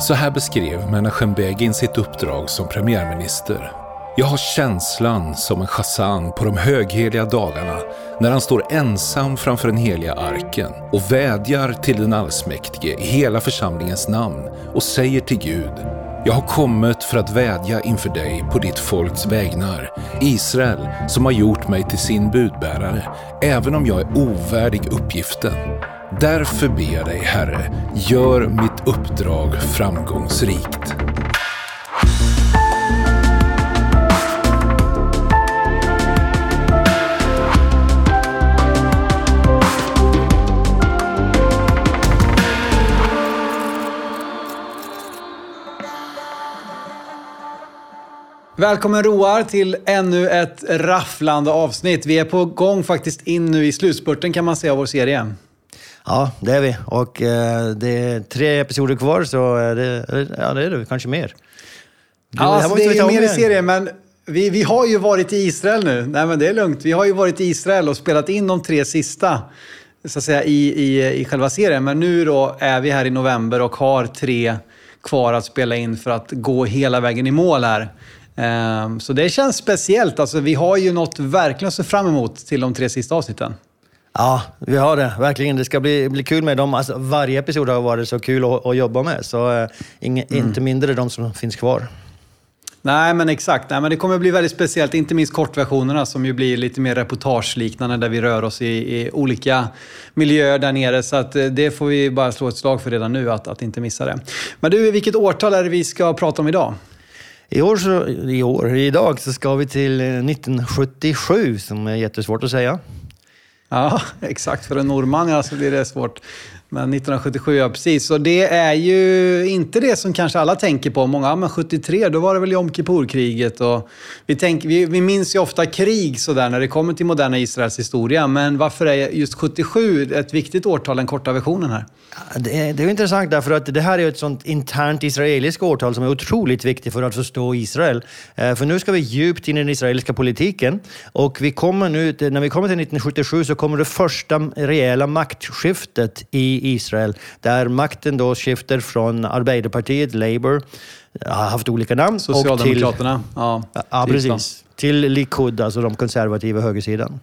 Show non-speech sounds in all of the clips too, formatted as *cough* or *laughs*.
Så här beskrev Menachem Begin sitt uppdrag som premiärminister. Jag har känslan som en chassan på de högheliga dagarna när han står ensam framför den heliga arken och vädjar till den allsmäktige i hela församlingens namn och säger till Gud jag har kommit för att vädja inför dig på ditt folks vägnar, Israel som har gjort mig till sin budbärare, även om jag är ovärdig uppgiften. Därför ber jag dig, Herre, gör mitt uppdrag framgångsrikt. Välkommen Roar till ännu ett rafflande avsnitt. Vi är på gång faktiskt in nu i slutspurten kan man säga av vår serie. Ja, det är vi. Och eh, det är tre episoder kvar, så det, ja, det är det kanske mer. Du, ja, alltså, det är mer i serien, men vi, vi har ju varit i Israel nu. Nej, men det är lugnt. Vi har ju varit i Israel och spelat in de tre sista så att säga, i, i, i själva serien. Men nu då är vi här i november och har tre kvar att spela in för att gå hela vägen i mål här. Um, så det känns speciellt. Alltså, vi har ju något verkligen att se fram emot till de tre sista avsnitten. Ja, vi har det. Verkligen. Det ska bli, bli kul med dem. Alltså, varje episod har varit så kul att, att jobba med, så uh, inge, mm. inte mindre de som finns kvar. Nej, men exakt. Nej, men det kommer bli väldigt speciellt, inte minst kortversionerna som ju blir lite mer reportageliknande där vi rör oss i, i olika miljöer där nere. Så att eh, det får vi bara slå ett slag för redan nu, att, att inte missa det. Men du, vilket årtal är det vi ska prata om idag? I år, så, i år, idag så ska vi till eh, 1977 som är jättesvårt att säga. Ja, *laughs* exakt. För en norrman ja, så blir det svårt. Men 1977, ja precis. Och det är ju inte det som kanske alla tänker på. Många, men 73, då var det väl Jom Kippur-kriget. Och vi, tänk, vi, vi minns ju ofta krig sådär när det kommer till moderna Israels historia. Men varför är just 77 ett viktigt årtal, den korta versionen här? Det är, det är intressant därför att det här är ett sånt internt israeliskt årtal som är otroligt viktigt för att förstå Israel. Eh, för nu ska vi djupt in i den israeliska politiken och vi kommer nu, när vi kommer till 1977 så kommer det första rejäla maktskiftet i Israel där makten då skiftar från Arbeiderpartiet, Labour, har haft olika namn. Socialdemokraterna. Och till, ja, ja, precis. Till Likud, alltså de konservativa högersidan.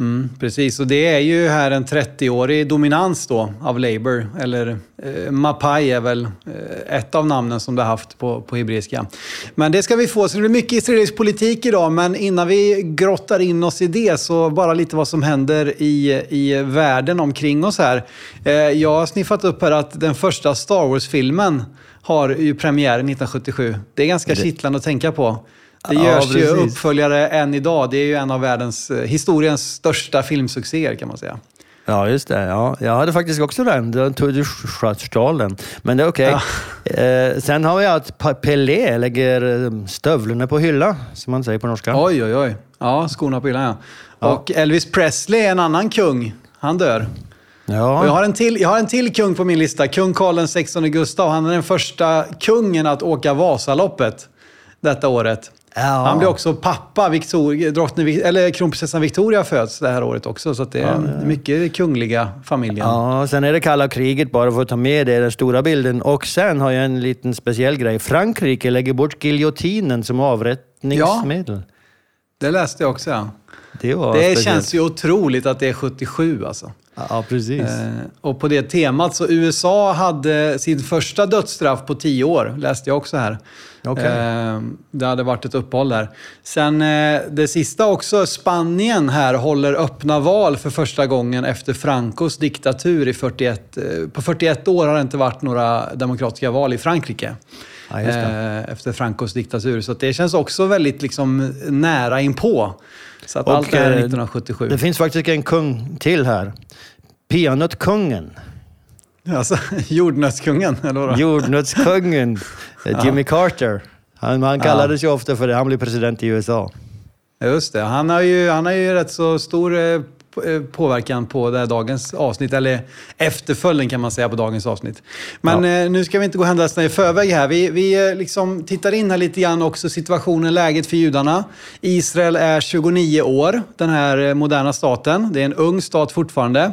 Mm, precis, och det är ju här en 30-årig dominans då av Labour. Eller eh, Mapai är väl eh, ett av namnen som det har haft på, på hebreiska. Men det ska vi få, så det blir mycket israelisk politik idag. Men innan vi grottar in oss i det, så bara lite vad som händer i, i världen omkring oss här. Eh, jag har sniffat upp här att den första Star Wars-filmen har ju premiär 1977. Det är ganska kittlande att tänka på. Det görs ja, ju uppföljare än idag. Det är ju en av världens, eh, historiens största filmsuccéer kan man säga. Ja, just det. Ja. Jag hade faktiskt också den. Den tog du den. Men det är okej. Okay. Ja. *laughs* Eh, sen har vi att Pelé lägger eh, stövlarna på hylla, som man säger på norska. Oj, oj, oj. Ja, skorna på hyllan ja. ja. Och Elvis Presley är en annan kung. Han dör. Ja. Och jag, har en till, jag har en till kung på min lista. Kung Karl XVI Gustav. Han är den första kungen att åka Vasaloppet detta året. Ja. Han blir också pappa. Victoria, drottning, eller kronprinsessan Victoria föds det här året också. Så det är ja, mycket kungliga familjen. Ja, sen är det kalla kriget bara för att ta med det, den stora bilden. Och sen har jag en liten speciell grej. Frankrike lägger bort giljotinen som avrättningsmedel. Ja, det läste jag också. Ja. Det, det känns ju otroligt att det är 77 alltså. Ja, precis. Eh, och på det temat, så USA hade sin första dödsstraff på tio år, läste jag också här. Okay. Eh, det hade varit ett uppehåll där. Sen eh, det sista också, Spanien här håller öppna val för första gången efter Francos diktatur i 41... Eh, på 41 år har det inte varit några demokratiska val i Frankrike. Ja, eh, efter Francos diktatur. Så det känns också väldigt liksom, nära inpå. Så att och, allt är 1977. Eh, det finns faktiskt en kung till här. Peanötkungen. Alltså, *laughs* jordnötskungen, eller vadå? Jordnötskungen, *laughs* Jimmy Carter. Han, han kallades ja. ju ofta för det. Han blev president i USA. Just det. Han har ju, han har ju rätt så stor eh, eh, påverkan på det här dagens avsnitt. Eller efterföljden kan man säga på dagens avsnitt. Men ja. nu ska vi inte gå händelserna i förväg här. Vi, vi liksom tittar in här lite grann också situationen, läget för judarna. Israel är 29 år, den här moderna staten. Det är en ung stat fortfarande.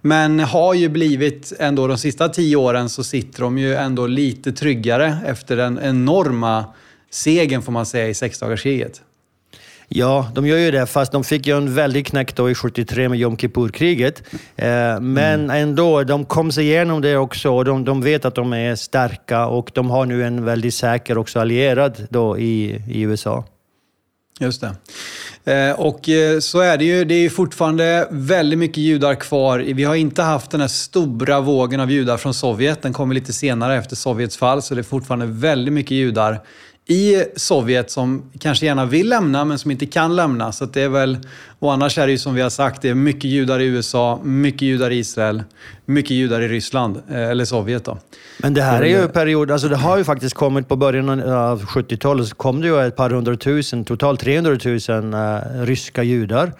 Men har ju blivit ändå de sista tio åren så sitter de ju ändå lite tryggare efter den enorma segern får man säga i sexdagarskriget. Ja, de gör ju det, fast de fick ju en väldig knäck då i 73 med Jom Kippur-kriget. Eh, men mm. ändå, de kom sig igenom det också och de, de, vet att de är starka och de har nu en väldigt säker också allierad då i, i USA. Just det. Eh, och eh, så är det ju. Det är fortfarande väldigt mycket judar kvar. Vi har inte haft den här stora vågen av judar från Sovjet. Den kommer lite senare efter Sovjets fall, så det är fortfarande väldigt mycket judar i Sovjet som kanske gärna vill lämna men som inte kan lämna. Så det är väl, och annars är det ju som vi har sagt, det är mycket judar i USA, mycket judar i Israel, mycket judar i Ryssland, eh, eller Sovjet då. Men det här är ju en period, alltså det har ju faktiskt kommit på början av 70-talet, så kom det ju ett par hundratusen, totalt 300 000 uh, ryska judar.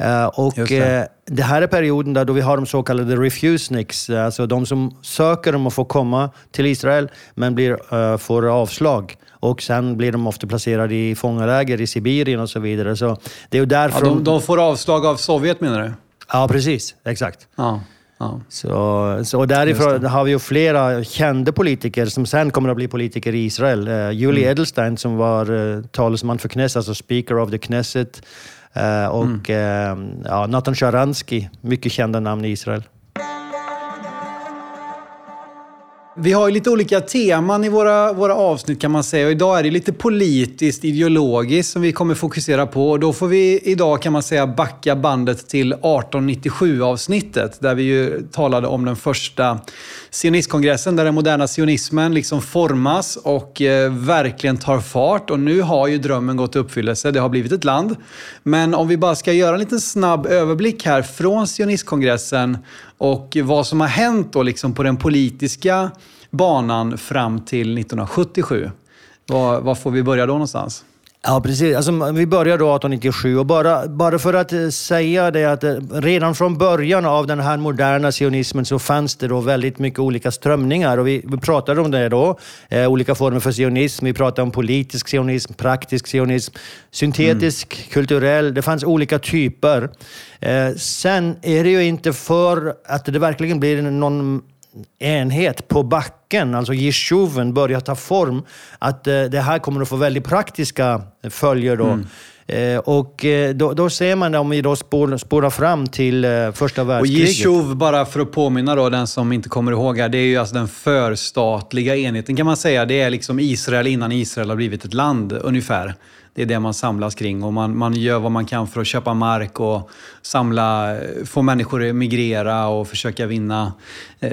Uh, och det. Uh, det. här är perioden där då vi har de så kallade refuseniks, alltså de som söker om att få komma till Israel men blir, får avslag. Och sen blir de ofta placerade i fångaläger i Sibirien och så vidare. Så det är därför... Ja, de, de får avslag av Sovjet menar du? Ja, precis. Exakt. Ja. Ja. Så, så därifrån har vi ju flera kända politiker som sen kommer att bli politiker i Israel. Uh, Julie mm. Edelstein som var uh, talesman för Knesset, alltså speaker of the Knesset. Uh, och mm. ja, Nathan Sharansky, mycket kända namn i Israel. Vi har ju lite olika teman i våra, våra avsnitt kan man säga. Och idag är det lite politiskt, ideologiskt som vi kommer fokusera på. Och då får vi idag kan man säga backa bandet till 1897-avsnittet. Där vi ju talade om den första sionistkongressen där den moderna sionismen liksom formas och eh, verkligen tar fart. Och nu har ju drömmen gått i uppfyllelse. Det har blivit ett land. Men om vi bara ska göra en liten snabb överblick här från sionistkongressen och vad som har hänt då liksom på den politiska banan fram till 1977. Var, var får vi börja då någonstans? Ja, precis. Alltså, vi börjar då 1897 och bara, bara för att eh, säga det att eh, redan från början av den här moderna sionismen så fanns det då väldigt mycket olika strömningar och vi, vi pratade om det då. Eh, olika former för sionism. Vi pratade om politisk sionism, praktisk sionism, syntetisk, mm. kulturell. Det fanns olika typer. Eh, sen är det ju inte för att det verkligen blir någon enhet på backen, alltså jeshuven, börjar ta form, att eh, det här kommer att få väldigt praktiska följer då. Mm. Eh, och eh, då, då, ser man om vi då spår, spårar fram till eh, första världskriget. Och Jeshuv, bara för att påminna då den som inte kommer ihåg här, det är ju alltså den förstatliga enheten kan man säga. Det är liksom Israel innan Israel har blivit ett land ungefär. Det är det man samlas kring och man, man gör vad man kan för att köpa mark och samla, få människor att migrera och försöka vinna eh,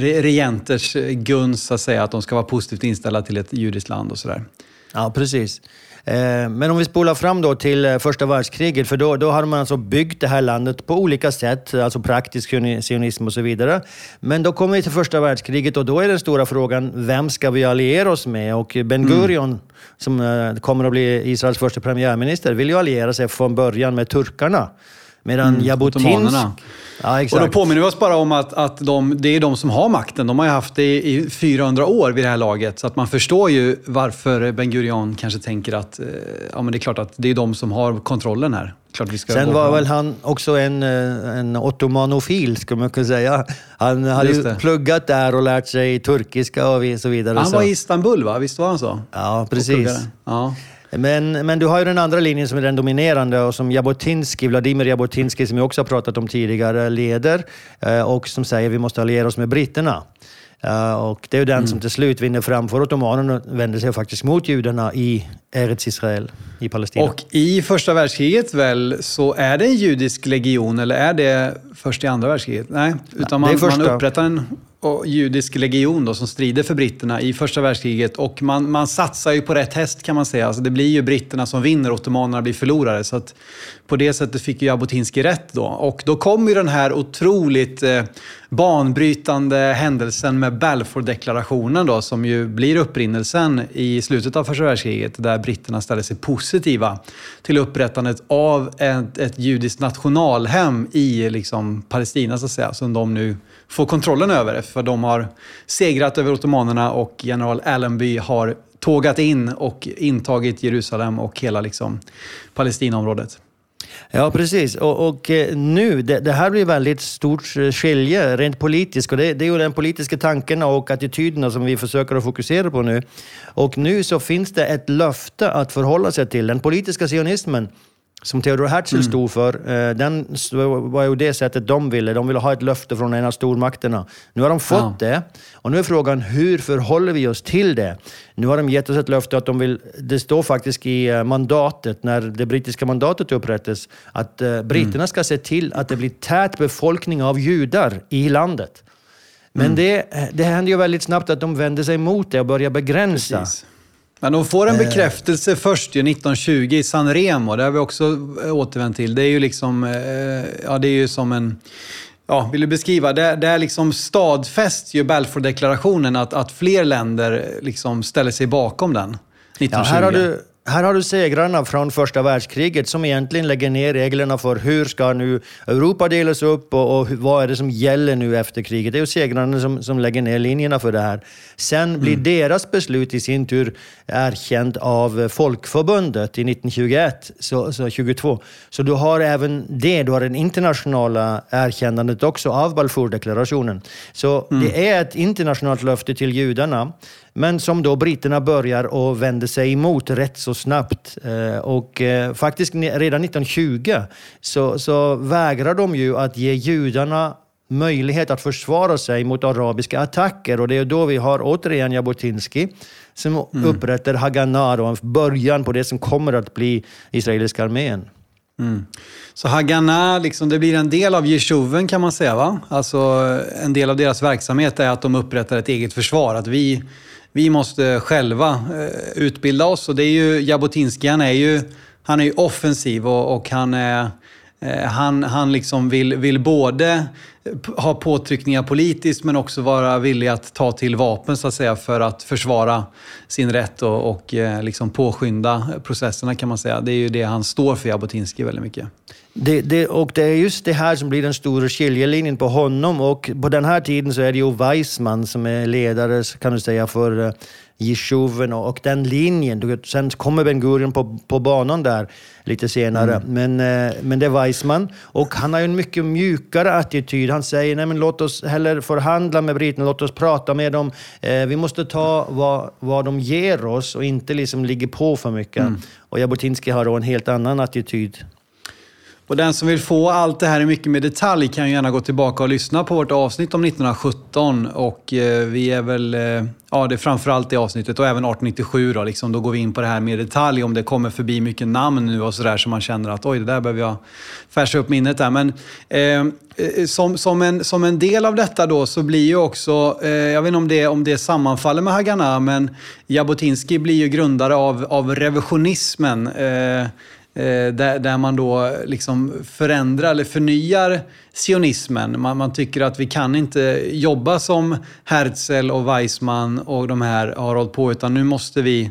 regenters gunst, så att säga, att de ska vara positivt inställda till ett judiskt land och sådär. Ja, precis. Eh, men om vi spolar fram då till eh, första världskriget, för då, då hade man alltså byggt det här landet på olika sätt, alltså praktisk sionism och så vidare. Men då kommer vi till första världskriget och då är den stora frågan, vem ska vi alliera oss med? Och Ben mm. Gurion, mm. som eh, kommer att bli Israels första premiärminister, vill ju alliera sig från början med turkarna. Medan mm, Jabotinsk... Ja, exakt. Och då påminner vi oss bara om att, att de, det är de som har makten. De har ju haft det i 400 år vid det här laget. Så att man förstår ju varför Ben Gurion kanske tänker att eh, ja, men det är klart att det är de som har kontrollen här. Klart vi ska Sen var väl han också en, eh, en ottomanofil, skulle man kunna säga. Han hade ju pluggat där och lärt sig turkiska och så vidare. Han var i Istanbul, va? Visst var han så? Ja, precis. Ja. Men, men du har ju den andra linjen som är den dominerande och som Jabotinsky, Vladimir Jabotinsky, som vi också har pratat om tidigare, leder eh, och som säger att vi måste alliera oss med britterna. Uh, och det är ju den mm. som till slut vinner fram för ottomanerna vänder sig faktiskt mot judarna i Eretz Israel, i Palestina. Och i första världskriget väl, så är det en judisk legion, eller är det först i andra världskriget? Nej, utan man, man upprättar en och judisk legion då, som strider för britterna i första världskriget. Och man, man satsar ju på rätt häst kan man säga. Alltså det blir ju britterna som vinner, ottomanerna blir förlorare. Så att på det sättet fick ju Jabotinsky rätt då. Och då kom ju den här otroligt eh, banbrytande händelsen med Balfour-deklarationen då, som ju blir upprinnelsen i slutet av första världskriget, där britterna ställer sig positiva till upprättandet av ett, ett judiskt nationalhem i liksom, Palestina, så att säga, som de nu få kontrollen över. För de har segrat över ottomanerna och general Allenby har tågat in och intagit Jerusalem och hela liksom, Palestinaområdet. Ja, precis. Och, och eh, nu, det, det, här blir väldigt stort eh, skilje rent politiskt. Och det, det är ju den politiska tanken och attityderna som vi försöker att fokusera på nu. Och nu så finns det ett löfte att förhålla sig till. Den politiska sionismen som Theodor Herzl mm. stod för, eh, den var ju det sättet de ville. De ville ha ett löfte från en av stormakterna. Nu har de fått ja. det. Och nu är frågan, hur förhåller vi oss till det? Nu har de gett oss ett löfte att de vill... Det står faktiskt i eh, mandatet, när det brittiska mandatet upprättades, att eh, britterna mm. ska se till att det blir tät befolkning av judar i landet. Men mm. det, det händer ju väldigt snabbt att de vänder sig mot det och börjar begränsa. Precis. Men de får en eh. bekräftelse först ju 1920 i San Remo. Det har vi också eh, återvänt till. Det är ju liksom, eh, ja det är ju som en, ja vill du beskriva? Det, det är liksom stadfäst ju Balfour-deklarationen att, att fler länder liksom ställer sig bakom den. 1920. Ja, här har du här har du segrarna från första världskriget som egentligen lägger ner reglerna för hur ska nu Europa delas upp och, och vad är det som gäller nu efter kriget. Det är ju segrarna som, som lägger ner linjerna för det här. Sen blir mm. deras beslut i sin tur erkänt av Folkförbundet i 1921, så, så 22. Så du har även det, du har det internationella erkännandet också av Balfourdeklarationen. Så mm. det är ett internationellt löfte till judarna men som då britterna börjar att vända sig emot rätt så snabbt. Eh, och eh, faktiskt redan 1920 så, så vägrar de ju att ge judarna möjlighet att försvara sig mot arabiska attacker. Och det är då vi har återigen Jabotinsky som mm. upprättar Haganah, en början på det som kommer att bli israeliska armén. Mm. Så Haganah, liksom, det blir en del av Jeshuven kan man säga va? Alltså en del av deras verksamhet är att de upprättar ett eget försvar. Att vi vi måste själva eh, utbilda oss. Och det är ju, Jabotinsky, han är ju, han är ju offensiv och, och han är eh, han, han liksom vill, vill både eh, ha påtryckningar politiskt men också vara villig att ta till vapen så att säga för att försvara sin rätt och, och liksom påskynda processerna kan man säga. Det är ju det han står för, Jabotinsky, väldigt mycket. Det, det, och det är just det här som blir den stora skiljelinjen på honom och på den här tiden så är det ju Weissman som är ledare kan du säga för uh, Jeshuven och, den linjen. Sen kommer Ben Gurion på, på banan där lite senare. Mm. Men, uh, men det är Weissman och han har ju en mycket mjukare attityd. Han säger nej men låt oss hellre förhandla med britterna, låt oss prata med dem. Uh, vi måste ta vad, vad de ger oss och inte liksom ligga på för mycket. Mm. Och Jabotinsky har då en helt annan attityd. Och den som vill få allt det här i mycket mer detalj kan ju gärna gå tillbaka och lyssna på vårt avsnitt om 1917. Och eh, vi är väl, eh, ja det är framförallt det avsnittet och även 1897 då, liksom, då går vi in på det här mer detalj om det kommer förbi mycket namn nu och sådär så man känner att oj, det där behöver jag färsa upp minnet där. Men eh, eh, som, som, en, som en del av detta då så blir ju också, eh, jag vet inte om det, om det sammanfaller med Haganah, men Jabotinsky blir ju grundare av, av revisionismen. Eh, Eh, där, där man då liksom förändrar eller förnyar sionismen. Man, man, tycker att vi kan inte jobba som Herzl och Weissman och de här har hållit på, utan nu måste vi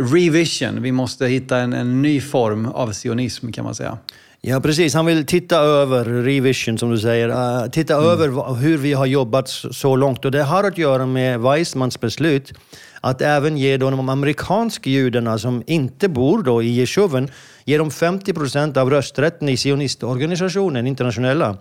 revision. Vi måste hitta en, en ny form av sionism kan man säga. Ja, precis. Han vill titta över revision, som du säger. Uh, titta mm. över hur vi har jobbat så långt. Och det har att göra med Weissmans beslut att även ge de amerikanska judarna som inte bor då i Jeshuven, ge dem 50 procent av rösträtten i sionistorganisationen, internationella.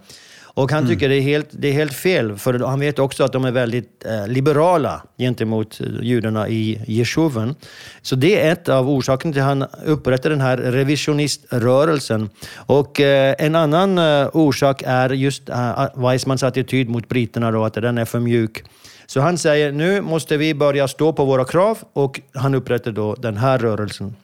Och han mm. tycker det är, helt, det är helt fel, för han vet också att de är väldigt eh, liberala gentemot judarna i Jeshuven. Så det är ett av orsakerna till att han upprättade den här revisioniströrelsen. Och eh, en annan eh, orsak är just eh, Weissmans attityd mot britterna, då, att den är för mjuk. Så han säger nu måste vi börja stå på våra krav och han upprättar då den här rörelsen.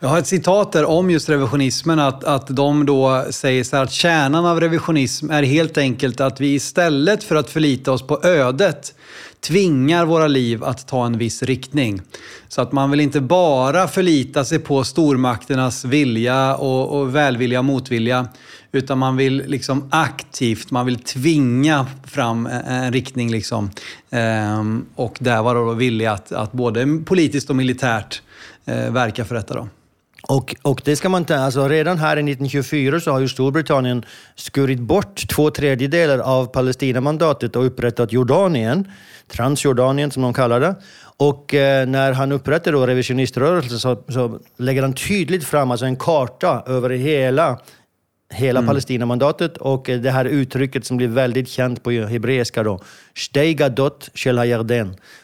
Jag har ett citat där om just revisionismen, att, att de då säger så här att kärnan av revisionism är helt enkelt att vi istället för att förlita oss på ödet tvingar våra liv att ta en viss riktning. Så att man vill inte bara förlita sig på stormakternas vilja och, och välvilja och motvilja, utan man vill liksom aktivt, man vill tvinga fram en, riktning. Liksom. Ehm, och där var då villig att, att både politiskt och militärt eh, verka för detta. Då. Och, och det ska man inte, alltså redan här i 1924 så har ju Storbritannien skurit bort två tredjedelar av Palestinamandatet och upprättat Jordanien, Transjordanien som de kallar det. Och eh, när han upprättar då revisioniströrelsen så, så lägger han tydligt fram alltså en karta över hela hela mm. Palestinamandatet och det här uttrycket som blir väldigt känt på hebreiska då. Steigadot Shel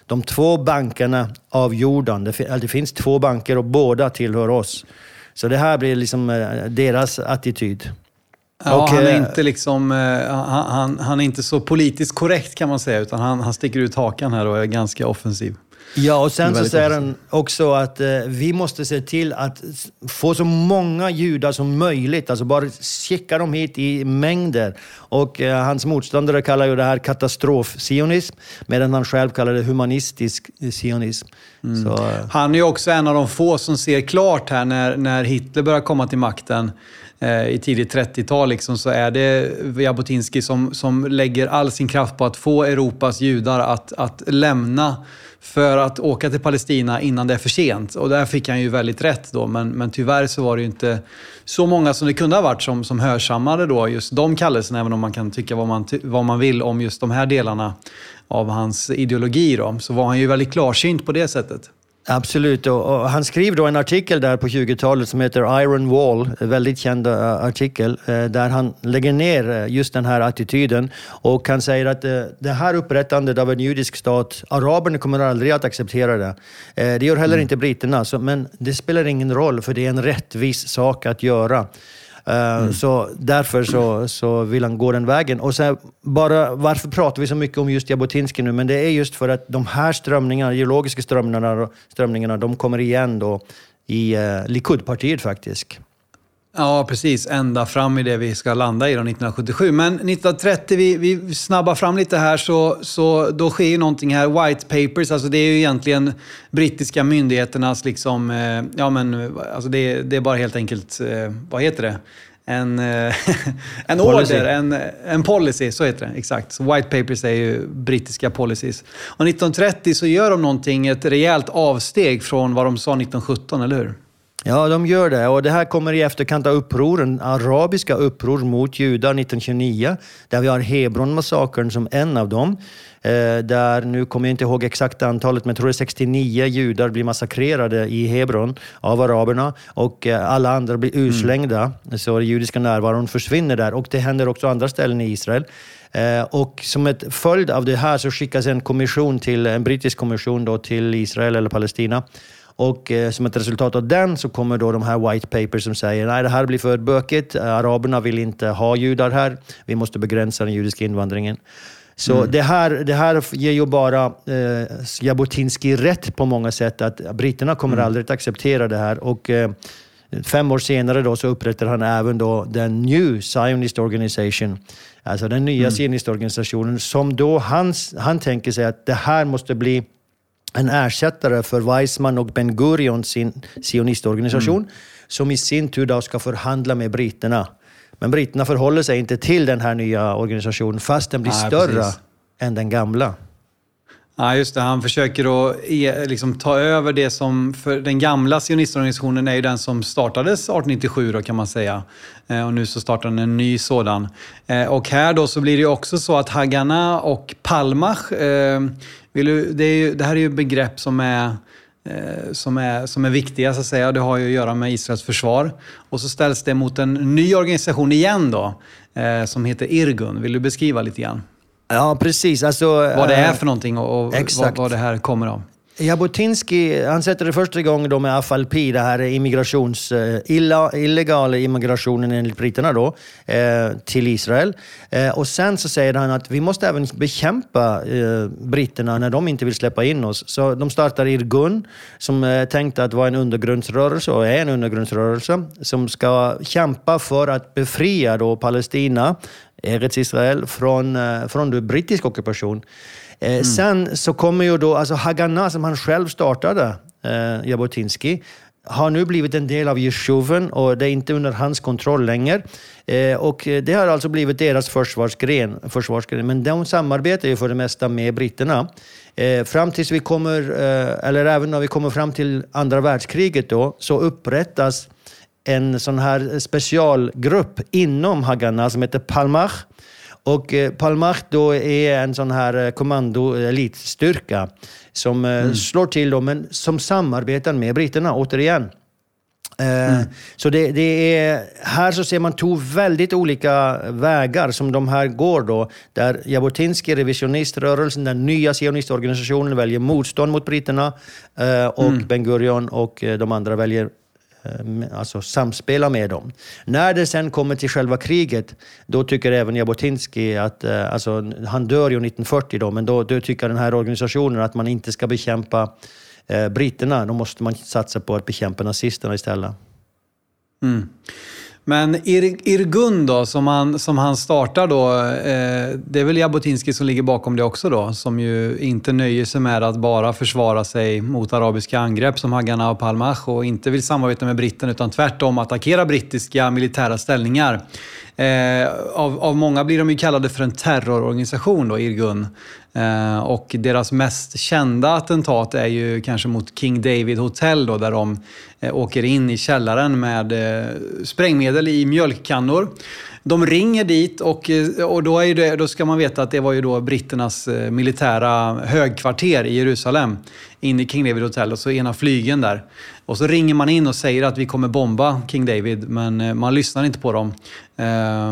De två bankerna av Jordan. Det, finns två banker och båda tillhör oss. Så det här blir liksom eh, deras attityd. Ja, och, han, är eh, inte liksom, eh, han, han, han, är inte så politiskt korrekt kan man säga, utan han, han sticker ut hakan här och är ganska offensiv. Ja, och sen så säger han också att eh, vi måste se till att få så många judar som möjligt, alltså bara skicka dem hit i mängder. Och eh, hans motståndare kallar ju det här katastrof-sionism, medan han själv kallar det humanistisk sionism. Mm. Så, eh. Han är ju också en av de få som ser klart här när, när Hitler börjar komma till makten eh, i tidigt 30-tal liksom, så är det Jabotinsky som, som lägger all sin kraft på att få Europas judar att, att lämna för att åka till Palestina innan det är för sent. Och där fick han ju väldigt rätt då, men, men tyvärr så var det ju inte så många som det kunde ha varit som, som hörsammade då just de kallelserna, även om man kan tycka vad man, vad man vill om just de här delarna av hans ideologi. Då, så var han ju väldigt klarsynt på det sättet. Absolut, och, och, han skriver då en artikel där på 20-talet som heter Iron Wall, en väldigt känd uh, artikel, uh, där han lägger ner uh, just den här attityden och han säger att det här upprättandet av en judisk stat, araberna kommer aldrig att acceptera det. det gör heller mm. inte britterna, så, men det spelar ingen roll för det är en rättvis sak att göra. Eh, mm. Så därför så, så vill han gå den vägen. Och sen, bara, varför pratar vi så mycket om just Jabotinsky nu? Men det är just för att de här strömningarna, geologiska strömningarna, strömningarna de kommer igen då i uh, Likudpartiet faktiskt. Ja, precis. Ända fram i det vi ska landa i då, 1977. Men 1930, vi, vi snabbar fram lite här, så, så då sker ju någonting här. White papers, alltså det är ju egentligen brittiska myndigheternas liksom, eh, ja men, alltså det, det är bara helt enkelt, eh, vad heter det? en, eh, *laughs* en order, en, en policy, så heter det. Exakt. Så white papers är ju brittiska policies. Och 1930 så gör de någonting, ett rejält avsteg från vad de sa 1917, eller hur? Ja, de gör det. Och det här kommer i efterkant av upproren, arabiska uppror mot judar 1929, där vi har Hebronmassakern som en av dem. Eh, där, nu kommer jag inte ihåg exakt antalet, men jag tror det är 69 judar blir massakrerade i Hebron av araberna och eh, alla andra blir utslängda. Mm. Så den judiska närvaron försvinner där. Och det händer också andra ställen i Israel. Eh, och som ett följd av det här så skickas en kommission till, en brittisk kommission då till Israel eller Palestina och eh, som ett resultat av den så kommer då de här white papers som säger nej det här blir för bökigt, araberna vill inte ha judar här, vi måste begränsa den judiska invandringen. Så mm. det, här, det här ger ju bara eh, Jabotinsky rätt på många sätt, att britterna kommer mm. aldrig att acceptera det här. Och, eh, Fem år senare då så upprättar han även då den New Zionist Organization, alltså den nya mm. sionistorganisationen, som då han, han tänker sig att det här måste bli en ersättare för Weizmann och Ben Gurion sin sionistorganisation, mm. som i sin tur då ska förhandla med britterna. Men britterna förhåller sig inte till den här nya organisationen, fast den blir Nej, större precis. än den gamla. Ja, just det. Han försöker att e, liksom, ta över det som... För den gamla sionistorganisationen är ju den som startades 1897 då, kan man säga. Eh, och nu så startar den en ny sådan. Eh, och här då så blir det ju också så att Haganah och Palmach eh, vill du, det, ju, det här är ju begrepp som är, eh, som, är, som är viktiga, så att säga. Det har ju att göra med Israels försvar. Och så ställs det mot en ny organisation igen då, eh, som heter Irgun. Vill du beskriva lite grann? Ja, precis. Alltså, vad det är för någonting och, och vad, vad, det här kommer av. Jabotinsky, han sätter det första gången då med Afalpi, det här immigrations, uh, illa, illegala immigrationen enligt britterna då, uh, till Israel. Uh, och sen så säger han att vi måste även bekämpa britterna när de inte vill släppa in oss. Så de startar Irgun, som uh, tänkte att vara en undergrundsrörelse och är en undergrundsrörelse, som ska kämpa för att befria då Palestina, Eretz Israel, från, från brittisk ockupation. Eh, mm. Sen så kommer ju då, alltså Haganah som han själv startade, eh, Jabotinsky, har nu blivit en del av Jeshuven och det är inte under hans kontroll längre. Eh, och det har alltså blivit deras försvarsgren, försvarsgren. Men de samarbetar ju för det mesta med britterna. Eh, fram tills vi kommer, eh, eller även när vi kommer fram till andra världskriget då, så upprättas en sån här specialgrupp inom Haganah som heter Palmach och eh, Palmach då är en sån här eh, kommando-elitstyrka som eh, mm. slår till då, men som samarbetar med britterna, återigen. Mm. Så det, det, är, här så ser man två väldigt olika vägar som de här går då. Där Jabotinsky, revisioniströrelsen, den nya sionistorganisationen väljer motstånd mot britterna och mm. Ben Gurion och de andra väljer Eh, alltså samspela med dem. När det sen kommer till själva kriget, då tycker även Jabotinsky att, eh, alltså han dör ju 1940 då, men då, då tycker den här organisationen att man inte ska bekämpa eh, britterna, då måste man satsa på att bekämpa nazisterna istället. Mm. Men Ir Irgun då, som han, som han startar då, eh, det är väl Jabotinsky som ligger bakom det också då, som ju inte nöjer sig med att bara försvara sig mot arabiska angrepp som Haganah och Palmach och inte vill samarbeta med britterna utan tvärtom attackera brittiska militära ställningar. Eh, av, av många blir de ju kallade för en terrororganisation då, Irgun. Eh, och deras mest kända attentat är ju kanske mot King David Hotel då, där de eh, åker in i källaren med eh, sprängmedel i mjölkkannor. De ringer dit och, eh, och då, är det, då ska man veta att det var ju då britternas eh, militära högkvarter i Jerusalem. In i King David Hotel och så ena flygen där. Och så ringer man in och säger att vi kommer bomba King David, men eh, man lyssnar inte på dem.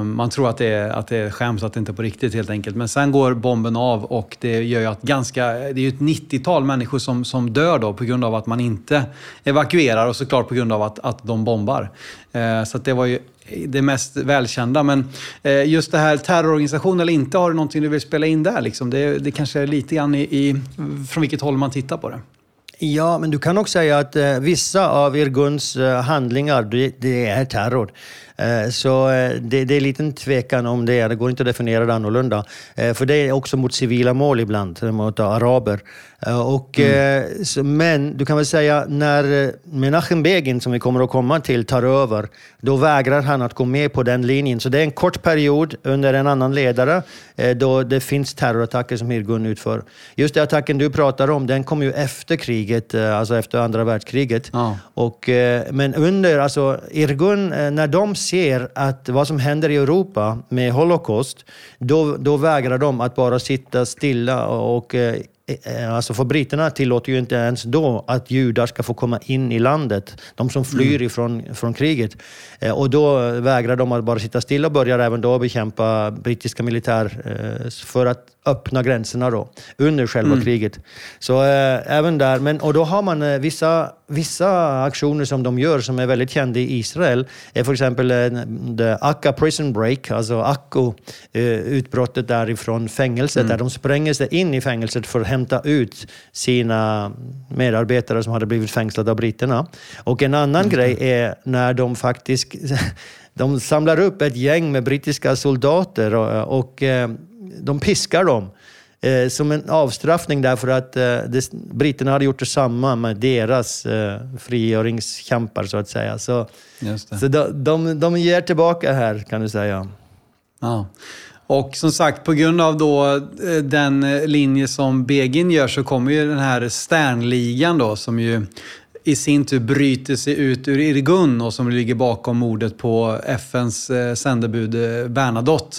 Man tror att det är, att det är skämt, att det inte är på riktigt helt enkelt. Men sen går bomben av och det gör ju att ganska, det är ju ett 90-tal människor som, som dör då på grund av att man inte evakuerar och såklart på grund av att, att de bombar. Så det var ju det mest välkända. Men eh, just det här terrororganisation eller inte, har du någonting du vill spela in där? Liksom? Det, det kanske är lite grann i, i, från vilket håll man tittar på det. Ja, men du kan också säga att eh, vissa av Irguns eh, handlingar, det, det, är terror. Eh, så eh, det, det är liten tvekan om det, det går inte att definiera det annorlunda. Eh, för det är också mot civila mål ibland, mot araber. Och, mm. Men du kan väl säga, när Menachem Begin, som vi kommer att komma till, tar över, då vägrar han att gå med på den linjen. Så det är en kort period under en annan ledare då det finns terrorattacker som Irgun utför. Just den attacken du pratar om, den kom ju efter kriget, alltså efter andra världskriget. Ja. Och, men under, alltså Irgun, när de ser att vad som händer i Europa med Holocaust, då, då vägrar de att bara sitta stilla och eh, Eh, alltså för britterna tillåter ju inte ens då att judar ska få komma in i landet. De som flyr mm. ifrån från kriget. Eh, och då vägrar de att bara sitta stilla och börjar även då bekämpa brittiska militär för att öppna gränserna då, under själva mm. kriget. Så äh, även där, men, och då har man äh, vissa, vissa aktioner som de gör som är väldigt kända i Israel. Är för exempel the Akka Prison Break, alltså Akko, äh, utbrottet därifrån fängelset, mm. där de spränger sig in i fängelset för att hämta ut sina medarbetare som hade blivit fängslade av britterna. Och en annan mm. grej är när de faktiskt *laughs* de samlar upp ett gäng med brittiska soldater och, och de piskar dem eh, som en avstraffning därför att eh, det, britterna hade gjort detsamma med deras eh, frigöringskämpar så att säga. Så, så de, de, de ger tillbaka här kan du säga. Ja. Och som sagt, på grund av då eh, den linje som Begin gör så kommer ju den här Sternligan då som ju i sin tur bryter sig ut ur Irgun och som ligger bakom mordet på FNs eh, sändebud eh, Bernadotte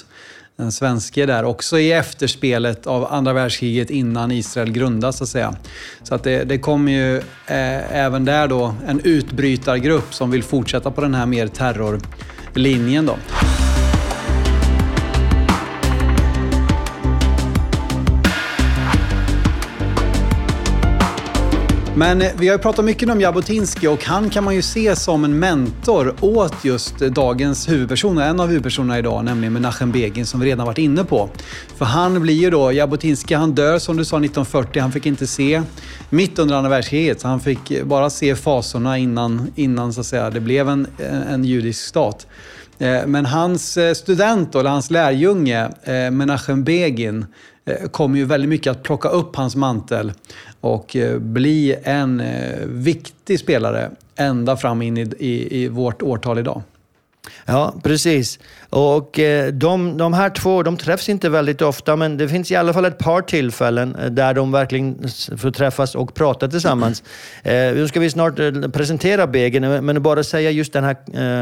den svenske där, också i efterspelet av andra världskriget innan Israel grundas så att säga. Så att det, det kommer ju eh, även där då en utbrytargrupp som vill fortsätta på den här mer terrorlinjen då. Men eh, vi har ju pratat mycket om Jabotinsky och han kan man ju se som en mentor åt just eh, dagens huvudperson, en av huvudpersonerna idag, nämligen Menachem Begin som vi redan varit inne på. För han blir ju då, Jabotinsky han dör som du sa 1940, han fick inte se mitt under andra världskriget, så han fick eh, bara se fasorna innan, innan så att säga, det blev en, en judisk stat. Men hans student, eller hans lärjunge, Menachem Begin, Eh, kommer ju väldigt mycket att plocka upp hans mantel och eh, bli en eh, viktig spelare ända fram in i, i, i vårt årtal idag. Ja, precis. Och eh, de, de här två de träffs inte väldigt ofta, men det finns i alla fall ett par tillfällen eh, där de verkligen får träffas och prata tillsammans. Mm. *clears throat* Nu ska vi snart presentera Begin, men bara säga just den här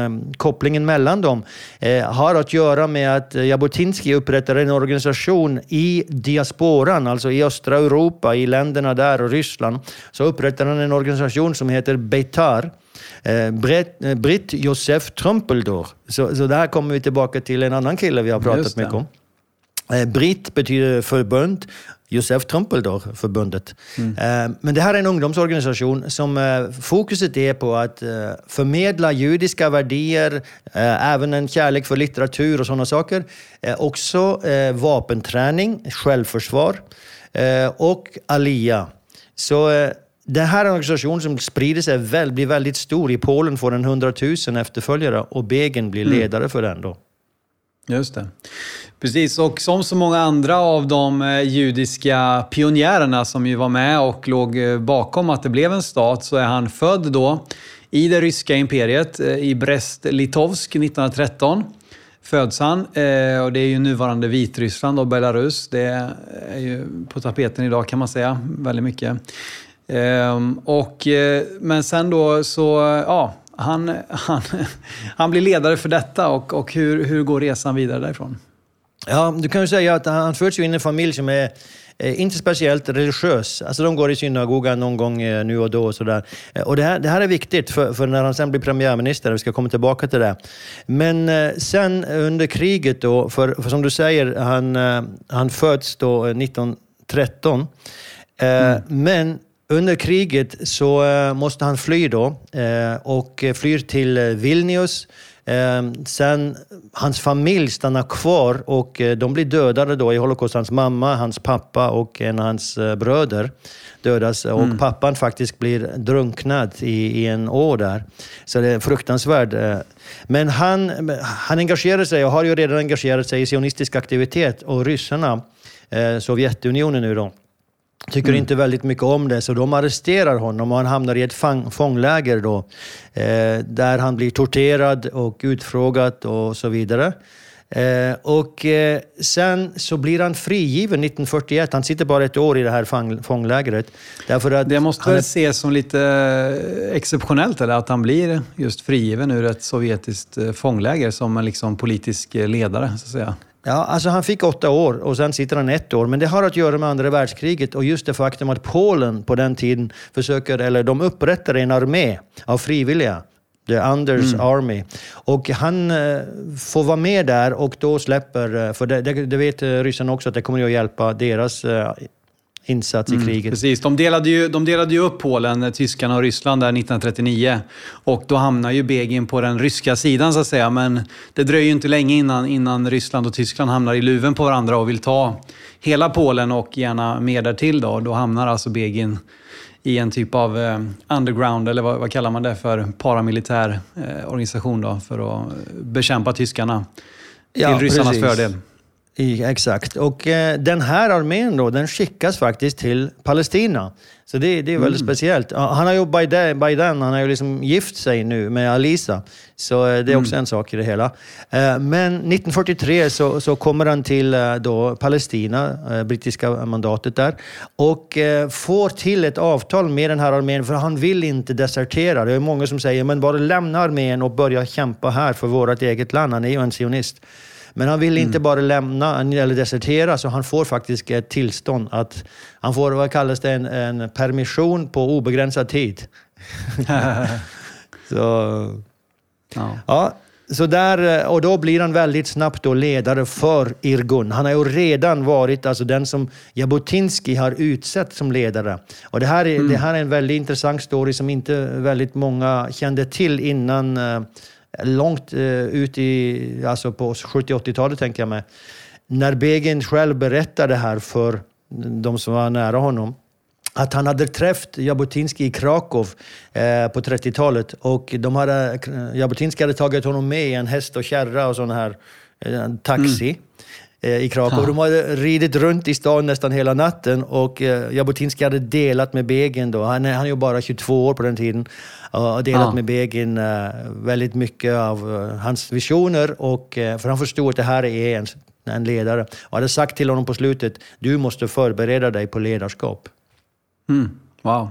eh, kopplingen mellan dem eh, har att göra med att Jabotinsky upprättade en organisation i diasporan, alltså i östra Europa, i länderna där och Ryssland. Så upprättade han en organisation som heter Beitar Eh, Britt, eh, Britt Josef Trumpeldor. Så, så där kommer vi tillbaka till en annan kille vi har pratat mycket om. Eh, Britt betyder förbund, Josef Trumpeldor, förbundet. Mm. Men det här är en ungdomsorganisation som fokuset är på att förmedla judiska värderingar, även en kärlek för litteratur och sådana saker. Också vapenträning, självförsvar och alia. Så den här organisationen som sprider sig väl, blir väldigt stor. I Polen får den 100 000 efterföljare och Begin blir mm. ledare mm. för den då. Just det. Precis, och som så många andra av de eh, judiska pionjärerna som ju var med och låg eh, bakom att det blev en stat så är han född då i det ryska imperiet eh, i Brest-Litovsk 1913 föds han. och det är ju nuvarande Vitryssland och Belarus. Det är ju på tapeten idag kan man säga, väldigt mycket. Ehm, och, eh, men sen då så, ja, han, han, *laughs* han blir ledare för detta och, och hur, hur går resan vidare därifrån? Ja, du kan ju säga att han föds in i en familj som är eh, inte speciellt religiös. Alltså de går i synagogan någon gång eh, nu och då. Och, sådär. och det, här, det här är viktigt för, för när han sen blir premiärminister, vi ska komma tillbaka till det. Men sen under kriget då, för, för som du säger, han, han föds då 1913. Mm. Men under kriget så eh, måste han fly då eh, och flyr till eh, Vilnius. Sen hans familj stannar kvar och de blir dödade då i Holocaust. Hans mamma, hans pappa och en av hans bröder dödas. Och mm. pappan faktiskt blir drunknad i, i en å där. Så det är fruktansvärt. Men han, han engagerar sig och har ju redan engagerat sig i sionistisk aktivitet och ryssarna, Sovjetunionen nu då, tycker mm. inte väldigt mycket om det, så de arresterar honom och han hamnar i ett fångläger då, eh, där han blir torterad och utfrågad och så vidare. Eh, och eh, sen så blir han frigiven 1941. Han sitter bara ett år i det här fånglägret. Därför att det måste väl är... ses som lite eh, exceptionellt, eller? Att han blir just frigiven ur ett sovjetiskt eh, fångläger som en liksom politisk eh, ledare, så att säga. Ja, alltså han fick åtta år och sen sitter han ett år. Men det har att göra med andra världskriget och just det faktum att Polen på den tiden försöker, eller de upprättar en armé av frivilliga. The Anders mm. Army. Och han eh, får vara med där och då släpper, eh, för det, det, det vet eh, ryssarna också, att det kommer att hjälpa deras insats i mm, kriget. Precis, de delade, ju, de delade ju upp Polen, eh, tyskarna och Ryssland där 1939. Och då hamnar ju Begin på den ryska sidan så att säga. Men det dröjer ju inte länge innan, innan Ryssland och Tyskland hamnar i luven på varandra och vill ta hela Polen och gärna mer därtill. Då, då hamnar alltså Begin i en typ av eh, underground, eller vad, vad, kallar man det för, paramilitär eh, organisation då, för att bekämpa tyskarna. Till ja, ryssarnas precis. fördel. I, exakt. Och eh, den här armén då, den skickas faktiskt till Palestina. Så det, det är väldigt mm. speciellt. Han har ju by then, han har ju liksom gift sig nu med Alisa. Så eh, det är också mm. en sak i det hela. Eh, men 1943 så, så kommer han till eh, då Palestina, brittiska mandatet där, och får till ett avtal med den här armén, för han vill inte desertera. Det är många som säger, men bara lämna armén och börja kämpa här för vårt eget land. Han är ju en sionist. Men han vill inte mm. bara lämna eller desertera, så han får faktiskt ett tillstånd att... Han får, vad kallas det, en, en permission på obegränsad tid. *laughs* så... Ja. ja. så där, och då blir han väldigt snabbt då ledare för Irgun. Han har ju redan varit alltså den som Jabotinsky har utsett som ledare. Och det, här är, mm. det här är en väldigt intressant story som inte väldigt många kände till innan, långt eh, ut i, alltså på 70-80-talet tänker jag mig. När Begin själv berättade det här för de som var nära honom, att han hade träffat Jabotinsky i Krakow eh, på 30-talet och de hade, eh, Jabotinsky hade tagit honom med i en häst och kärra och sån här eh, taxi. Mm i Krakow. De hade ridit runt i stan nästan hela natten och eh, Jabotinsky hade delat med Begin då. Han, han är ju bara 22 år på den tiden. Och delat ja. med Begin uh, väldigt mycket av hans visioner och för han förstod att det här är en, en ledare. Och hade sagt till honom på slutet, du måste förbereda dig på ledarskap. Mm. Wow.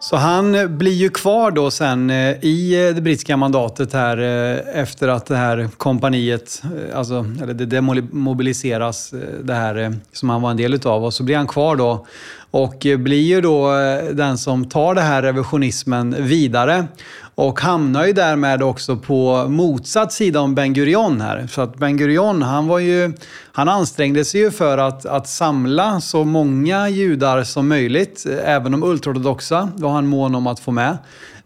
Så han eh, blir ju kvar då sen eh, i eh, det brittiska mandatet här efter att det här kompaniet, alltså, eller det demobiliseras, det här som han var en del utav. Och så blir han kvar då och eh, blir ju då eh, den som tar den här revisionismen vidare. Och hamnar ju därmed också på motsatt sida om Ben Gurion här. Så att Ben Gurion, han, var ju, han ansträngde sig ju för att, att samla så många judar som möjligt. Eh, även de ultraortodoxa var han mån om att få med.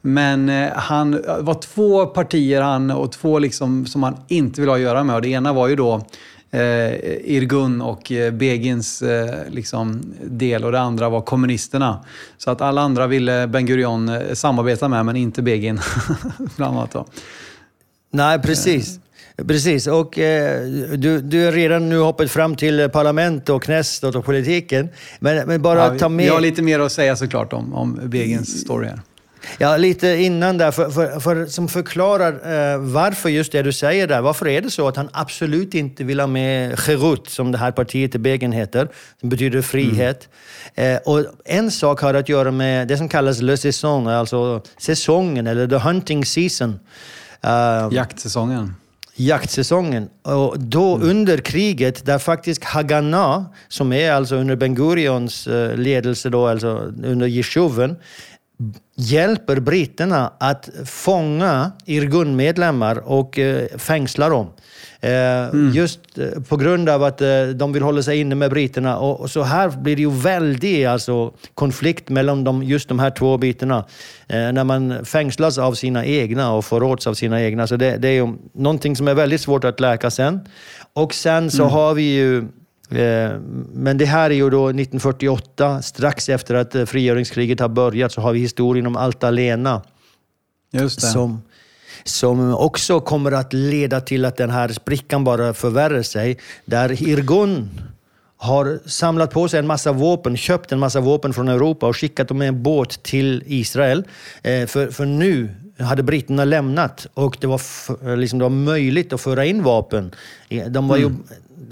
Men han det var två partier han, och två liksom, som han inte ville ha att göra med. Och det ena var ju då eh, Irgun och eh, Begins eh, liksom, del och det andra var kommunisterna. Så att alla andra ville Ben Gurion eh, samarbeta med, men inte Begin. *laughs* bland annat då. Nej, precis. Precis, och eh, du, du har redan nu hoppat fram till parlament och knäst och politiken. Men, men bara ja, ta med... Vi har lite mer att säga såklart om, om Begins story här. Ja, lite innan där, för, för, för som förklarar eh, varför just det du säger där. Varför är det så att han absolut inte vill ha med Cherut, som det här partiet i Begin heter, som betyder frihet. Mm. Eh, och en sak har att göra med det som kallas le saison, alltså säsongen eller the hunting season. Uh, Jaktsäsongen jaktsäsongen. Och då mm. under kriget, där faktiskt Haganah, som är alltså under Ben Gurions eh, ledelse, då, alltså under Jeshuven, hjälper britterna att fånga Irgun-medlemmar och eh, fängsla dem. Eh, mm. Just eh, på grund av att de vill hålla sig inne med britterna. Och, så här blir det ju väldigt alltså, konflikt mellan de, just de här två bitarna. när man fängslas av sina egna och förråds av sina egna. Så det, det är ju någonting som är väldigt svårt att läka sen. Och sen så mm. har vi ju men det här är ju då 1948, strax efter att eh, frigöringskriget har börjat, så har vi historien om Altalena. Just det. Som, som också kommer att leda till att den här sprickan bara förvärrar sig. Där Irgun har samlat på sig en massa vapen, köpt en massa vapen från Europa och skickat dem med en båt till Israel. Eh, för, för nu hade britterna lämnat och det var, liksom, det var möjligt att föra in vapen. De var ju mm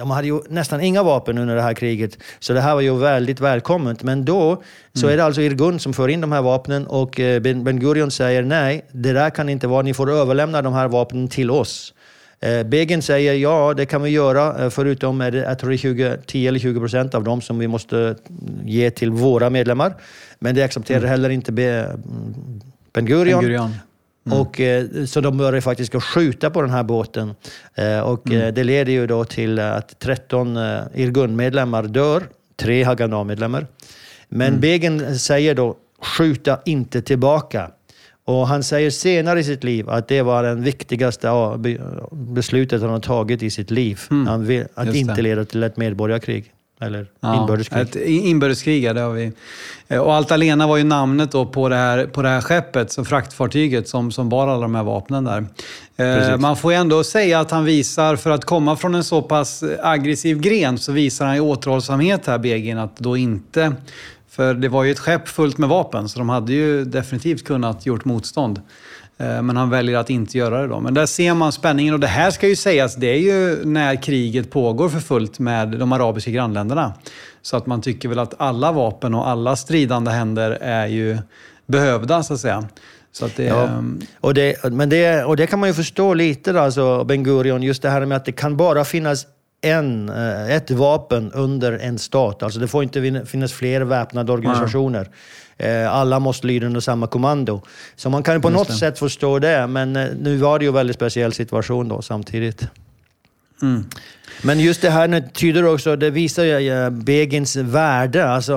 de hade ju nästan inga vapen under det här kriget, så det här var ju väldigt välkommet. Men då så mm. är det alltså Irgun som för in de här vapnen och eh, Ben Gurion säger nej, det där kan inte vara, ni får överlämna de här vapnen till oss. Eh, Begin säger ja, det kan vi göra, eh, förutom är det, jag tror det är 20, 10 eller 20 procent av dem som vi måste ge till våra medlemmar. Men det accepterar mm. heller inte Ben Gurion. Ben Gurion. Mm. Och, eh, så de började faktiskt skjuta på den här båten. Eh, och mm. Eh, det leder ju då till att 13 Irgun-medlemmar dör, tre Haganah-medlemmar. Men mm. Begin säger då, skjuta inte tillbaka. Och han säger senare i sitt liv att det var det viktigaste beslutet han har tagit i sitt liv. Mm. Han vill, att inte leda till ett medborgarkrig. Eller ja, inbördeskrig. Ett inbördeskrig, ja, det har vi. Eh, och Altalena var ju namnet då på det här, på det här skeppet, så fraktfartyget som, som bar alla de här vapnen där. Eh, Precis. Man får ju ändå säga att han visar, för att komma från en så pass aggressiv gren, så visar han ju återhållsamhet här, Begin, att då inte... För det var ju ett skepp fullt med vapen, så de hade ju definitivt kunnat gjort motstånd. Eh, men han väljer att inte göra det då. Men där ser man spänningen och det här ska ju sägas, det är ju när kriget pågår för fullt med de arabiska grannländerna. Så att man tycker väl att alla vapen och alla stridande händer är ju behövda så att säga. Så att det, ja. och, det, men det, och det kan man ju förstå lite då, alltså Ben Gurion, just det här med att det kan bara finnas en, eh, ett vapen under en stat. Alltså det får inte finnas fler väpnade organisationer. Mm. Alla måste lyda under samma kommando. Så man kan ju på Just något det. sätt förstå det, men eh, nu var det ju en väldigt speciell situation då samtidigt. Mm. Men just det här tyder också, det visar ju Begins värde, alltså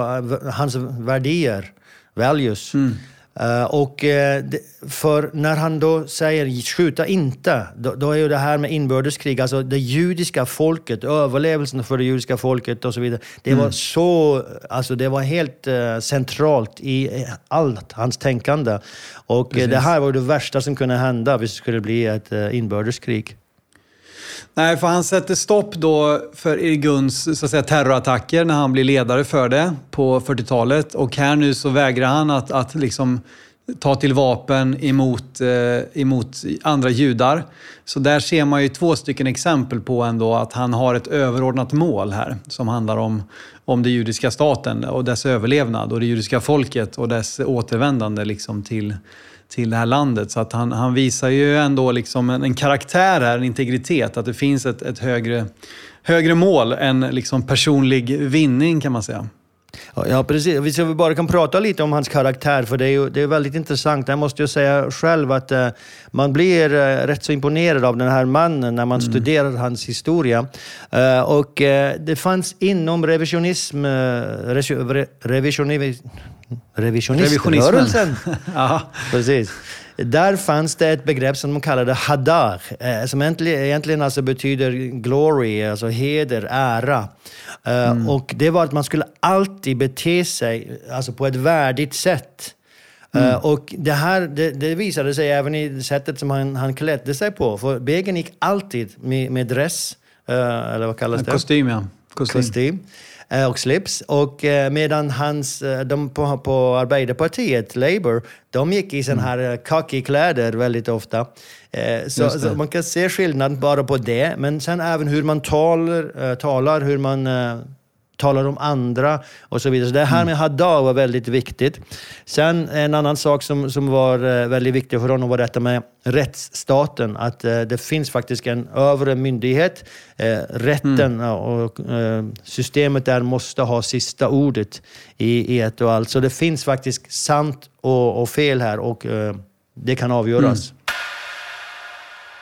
hans värderingar, values. Mm. Uh, och uh, för när han då säger skjuta inte, då, då, är ju det här med inbördeskrig, alltså det judiska folket, överlevelsen för det judiska folket och så vidare. Det mm. var så, alltså det var helt uh, centralt i allt hans tänkande. Och det här var det värsta som kunde hända hvis det skulle bli ett inbördeskrig. Nej, för han sätter stopp då för Irguns så att säga, terrorattacker när han blir ledare för det på 40-talet. Och här nu så vägrar han att, att liksom ta till vapen emot, eh, emot andra judar. Så där ser man ju två stycken exempel på ändå att han har ett överordnat mål här som handlar om, om den judiska staten och dess överlevnad och det judiska folket och dess återvändande liksom till, till det här landet. Så att han, han visar ju ändå liksom en, en karaktär här, en integritet, att det finns ett, ett högre, högre mål än liksom personlig vinning kan man säga. Ja, precis. Vi bara kan prata lite om hans karaktär, för det är ju det är väldigt intressant. Jag måste ju säga själv att uh, man blir uh, rätt så imponerad av den här mannen när man mm. studerar hans historia. Uh, och det fanns inom revisionism, re, revisionism Revisioniströrelsen. *laughs* ja. Precis. Där fanns det ett begrepp som de kallade hadar, eh, som egentligen alltså betyder glory, alltså heder, ära. Eh, mm. Och det var att man skulle alltid bete sig alltså på ett värdigt sätt. Eh, mm. Och det här det, det, visade sig även i sättet som han, han klädde sig på. För Begin gick alltid med, med dress, eller vad kallas det? Kostym, ja. Kostym. Kostym. Eh, och slips. Och eh, medan hans, eh, de på, på Arbeiderpartiet, Labour, de gick i sådana mm. här khaki-kläder väldigt ofta. Så, så, man kan se skillnaden bara på det, men sen även hur man talar, talar hur man talar om andra och så vidare. Så det här mm. med Haddad var väldigt viktigt. Sen en annan sak som, som var eh, väldigt viktig för honom var detta med rättsstaten. Att eh, det finns faktiskt en övre myndighet. Eh, rätten mm. och systemet där måste ha sista ordet i, i ett och allt. Så det finns faktiskt sant och, och fel här och det kan avgöras. Mm.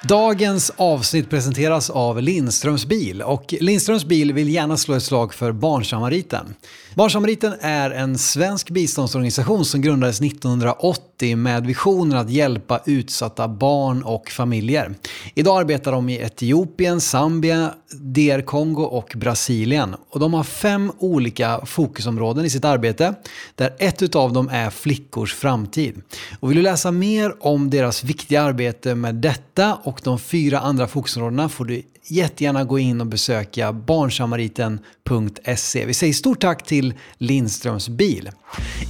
Dagens avsnitt presenteras av Lindströms bil och Lindströms bil vill gärna slå ett slag för Barnsamariten. Barnsamariten är en svensk biståndsorganisation som grundades 1980 med visionen att hjälpa utsatta barn och familjer. Idag arbetar de i Etiopien, Zambia, DR Kongo och Brasilien. Och de har fem olika fokusområden i sitt arbete där ett av dem är flickors framtid. Och vill du läsa mer om deras viktiga arbete med detta och de fyra andra fokusområdena får du jättegärna gå in och besöka barnsamariten.se. Vi säger stort tack till Lindströms bil.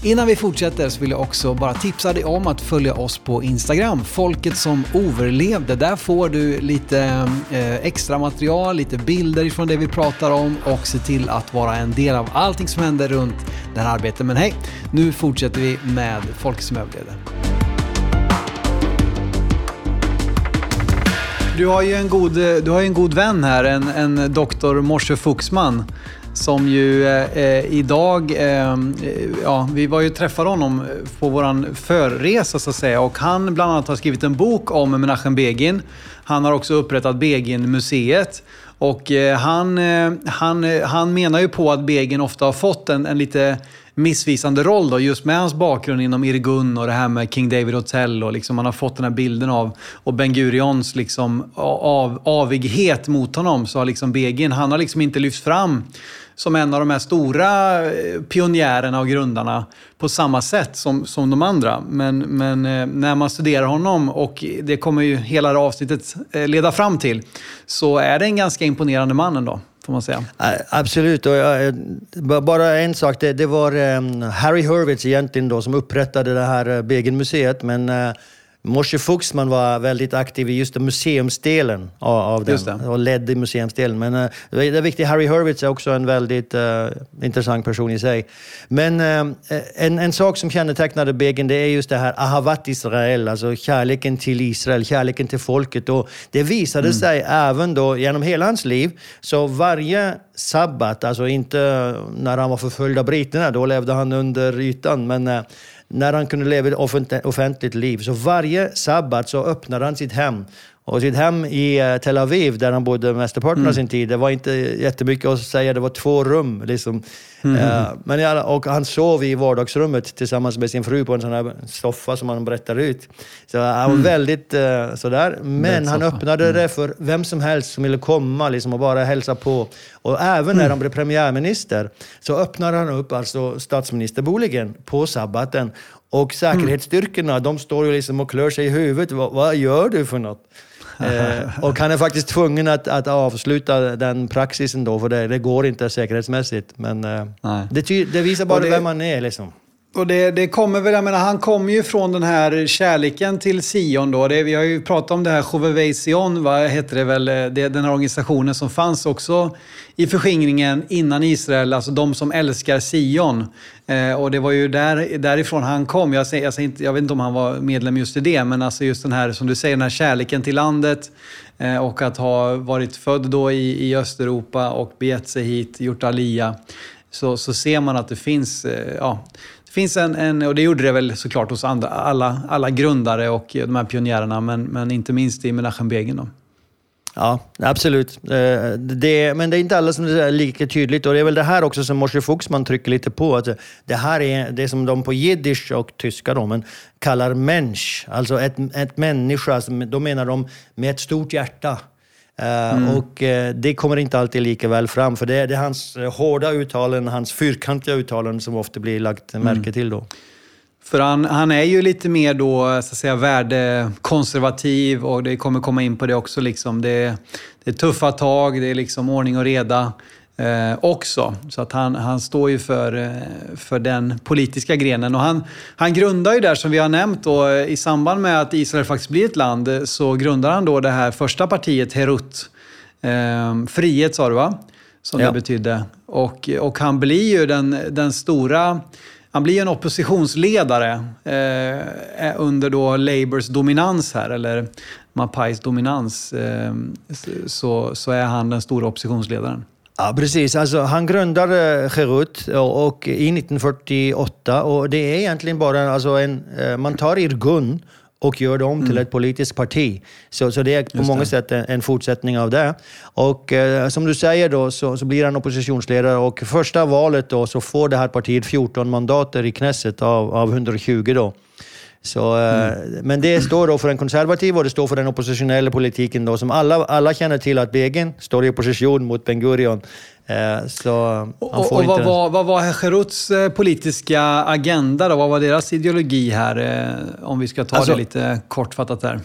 Innan vi fortsätter så vill jag också bara tipsa dig om att följa oss på Instagram, Folket som överlevde. Där får du lite eh, extra material, lite bilder ifrån det vi pratar om och se till att vara en del av allting som händer runt det här arbetet. Men hej, nu fortsätter vi med Folket som överlevde. Du har ju en god, du har en god vän här, en, en doktor Morse Fuxman som ju eh, eh idag, eh, ja, vi var ju träffade honom på vår förresa så att säga och han bland annat har skrivit en bok om Menachem Begin. Han har också upprättat Begin-museet och eh, han, eh, han, eh, han menar ju på att Begin ofta har fått en, en lite missvisande roll då, just med hans bakgrund inom Irgun och det här med King David Hotel och liksom man har fått den här bilden av och Ben Gurions liksom av, avighet mot honom så har liksom Begin, han har liksom inte lyfts fram som en av de här stora eh, pionjärerna och grundarna på samma sätt som, som de andra. Men, men eh, när man studerar honom, och det kommer ju hela det avsnittet eh, leda fram till, så är det en ganska imponerande man ändå får man säga. Absolut. Och, eh, bara en sak. Det, det var ehm, Harry Hurwitz egentligen då som upprättade det här eh, Begenmuseet. Men eh, Moshe Fuxman var väldigt aktiv i just museumsdelen av, av den och ledde museumsdelen. Men uh, det är viktigt, Harry Hurwitz är också en väldigt uh, intressant person i sig. Men uh, en, en sak som kännetecknade Begin det är just det här Ahavat Israel, alltså kärleken till Israel, kärleken till folket. Och det visade mm. sig även då genom hela hans liv. Så varje sabbat, alltså inte när han var förföljd av britterna, då levde han under ytan, men när han kunde leva ett offentligt liv. Så varje sabbat så öppnade han sitt hem. Och sitt hem i eh, Tel Aviv, där han bodde mesteparten mm. av sin tid, det var inte jättemycket att säga. Det var två rum. Liksom. Mm. Uh, men och han sov i vardagsrummet tillsammans med sin fru på en sån här soffa som han berättar ut. Så han var mm. väldigt uh, sådär. Men han öppnade mm. det för vem som helst som ville komma liksom, och bara hälsa på. Och även när mm. han blev premiärminister så öppnade han upp alltså statsministerboligen på sabbaten. Och säkerhetsstyrkorna, de står ju liksom och klör sig i huvudet. vad, vad gör du för något? Eh, och han är faktiskt tvungen att, att avsluta den praxisen då, för det, det går inte säkerhetsmässigt. Men eh, det, det, visar bara det, vem man är. Liksom. Och det, det kommer väl, jag menar, han kommer ju från den här kärleken till Sion då. Det, vi har ju pratat om det här Chauvevet Sion, vad heter det väl? Eh, det, den här organisationen som fanns också i förskingringen innan Israel, alltså de som älskar Sion. Eh, och det var ju där, därifrån han kom. Jag, säger, jag, säger inte, jag vet inte om han var medlem just i det, men alltså just den här, som du säger, den här kärleken till landet eh, och att ha varit född då i, i Östeuropa och begett sig hit, gjort alia. Så, så ser man att det finns, eh, ja, det finns en, en, och det gjorde det väl såklart hos andra, alla, alla grundare och de här pionjärerna, men, men inte minst i Menachem Begin. Då. Ja, absolut. Eh, det, men det är inte alla som är lika tydligt och det är väl det här också som Moshe Fuchsman trycker lite på. Att det här är det som de på jiddisch och tyska då, men kallar mensch, alltså ett, ett människa. Då menar de med ett stort hjärta. Eh, mm. Och eh, det kommer inte alltid lika väl fram, för det är, det är hans hårda uttalanden, hans fyrkantiga uttalanden som ofta blir lagt märke mm. till då. För han, han är ju lite mer då, så att säga, värdekonservativ och det kommer komma in på det också. Liksom. Det, det är tuffa tag, det är liksom ordning och reda eh, också. Så att han, han står ju för, eh, för den politiska grenen. Och han, han grundar ju där, som vi har nämnt, då, i samband med att Israel faktiskt blir ett land, så grundar han då det här första partiet, Herut. Eh, frihet sa du va? Som ja. det betydde. Och, och han blir ju den, den stora han blir en oppositionsledare eh, under då Labours dominans här, eller Mapais dominans, eh, så, så är han den stora oppositionsledaren. Ja, precis. Alltså, han grundade och, och, i 1948 och det är egentligen bara alltså en, eh, man tar Irgun och gör det om till mm. ett politiskt parti. Så, så det är på Just många det. sätt en, en, fortsättning av det. Och eh, som du säger då så, så, blir han oppositionsledare och första valet då så får det här partiet 14 mandater i Knesset av, av 120 då. Så, eh, mm. Men det står då för den konservativa och det står för den oppositionella politiken då, som alla, alla känner till att Begin står i opposition mot Ben Gurion. Eh, så och, och vad, var, vad var Heruts eh, politiska agenda då? Vad var deras ideologi här? Om vi ska ta alltså, det lite kortfattat där.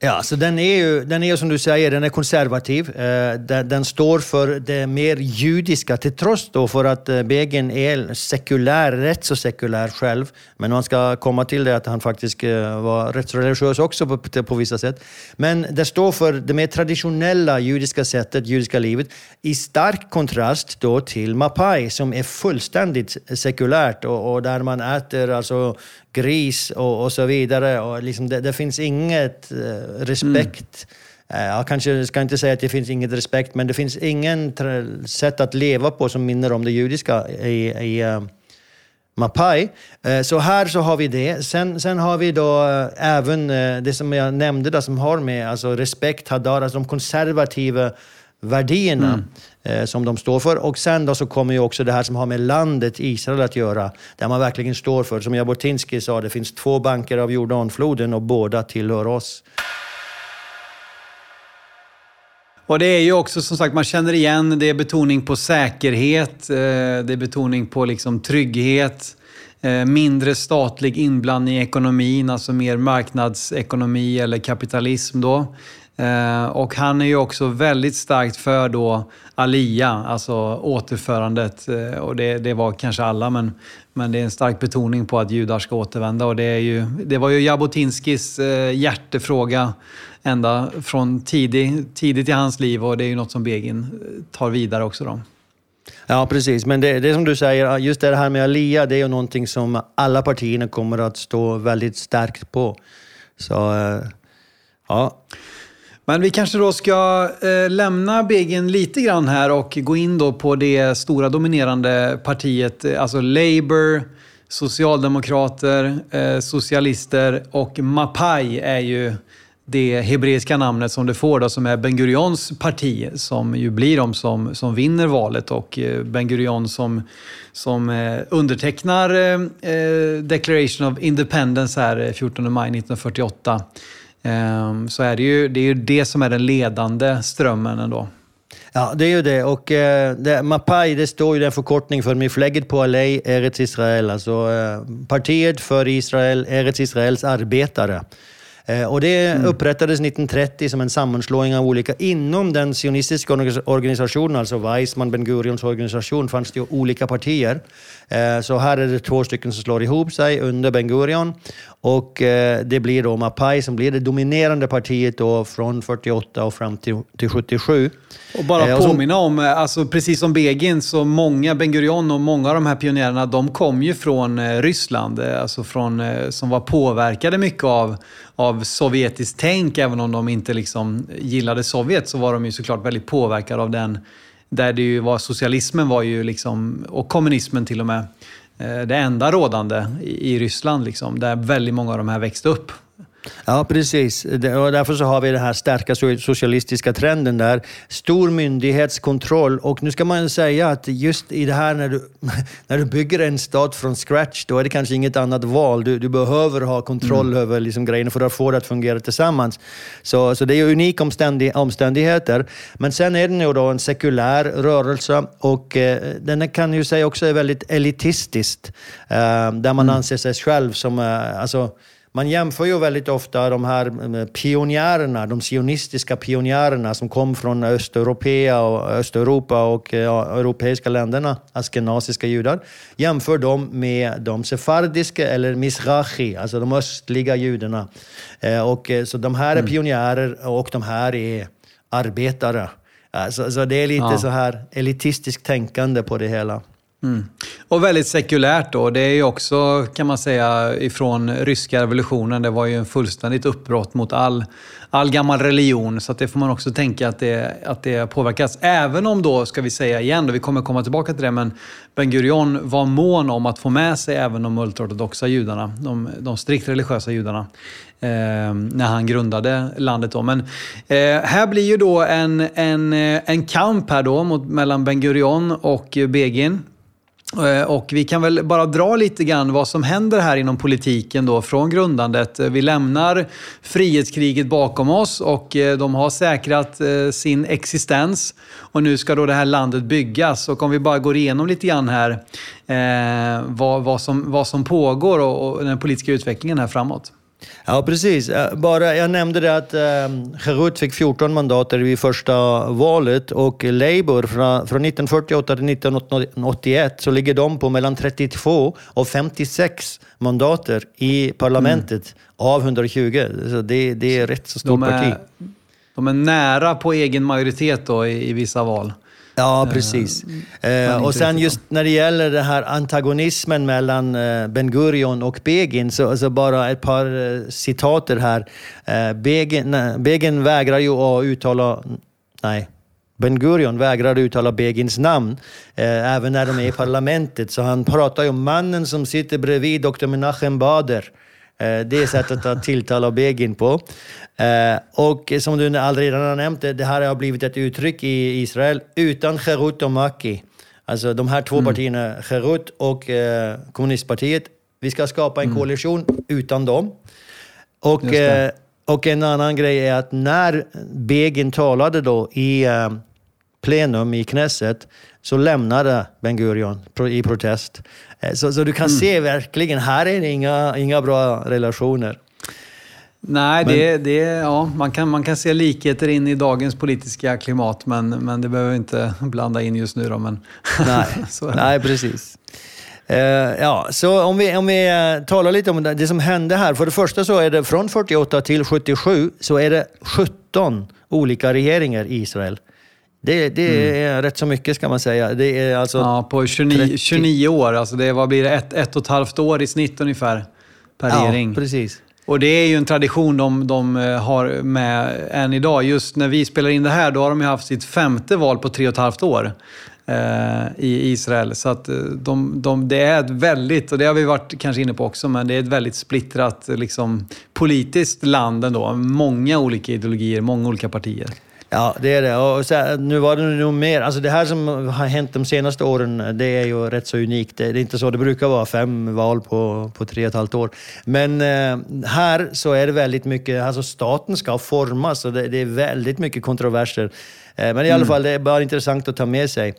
Ja, så den är ju, den är som du säger, den är konservativ. Eh, den, står för det mer judiska, till trots då för att eh, Begin är sekulär, rätt så sekulär själv. Men man ska komma till det att han faktiskt eh, var rätt så religiös också på, på vissa sätt. Men det står för det mer traditionella judiska sättet, judiska livet, i stark kontrast då till Mapai som är fullständigt sekulärt och, och där man äter alltså gris och, och så vidare. Och liksom det, det finns inget eh, respekt. Mm. Jag kanske ska inte säga att det finns inget respekt, men det finns ingen sätt att leva på som minner om det judiska i, i uh, Mapai. Så här så har vi det. Sen, sen har vi då även det som jag nämnde, då, som har med alltså respekt, hadar, alltså de konservativa värderinna mm. Eh, som de står för. Och sen då så kommer ju också det här som har med landet Israel att göra, där man verkligen står för, som Jabotinsky sa, det finns två banker av Jordanfloden och båda tillhör oss. Och det är ju också som sagt, man känner igen, det är betoning på säkerhet, eh, det är betoning på liksom trygghet, eh, mindre statlig inblandning i ekonomin, alltså mer marknadsekonomi eller kapitalism då. Eh, och han är ju också väldigt starkt för då Alia, alltså återförandet. Eh, och det, det var kanske alla, men, men det är en stark betoning på att judar ska återvända. Och det, är ju, det var ju Jabotinskis eh, hjärtefråga ända från tidig, tidigt i hans liv och det är ju något som Begin tar vidare också. Då. Ja, precis. Men det, det som du säger, just det här med Alia, det är ju någonting som alla partierna kommer att stå väldigt starkt på. Så, ja. Men vi kanske då ska eh, lämna Begin lite grann här och gå in då på det stora dominerande partiet, eh, alltså Labour, Socialdemokrater, eh, Socialister och Mapai är ju det hebreiska namnet som det får då, som är Ben Gurions parti, som ju blir de som, som vinner valet och eh, Ben Gurion som, som eh, undertecknar eh, Declaration of Independence här 14 maj 1948 Ehm, så är det ju det, är ju det som är den ledande strömmen ändå. Ja, det är ju det. Och eh, det, Mapai, det står ju den förkortning för Mifleget på Alei Eretz Israel, alltså eh, partiet för Israel, Eretz Israels arbetare. Eh, och det mm. upprättades 1930 som en sammanslagning av olika, inom den sionistiska organisationen, alltså Weizmann Ben Gurions organisation, fanns det ju olika partier. Eh, så här är det två stycken som slår ihop sig under Ben Gurion och eh, det blir då Mapai som blir det dominerande partiet då från 48 och fram till, till 77. Och bara eh, påminna om, alltså precis som Begin, så många, Ben Gurion och många av de här pionjärerna, de kom ju från Ryssland, alltså från, som var påverkade mycket av, av sovjetiskt tänk. Även om de inte liksom gillade Sovjet så var de ju såklart väldigt påverkade av den där det ju var, socialismen var ju liksom, och kommunismen till och med, eh, det enda rådande i Ryssland. Liksom, där väldigt många av de här växte upp. Ja, precis. Och därför så har vi den här starka socialistiska trenden där. Stor myndighetskontroll. Och nu ska man säga att just i det här när du, *laughs* när du bygger en stat från scratch, då är det kanske inget annat val. Du, du behöver ha kontroll mm. över liksom grejerna för att få det att fungera tillsammans. Så, så det är unika omständig, omständigheter. Men sen är den ju då en sekulär rörelse och eh, den kan ju säga också är väldigt elitistisk. Eh, där man mm. anser sig själv som, eh, alltså, man jämför ju väldigt ofta de här eh, pionjärerna, de sionistiska pionjärerna som kom från Östeuropa och, Östeuropa och ja, europeiska länderna, askenaziska judar, jämför dem med de sefardiska eller misrachi, alltså de östliga judarna. Eh, och, eh, så de här är mm. pionjärer och de här är arbetare. Så, så det är lite ja. så här elitistiskt tänkande på det hela. Mm. Och väldigt sekulärt då. Det är ju också, kan man säga, ifrån ryska revolutionen. Det var ju en fullständigt uppbrott mot all, all gammal religion. Så det får man också tänka att det, att det påverkas. Även om då, ska vi säga igen, då, vi kommer komma tillbaka till det, men Ben Gurion var mån om att få med sig även de ultraortodoxa judarna, de, de strikt religiösa judarna. Eh, när han grundade landet. Då. Men eh, här blir ju då en, en, eh, en kamp här då mot, mellan Ben Gurion och eh, Begin. Eh, och vi kan väl bara dra lite grann vad som händer här inom politiken då från grundandet. Eh, vi lämnar frihetskriget bakom oss och eh, de har säkrat sin existens. Och nu ska då det här landet byggas. Och om vi bara går igenom lite grann här eh, vad, vad, som, vad som pågår och, och den politiska utvecklingen här framåt. Ja, precis. Bara, jag nämnde det att eh, fick 14 mandater vid första valet och Labour från, från 1948 till 1981 så ligger de på mellan 32 och 56 mandater i parlamentet mm. av 120. Så det, det är rätt så stort parti. De är nära på egen majoritet då i, i vissa val. Ja, eh, precis. Eh, och sen just när det gäller den här antagonismen mellan eh, Ben Gurion och Begin, så, så bara ett par eh, citater här. Eh, Begin, Begin vägrar ju att uttala... Nej. Ben Gurion vägrar uttala Begins namn, eh, även när de är i *laughs* parlamentet. Så han pratar ju om mannen som sitter bredvid Dr. Menachem Bader. Eh, det är sättet att tilltala Begin på. Eh, och som du redan har nämnt, det här har blivit ett uttryck i Israel utan Cherut och Maki. Alltså de här två mm. partierna, Cherut och eh, kommunistpartiet. Vi ska skapa en mm. koalition utan dem. Och, och en annan grej är att när Begin talade då i plenum i Knesset så lämnade Ben Gurion i protest. Så, så du kan mm. se verkligen, här är det inga, inga bra relationer. Nej, men... det, det, ja, man, kan, man kan se likheter in i dagens politiska klimat, men, men det behöver vi inte blanda in just nu. Då, men Nej, *laughs* Nej precis. Uh, ja, så om vi, om vi uh, talar lite om det, det, som hände här. För det första så är det från 48 till 77 så är det 17 olika regeringar i Israel. Det, det mm. är rätt så mycket ska man säga. Det är alltså ja, på 29, 29 år. Alltså det, vad blir det? Ett, ett och ett halvt år i snitt ungefär per ja, regering. precis. Och det är ju en tradition de, de eh, har med än idag. Just när vi spelar in det här, då har de ju haft sitt femte val på tre och ett halvt år eh, i Israel. Så att eh, de, de, det är ett väldigt, och det har vi varit kanske inne på också, men det är ett väldigt splittrat liksom, politiskt land ändå. Många olika ideologier, många olika partier. Ja, det är det. Och så, nu var det nog mer. Alltså det här som har hänt de senaste åren, det är ju rätt så unikt. Det är inte så det brukar vara, fem val på, på tre och ett halvt år. Men eh, här så är det väldigt mycket, alltså staten ska formas och det, det är väldigt mycket kontroverser. Eh, men i alla mm. fall, det är bara intressant att ta med sig.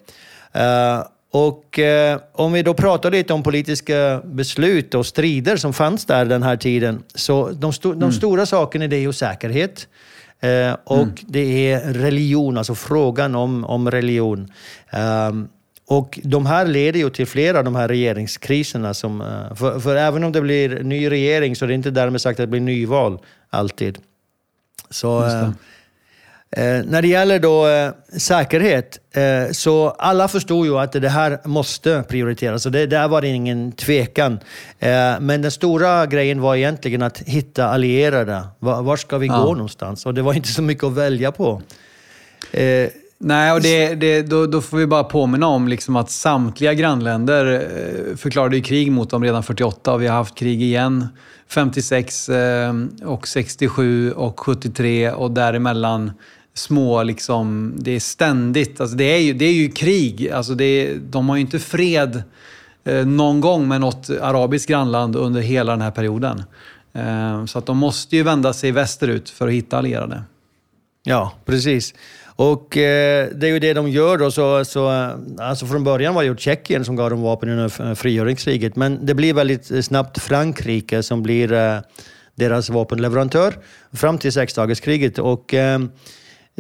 Uh, och eh, om vi då pratar lite om politiska beslut och strider som fanns där den här tiden. Så de, sto de mm. stora sakerna det är ju säkerhet. Eh, och mm. det är religion, alltså frågan om, om religion. Um, och de här leder ju till flera av de här regeringskriserna. Som, uh, för, för, även om det blir ny regering så är det inte därmed sagt att det blir nyval alltid. Så, uh, Eh, när det gäller då eh, säkerhet, eh, så alla förstod ju att det här måste prioriteras. Så det, där var det ingen tvekan. Eh, men den stora grejen var egentligen att hitta allierade. Var, var ska vi ja. gå någonstans? Och det var inte så mycket att välja på. Eh, Nej, och det, det, då, då, får vi bara påminna om liksom att samtliga grannländer eh, förklarade krig mot dem redan 48 och vi har haft krig igen 56 och 67 och 73 och däremellan små, liksom, det är ständigt, alltså det, är ju, det är ju krig. Alltså det är, de har ju inte fred eh, någon gång med något arabiskt grannland under hela den här perioden. Eh, så att de måste ju vända sig västerut för att hitta allierade. Ja, precis. Och eh, det är ju det de gör då. Så, så, eh, alltså från början var det ju Tjeckien som gav dem vapen under frigöringskriget, men det blir väldigt eh, snabbt Frankrike som blir eh, deras vapenleverantör fram till sexdagarskriget. Och eh,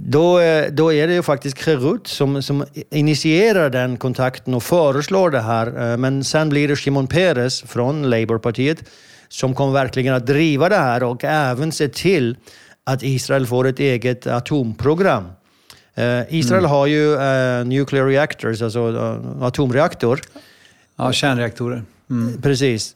då, eh, då är det ju faktiskt Krerut som, som initierar den kontakten och föreslår det här. Eh, men sen blir det Shimon Peres från Labourpartiet som kommer verkligen att driva det här och även se till att Israel får ett eget atomprogram. Eh, Israel mm. har ju nuclear reactors, alltså atomreaktor. Ja, kärnreaktorer. Mm. Precis.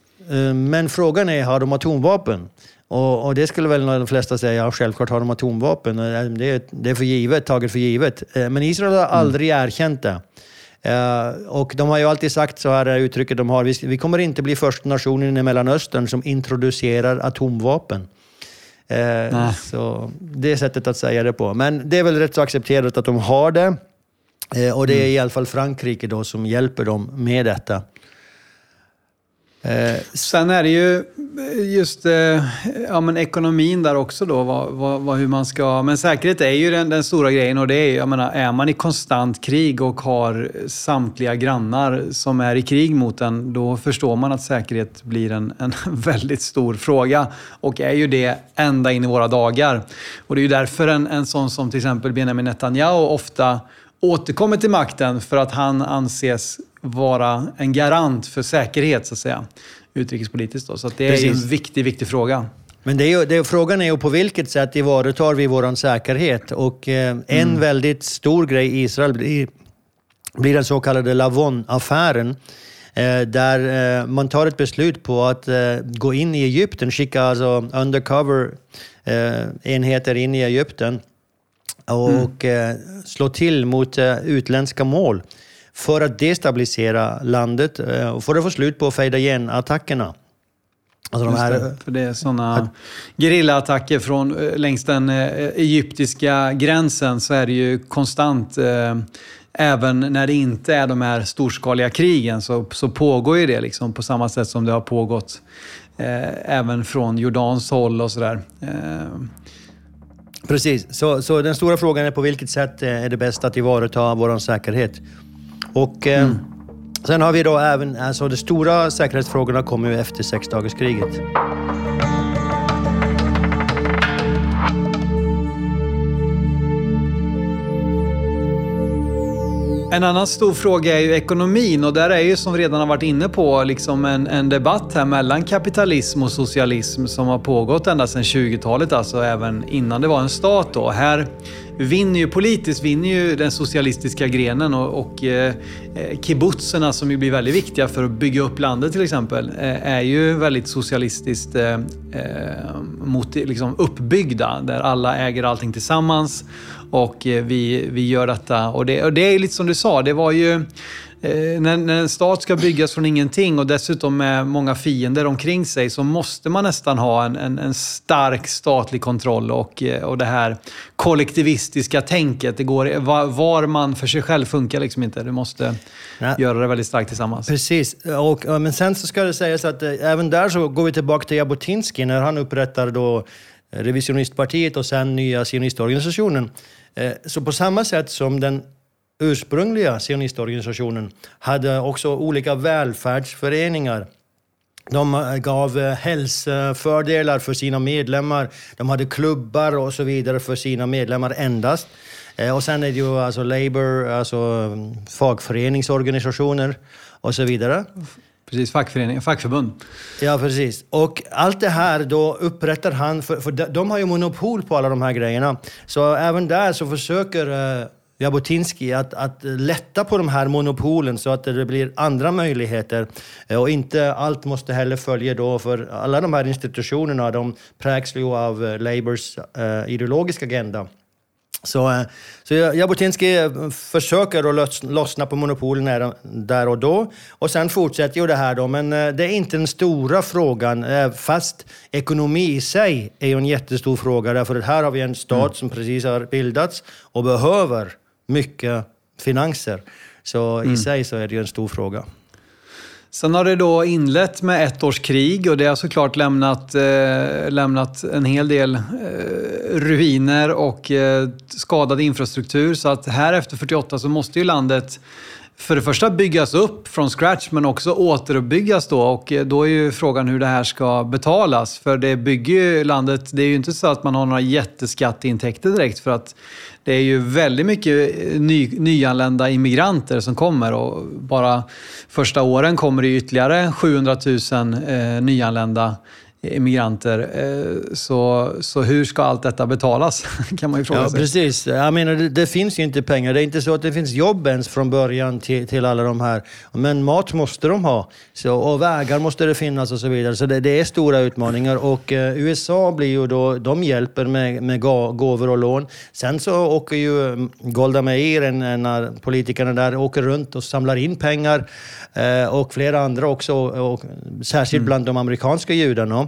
Men frågan är, har de atomvapen? Och, och, det skulle väl de flesta säga, ja, självklart har de atomvapen. Det, det är för givet, taget för givet. Eh, men Israel har aldrig mm. erkänt det. Uh, och de har ju alltid sagt så här uttrycket de har, vi, vi kommer inte bli första nationen i Mellanöstern som introducerar atomvapen. Uh, så det är sättet att säga det på. Men det är väl rätt så accepterat att de har det. Uh, och det är mm. i alla fall Frankrike då som hjälper dem med detta. Eh, sen är det ju just eh, ja, men ekonomin där också då, vad, vad, vad, hur man ska... Men säkerhet är ju den, den, stora grejen och det är, jag menar, är man i konstant krig och har samtliga grannar som är i krig mot en, då förstår man att säkerhet blir en, en *laughs* väldigt stor fråga och är ju det ända in i våra dagar. Och det är ju därför en, en sån som till exempel Benjamin Netanyahu ofta återkommer till makten för att han anses vara en garant för säkerhet, så att säga. Utrikespolitiskt då. Så det är en viktig, viktig fråga. Men det är ju, det, frågan är ju på vilket sätt tillvaratar vi vår säkerhet? Och eh, en mm. väldigt stor grej i Israel blir, blir den så kallade Lavon-affären. Eh, där eh, man tar ett beslut på att eh, gå in i Egypten, skicka alltså undercover eh, enheter in i Egypten och mm. slå till mot utländska mål för att destabilisera landet eh, och för att få slut på fejda igen-attackerna. Alltså de här, det, för det är sådana gerillaattacker från eh, längs den eh, egyptiska gränsen så är det ju konstant Även när det inte är de här storskaliga krigen så, så pågår ju det liksom på samma sätt som det har pågått eh, även från Jordans håll och sådär. Eh. Precis, så, så den stora frågan är på vilket sätt är det bäst att tillvarata vår säkerhet? Och, eh, mm. Sen har vi då även, alltså de stora säkerhetsfrågorna kommer ju efter sexdagarskriget. En annan stor fråga är ju ekonomin och där är ju som vi redan har varit inne på liksom en, en debatt här mellan kapitalism och socialism som har pågått ända sedan 20-talet, alltså även innan det var en stat. Då. Här vinner ju politiskt vinner ju den socialistiska grenen och, och eh, eh, kibbutzerna som ju blir väldigt viktiga för att bygga upp landet till exempel eh, är ju väldigt socialistiskt eh, eh mot, liksom uppbyggda där alla äger allting tillsammans och eh, vi, vi gör detta. Och det, och det är lite som du sa, det var ju när, när, en stat ska byggas från ingenting och dessutom med många fiender omkring sig så måste man nästan ha en, en, en stark statlig kontroll och, eh, och det här kollektivistiska tänket. Det går, var, var man för sig själv funkar liksom inte. Du måste ja. göra det väldigt starkt tillsammans. Precis. Och, men sen så ska det sägas att eh, även där så går vi tillbaka till Jabotinsky när han upprättar då revisionistpartiet och sen nya sionistorganisationen. Så på samma sätt som den ursprungliga sionistorganisationen hade också olika välfärdsföreningar. De gav eh, hälsofördelar för sina medlemmar. De hade klubbar och så vidare för sina medlemmar endast. Eh, och sen är det ju alltså Labour, alltså mm, fackföreningsorganisationer och så vidare. Precis, fackförening, fackförbund. Ja, precis. Och allt det här då upprättar han, för, för de har ju monopol på alla de här grejerna. Så även där så försöker eh, Jabotinsky att, att lätta på de här monopolen så att det blir andra möjligheter. Eh, och inte allt måste heller följa då, för alla de här institutionerna de prägs ju av eh, Labours uh, ideologiska agenda. Så, uh, så Jabotinsky försöker att lossna på monopolen där och då. Och sen fortsätter ju det här då, men det är inte den stora frågan. Fast ekonomi i sig är ju en jättestor fråga, därför att här har vi en stat mm. som precis har bildats och behöver mycket finanser. Så mm. i sig så är det ju en stor fråga. Sen har det då inlett med ett års krig och det har såklart lämnat, eh, lämnat en hel del eh, ruiner och eh, skadad infrastruktur. Så att här efter 48 så måste ju landet för det första byggas upp från scratch men också återuppbyggas då och eh, då är ju frågan hur det här ska betalas. För det bygger ju landet, det är ju inte så att man har några jätteskatteintäkter direkt för att det är ju väldigt mycket eh, ny, nyanlända immigranter som kommer och bara första åren kommer det ytterligare 700 000 eh, nyanlända immigranter. Eh, så, så hur ska allt detta betalas? *laughs* kan man ju fråga ja, sig. Precis. Jag menar, det, det, finns ju inte pengar. Det är inte så att det finns jobb ens från början till, till alla de här. Men mat måste de ha. Så, och vägar måste det finnas och så vidare. Så det, det är stora utmaningar. Och eh, USA blir ju då, de hjälper med, med gåvor och lån. Sen så åker ju mm, Golda Meir, en, av politikerna där, åker runt och samlar in pengar. Eh, och flera andra också, och, och särskilt mm. bland de amerikanska judarna.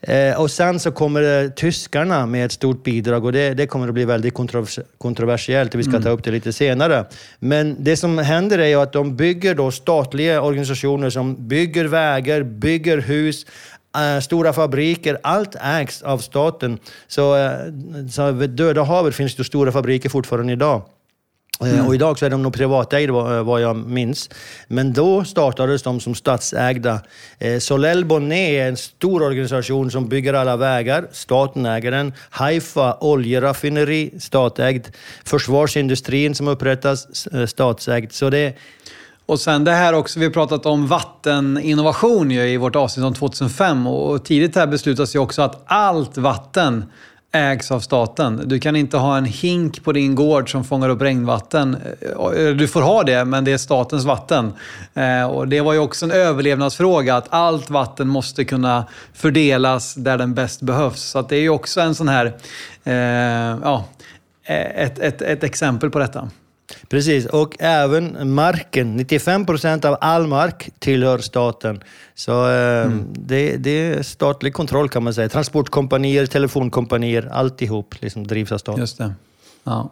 Eh, och sen så kommer eh, tyskarna med ett stort bidrag och det, det kommer att bli väldigt kontrovers kontroversiellt vi ska mm. ta upp det lite senare. Men det som händer är ju att de bygger då statliga organisationer som bygger vägar, bygger hus, Uh, stora fabriker, allt ägs av staten. Så, uh, så vid Döda havet finns det stora fabriker fortfarande idag. Eh, mm. Och idag så är de nog privatägda eh, vad jag minns. Men då startades de som statsägda. Eh, Solel Bonnet är en stor organisation som bygger alla vägar. Staten äger den. Haifa oljeraffineri, statsägd. Försvarsindustrin som upprättas, statsägd. Så det, och sen det här också, vi har pratat om vatteninnovation i vårt avsnitt om 2005 och tidigt här beslutas ju också att allt vatten ägs av staten. Du kan inte ha en hink på din gård som fångar upp regnvatten. Eh, du får ha det, men det är statens vatten. Eh, och det var ju också en överlevnadsfråga, att allt vatten måste kunna fördelas där den bäst behövs. Så det är ju också en sån här, eh, ja, eh, ett, ett, ett exempel på detta. Precis, och även marken. 95 procent av all mark tillhör staten. Så eh, mm. det, det, är statlig kontroll kan man säga. Transportkompanier, telefonkompanier, alltihop liksom drivs av staten. Just det. Ja.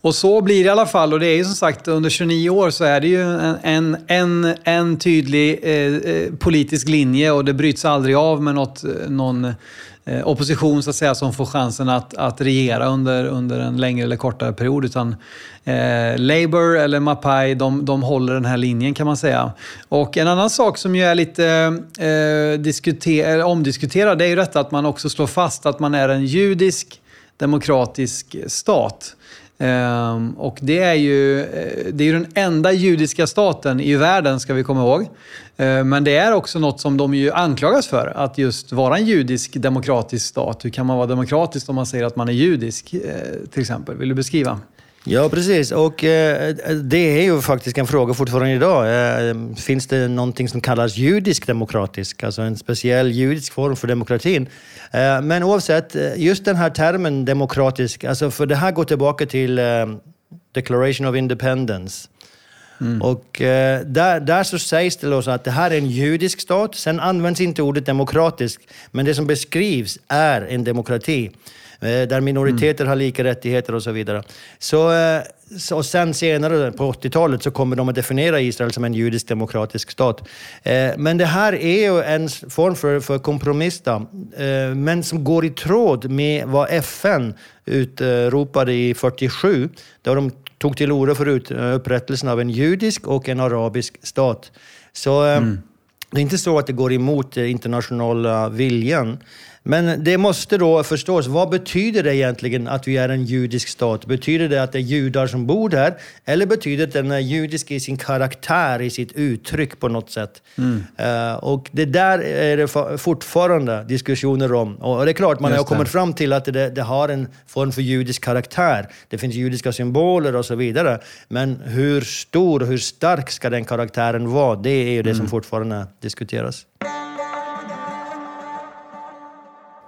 Och så blir det i alla fall. Och det är ju som sagt, under 29 år så är det ju en, en, en, en tydlig eh, eh politisk linje och det bryts aldrig av med något, eh, någon Eh, opposition så att säga, som får chansen att, att regera under, under en längre eller kortare period. Utan eh, Labour eller Mapai, de, de håller den här linjen kan man säga. Och en annan sak som ju är lite eh, diskuter, omdiskuterad, det är ju detta att man också slår fast att man är en judisk demokratisk stat. Ehm, och det är, ju, eh, det är ju den enda judiska staten i världen, ska vi komma ihåg. Ehm, men det är också något som de ju anklagas för, att just vara en judisk demokratisk stat. Hur kan man vara demokratisk om man säger att man är judisk, eh, till exempel? Vill du beskriva? Ja, precis. Och eh, det är ju faktiskt en fråga fortfarande idag. Eh, finns det någonting som kallas judisk demokratisk, alltså en speciell judisk form för demokratin? Eh, men oavsett, eh, just den här termen demokratisk, alltså för det här går tillbaka till eh, Declaration of Independence. Mm. Och eh, där, där så sägs det då att det här är en judisk stat. Sen används inte ordet demokratisk, men det som beskrivs är en demokrati. Eh, där minoriteter mm. har lika rättigheter och så vidare. Så, eh, och sen senare på 80-talet så kommer de att definiera Israel som en judisk demokratisk stat. Eh, men det här är ju en form för, för kompromiss, då, men som går i tråd med vad FN utropade i 47, då de tog till orda för upprättelsen av en judisk och en arabisk stat. Så mm. det är inte så att det går emot internationella viljan. Men det måste då förstås, vad betyder det egentligen att vi är en judisk stat? Betyder det att det är judar som bor där? Eller betyder det att den är judisk i sin karaktär, i sitt uttryck på något sätt? Mm. Uh, och det där är det fortfarande diskussioner om. Och det är klart, man har kommit fram till att det, det, har en form för judisk karaktär. Det finns judiska symboler och så vidare. Men hur stor och hur stark ska den karaktären vara? Det är ju det mm. som fortfarande diskuteras.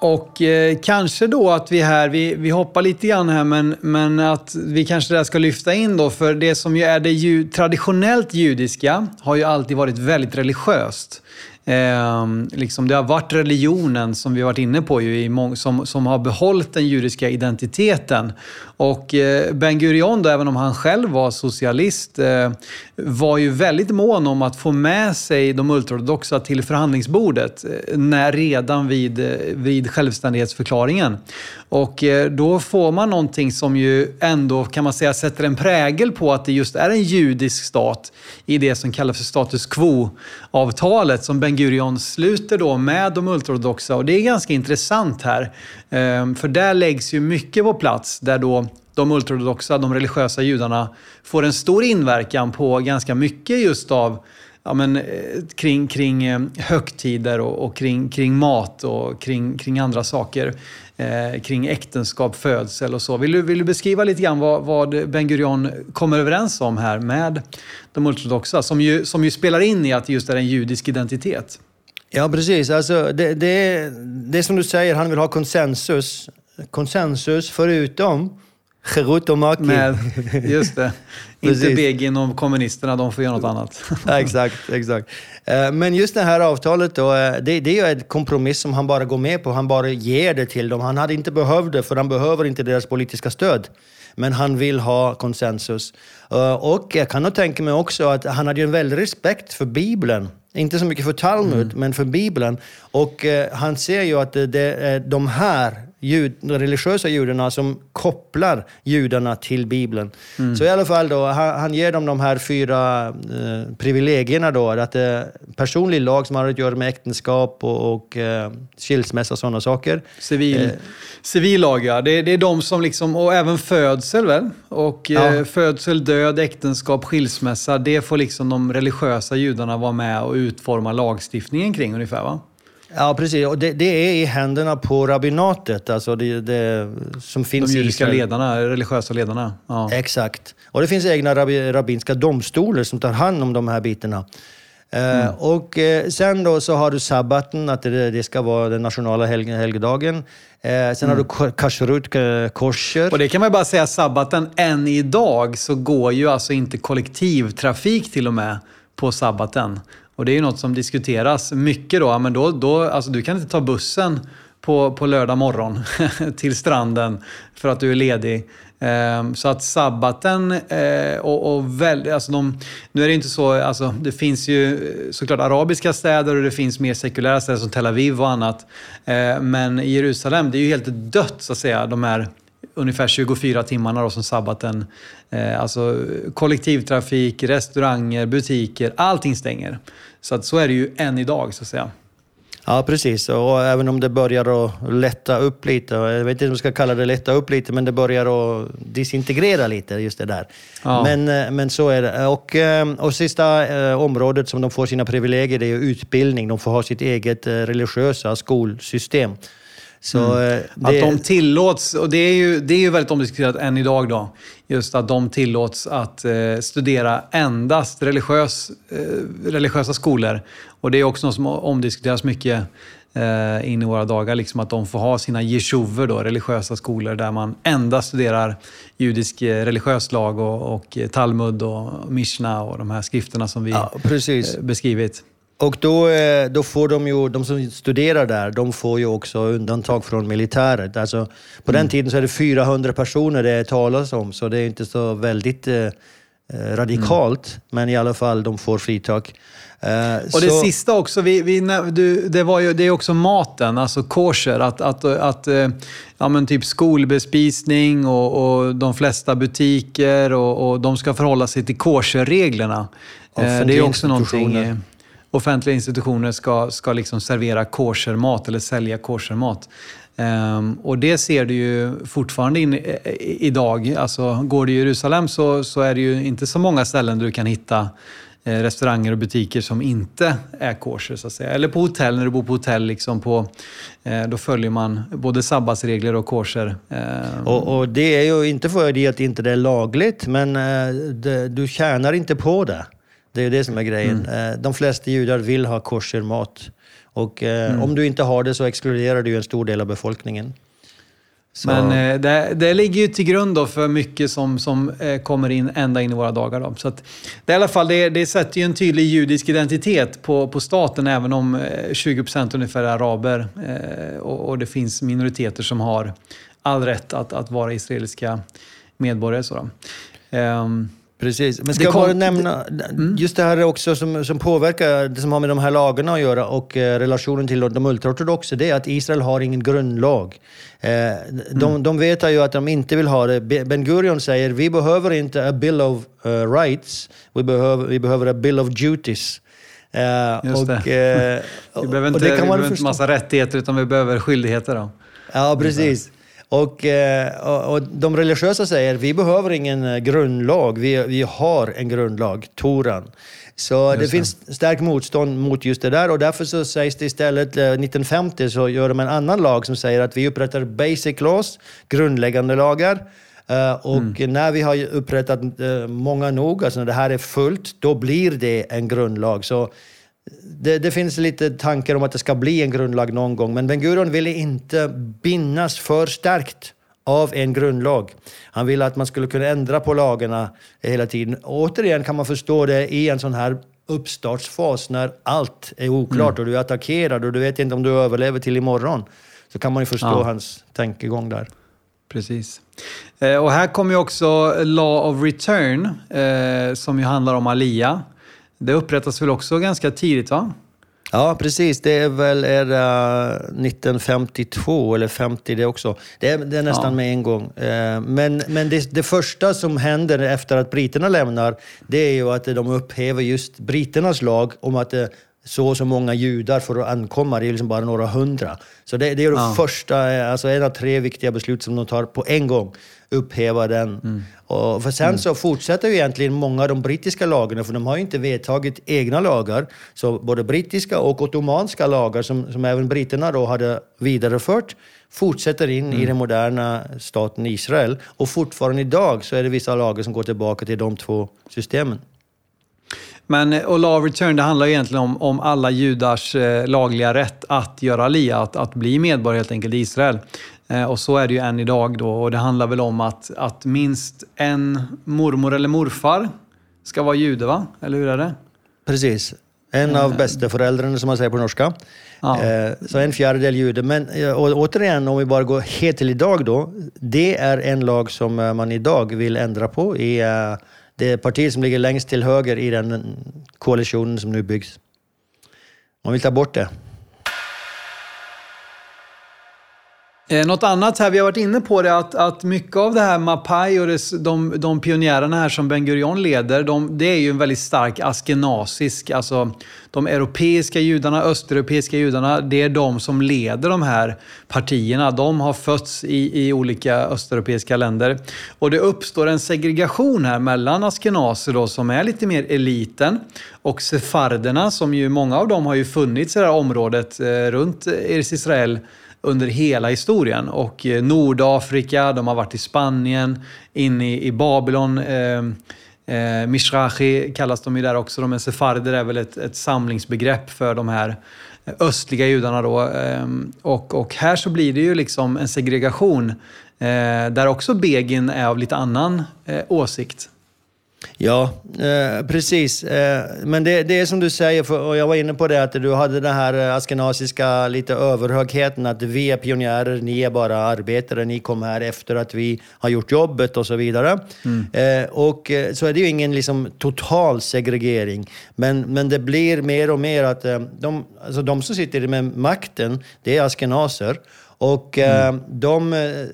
Och eh, kanske då att vi här, vi, vi hoppar lite grann här, men, men att vi kanske där ska lyfta in då, för det som ju är det ju, traditionellt judiska har ju alltid varit väldigt religiöst. Eh, liksom det har varit religionen, som vi har varit inne på, ju, som, som har behållit den judiska identiteten. Och eh, Ben Gurion, då, även om han själv var socialist, eh, var ju väldigt mån om att få med sig de ultraortodoxa till förhandlingsbordet eh, när, redan vid, eh, vid självständighetsförklaringen. Och eh, då får man någonting som ju ändå, kan man säga, sätter en prägel på att det just är en judisk stat i det som kallas för status quo-avtalet som Ben Gurion sluter då med de ultraortodoxa. Och det är ganska intressant här. Ehm, för där läggs ju mycket på plats där då de ultraortodoxa, de religiösa judarna, får en stor inverkan på ganska mycket just av ja, men, eh, kring, kring eh, högtider och, och kring, kring mat och kring, kring andra saker. Eh, kring äktenskap, födsel och så. Vill du, vill du beskriva lite grann vad, vad Ben Gurion kommer överens om här med de ortodoxa, som ju, som ju spelar in i att det just är en judisk identitet? Ja, precis. Alltså, det, det, det är som du säger, han vill ha konsensus. Konsensus förutom Cherut och Maki. Med, just det. *laughs* Inte Begin och kommunisterna, de får göra något annat. *laughs* exakt, exakt. Eh, men just det här avtalet då, eh, det, det är ett kompromiss som han bara går med på. Han bara ger det till dem. Han hade inte behövt det, för han behöver inte deras politiska stöd. Men han vill ha konsensus. Eh, och jag kan nog tänka mig också att han hade en väldig respekt för Bibeln. Inte så mycket för Talmud, mm. men för Bibeln. Och han ser ju att det, de här jud, de religiösa judarna som kopplar judarna till Bibeln. Mm. Så i alla fall då, han, han ger dem de här fyra eh, privilegierna då. Att är personlig lag som har att göra med äktenskap och, och eh, skilsmässa och sådana saker. Civil, eh. civil lag, ja. Det, det, är de som liksom, och även födsel väl? Och ja. eh, födsel, död, äktenskap, skilsmässa. Det får liksom de religiösa judarna vara med och utforma lagstiftningen kring ungefär va? Ja, precis. Och det, det, är i händerna på rabbinatet, alltså det, det som finns De judiska ledarna, religiösa ledarna. Ja. Exakt. Och det finns egna rabbinska domstolar som tar hand om de här bitarna. Eh, mm. och eh, sen då så har du sabbaten, att det, det ska vara den nationella helg, helgdagen. Uh, sen mm. har du kashrut, kosher. Och det kan man bara säga, sabbaten, än idag så går ju alltså inte kollektivtrafik till och med på sabbaten. Och det är ju något som diskuteras mycket då. Men då, då alltså du kan inte ta bussen på, på lördag morgon *laughs* till stranden för att du är ledig. Ehm, så att sabbaten eh, och, och väl, alltså de, nu är det inte så, alltså det finns ju eh, såklart arabiska städer och det finns mer sekulära städer som Tel Aviv och annat. Eh, men i Jerusalem, det är ju helt dött så att säga, de här ungefär 24 timmarna då som sabbaten. Alltså kollektivtrafik, restauranger, butiker, allting stänger. Så att så är det ju än idag så att säga. Ja, precis. Och även om det börjar att lätta upp lite, jag vet inte om man ska kalla det lätta upp lite, men det börjar att disintegrera lite, just det där. Ja. Men, eh, men så är det. Och, eh, och sista eh, området som de får sina privilegier, det är utbildning. De får ha sitt eget religiösa skolsystem. Så, mm. det... Att de tillåts, och det är, ju, det är ju väldigt omdiskuterat än idag då, just att de tillåts att eh, studera endast religiös, eh, religiösa skolor. Och det är också något som omdiskuteras mycket eh, in i våra dagar, liksom att de får ha sina jeshuver, då, religiösa skolor, där man endast studerar judisk eh, religiös lag och, och Talmud och Mishna och de här skrifterna som vi ja, eh, beskrivit. Och då, eh, då får de ju, de som studerar där, de får ju också undantag från militäret. Alltså, på mm. den tiden så är det 400 personer det talas om, så det är inte så väldigt eh, eh, radikalt. Mm. Men i alla fall, de får fritag. Eh, och det så... sista också, vi, vi, du, det, var ju, det är också maten, alltså kosher. Att, att, att, eh, ja, men typ skolbespisning och, och de flesta butiker och, och de ska förhålla sig till kosherreglerna. Eh, det är också någonting offentliga institutioner ska, ska liksom servera koshermat eller sälja koshermat. Um, och det ser du ju fortfarande in, i, idag. Alltså, går du i Jerusalem så, så är det ju inte så många ställen där du kan hitta eh, restauranger och butiker som inte är kosher, så att säga. Eller på hotell, när du bor på hotell, liksom på, eh, då följer man både sabbatsregler och kosher. Eh. Och, och, det är ju inte för det att inte är lagligt, men eh, det, du tjänar inte på det. Det är det som är grejen. Mm. Eh, de flesta judar vill ha koshermat. Och eh, mm. om du inte har det så exkluderar du en stor del av befolkningen. Så. Men eh, det, det, ligger ju till grund för mycket som, som kommer in ända in i våra dagar. Då. Så att, det, i alla fall, det, det sätter ju en tydlig judisk identitet på, på staten, även om eh, 20 procent ungefär är araber. Och, och, det finns minoriteter som har all rätt att, att vara israeliska medborgare. Så. Um, Precis, men ska jag bara nämna, mm. just det här också som, som påverkar, det som har med de här lagarna att göra och eh, relationen till de ultraortodoxa, det är att Israel har ingen grundlag. Eh, de, mm. de vet ju att de inte vill ha det. Ben Gurion säger, vi behöver inte a bill of uh, rights, vi behöver, vi behöver a bill of duties. Uh, Just och, det. *laughs* Vi behöver inte, vi behöver inte massa rättigheter, utan vi behöver skyldigheter. Då. Ja, precis. Och, eh, och, och, de religiösa säger vi behöver ingen eh, grundlag, vi, vi har en grundlag, Toran. Så det, det finns starkt motstånd mot just det där och därför så sägs det istället, 1950 eh, så gör de en annan lag som säger att vi upprättar basic laws, grundläggande lagar. och mm. när vi har upprättat många nog, alltså när det här är fullt, då blir det en grundlag. Så det, det, finns lite tankar om att det ska bli en grundlag någon gång, men Ben Gurion ville inte bindas för starkt av en grundlag. Han ville att man skulle kunna ändra på lagarna hela tiden. Återigen kan man förstå det i en sån här uppstartsfas när allt är oklart mm. och du är attackerad och du vet inte om du överlever till imorgon. Så kan man ju förstå ja. hans tankegång där. Precis. Eh, och här kommer ju också Law of Return, eh, som ju handlar om Alia. Det upprättas väl också ganska tidigt, va? Ja, precis. Det är väl är det 1952 eller 50 det också. Det är, det är nästan ja. med en gång. Eh, men, men det, det, första som händer efter att britterna lämnar, det är ju att de upphäver just britternas lag om att eh, så och så många judar får ankomma. Det är liksom bara några hundra. Så det, det är det ja. första, alltså en av tre viktiga beslut som de tar på en gång upphäva den. Mm. Och för sen mm. så fortsätter ju egentligen många av de brittiska lagarna, för de har ju inte vedtagit egna lagar. Så både brittiska och ottomanska lagar, som, som även britterna då hade vidarefört, fortsätter in mm. i den moderna staten Israel. Och fortfarande idag så är det vissa lagar som går tillbaka till de två systemen. Men och eh, Law of Return, det handlar egentligen om, om alla judars eh, lagliga rätt att göra alia, att, att bli medborgare helt enkelt i Israel. Eh, och så är det ju än idag då. Och det handlar väl om att, att minst en mormor eller morfar ska vara jude, va? Eller hur är det? Precis. En av bästa föräldrarna som man säger på norska. Ja. Så en fjärdedel jude. Men och återigen, om vi bara går helt till idag då. Det är en lag som man idag vill ändra på i det parti som ligger längst till höger i den koalitionen som nu byggs. Man vill ta bort det. Eh, något annat här, vi har varit inne på det, att, att mycket av det här Mapai och det, de, de pionjärerna här som Ben Gurion leder, de, det är ju en väldigt stark askenasisk, alltså de europeiska judarna, östeuropeiska judarna, det är de som leder de här partierna. De har fötts i, i olika östeuropeiska länder. Och det uppstår en segregation här mellan askenaser då, som är lite mer eliten och sefarderna, som ju många av dem har ju funnits i det här området eh, runt Eres Israel under hela historien. Och eh, Nordafrika, de har varit i Spanien, in i, i Babylon. Eh, eh, Mishrachi kallas de ju där också. De är sefarder är väl ett, ett samlingsbegrepp för de här östliga judarna då. Eh, och, och här så blir det ju liksom en segregation eh, där också Begin är av lite annan eh, åsikt. Ja, eh, precis. Eh, men det, det, är som du säger, för, och jag var inne på det, att du hade den här eh, askenasiska lite överhögheten, att vi är pionjärer, ni är bara arbetare, ni kom här efter att vi har gjort jobbet och så vidare. Mm. Eh, och eh, så är det ju ingen liksom, total segregering, men, men det blir mer och mer att eh, de, alltså, de som sitter med makten, det är askenaser. Och mm. de,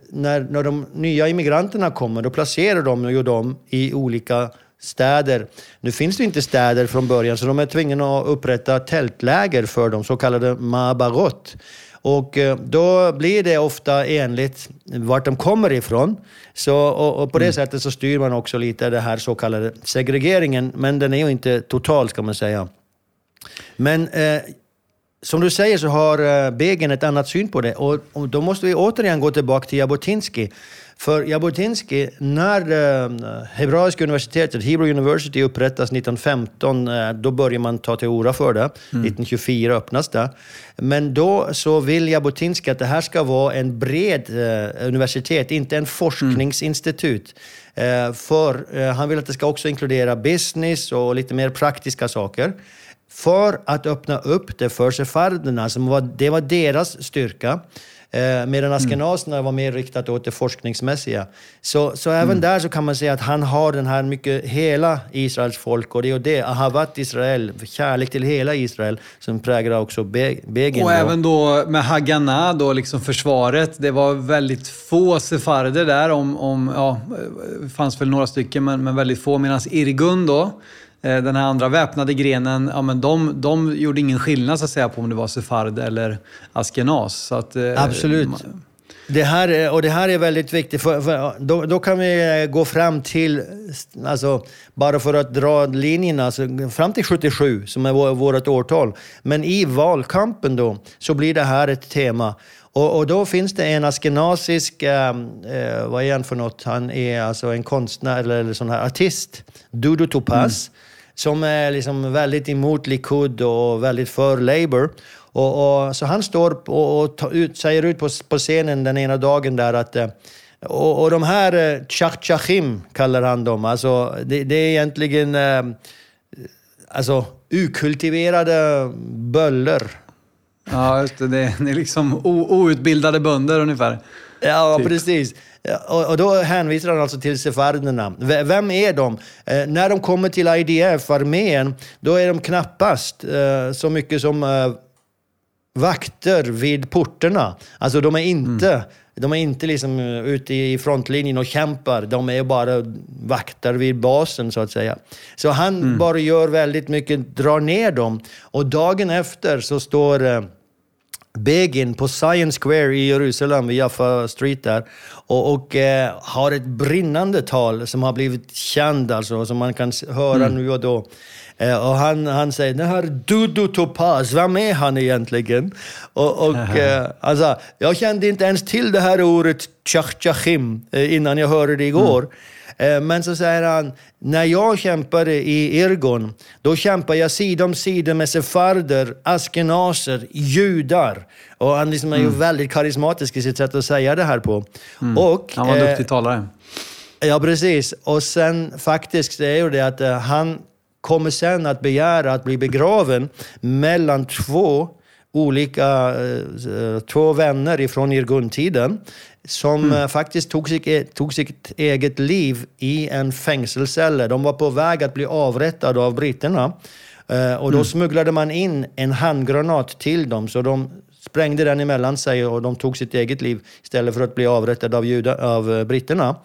när, när de nya immigranterna kommer, då placerar de ju dem i olika städer. Nu finns det inte städer från början, så de är tvungna att upprätta tältläger för dem, så kallade mabarot. Och eh, då blir det ofta enligt vart de kommer ifrån. Så, och, och på det mm. sättet så styr man också lite den här så kallade segregeringen, men den är ju inte total ska man säga. Men eh, som du säger så har eh, Begin ett annat syn på det och, och då måste vi återigen gå tillbaka till Jabotinsky för Jabotinsky, när eh, Hebraiska universitetet, Hebrew University, upprättas 1915, eh, då börjar man ta till ora för det. Mm. 1924 öppnas det. Men då så vill Jabotinsky att det här ska vara en bred universitet, inte en forskningsinstitut. Mm. För han vill att det ska också inkludera business och lite mer praktiska saker för att öppna upp det för sefarderna, som var, det var deras styrka. Eh, medan askenaserna var mer riktat åt det forskningsmässiga. Så, så även mm. där så kan man säga att han har den här mycket, hela Israels folk och det är det, Ahavat Israel, kärlek till hela Israel, som präglar också Begin. Och då. även då med Haganah, då liksom försvaret. Det var väldigt få sefarder där, om, om, ja, det fanns väl några stycken, men, men väldigt få. Medan Irgun då, den här andra väpnade grenen, ja, men de, de gjorde ingen skillnad så att säga på om det var sefard eller askenas. Så att, eh, Absolut. Man... Det här, och det här är väldigt viktigt, för, för då, då, kan vi eh, gå fram till, alltså, bara för att dra linjerna, alltså, fram till 77 som är vårt årtal. Men i valkampen då, så blir det här ett tema. Och, och då finns det en askenasisk, eh, vad är han för något? Han är alltså en konstnär eller, eller sån här artist, Dudu Topaz. Mm som är liksom väldigt emot Likud och väldigt för Labour. Och, och så han står och, och ut, säger ut på, på, scenen den ena dagen där att eh, och, och de här eh, kallar han dem. Alltså, det, det är egentligen eh, alltså, ukultiverade böller. Ja, just det. Det är liksom outbildade bönder ungefär. Ja, typ. precis. Och, och då hänvisar han alltså till sefarderna. Vem är de? Eh, när de kommer till IDF, armén, då är de knappast eh, så mycket som eh, vakter vid porterna. Alltså de är inte, mm. de är inte liksom eh, ute i frontlinjen och kämpar. De är bara vakter vid basen så att säga. Så han mm. bara gör väldigt mycket, drar ner dem. Och dagen efter så står Begin på Science Square i Jerusalem, vid Jaffa Street där, och, och eh, har ett brinnande tal som har blivit känd, alltså, som man kan höra mm. nu och då. Eh, och han, han säger, den här Dudu Topaz, vem är han egentligen? Och, och eh, alltså, jag kände inte ens till det här ordet tjachchachim eh, innan jag hörde det igår. Mm. Eh, men så säger han, när jag kämpade i Irgon, då kämpade jag sida om sida med sefarder, askenaser, judar. Och han liksom är ju mm. väldigt karismatisk i sitt sätt att säga det här på. Mm. Och, han var en duktig eh, talare. Ja, precis. Och sen faktiskt är ju det att eh, han kommer sen att begära att bli begraven mellan två olika, eh, två vänner ifrån Irgun-tiden som mm. Eh, faktiskt tog, sig, e-, tog sitt eget liv i en fängelsecell. De var på väg att bli avrättade av britterna. Eh, och då mm. smugglade man in en handgranat till dem, så de sprängde den emellan sig och de tog sitt eget liv istället för att bli avrättade av, juda, av britterna.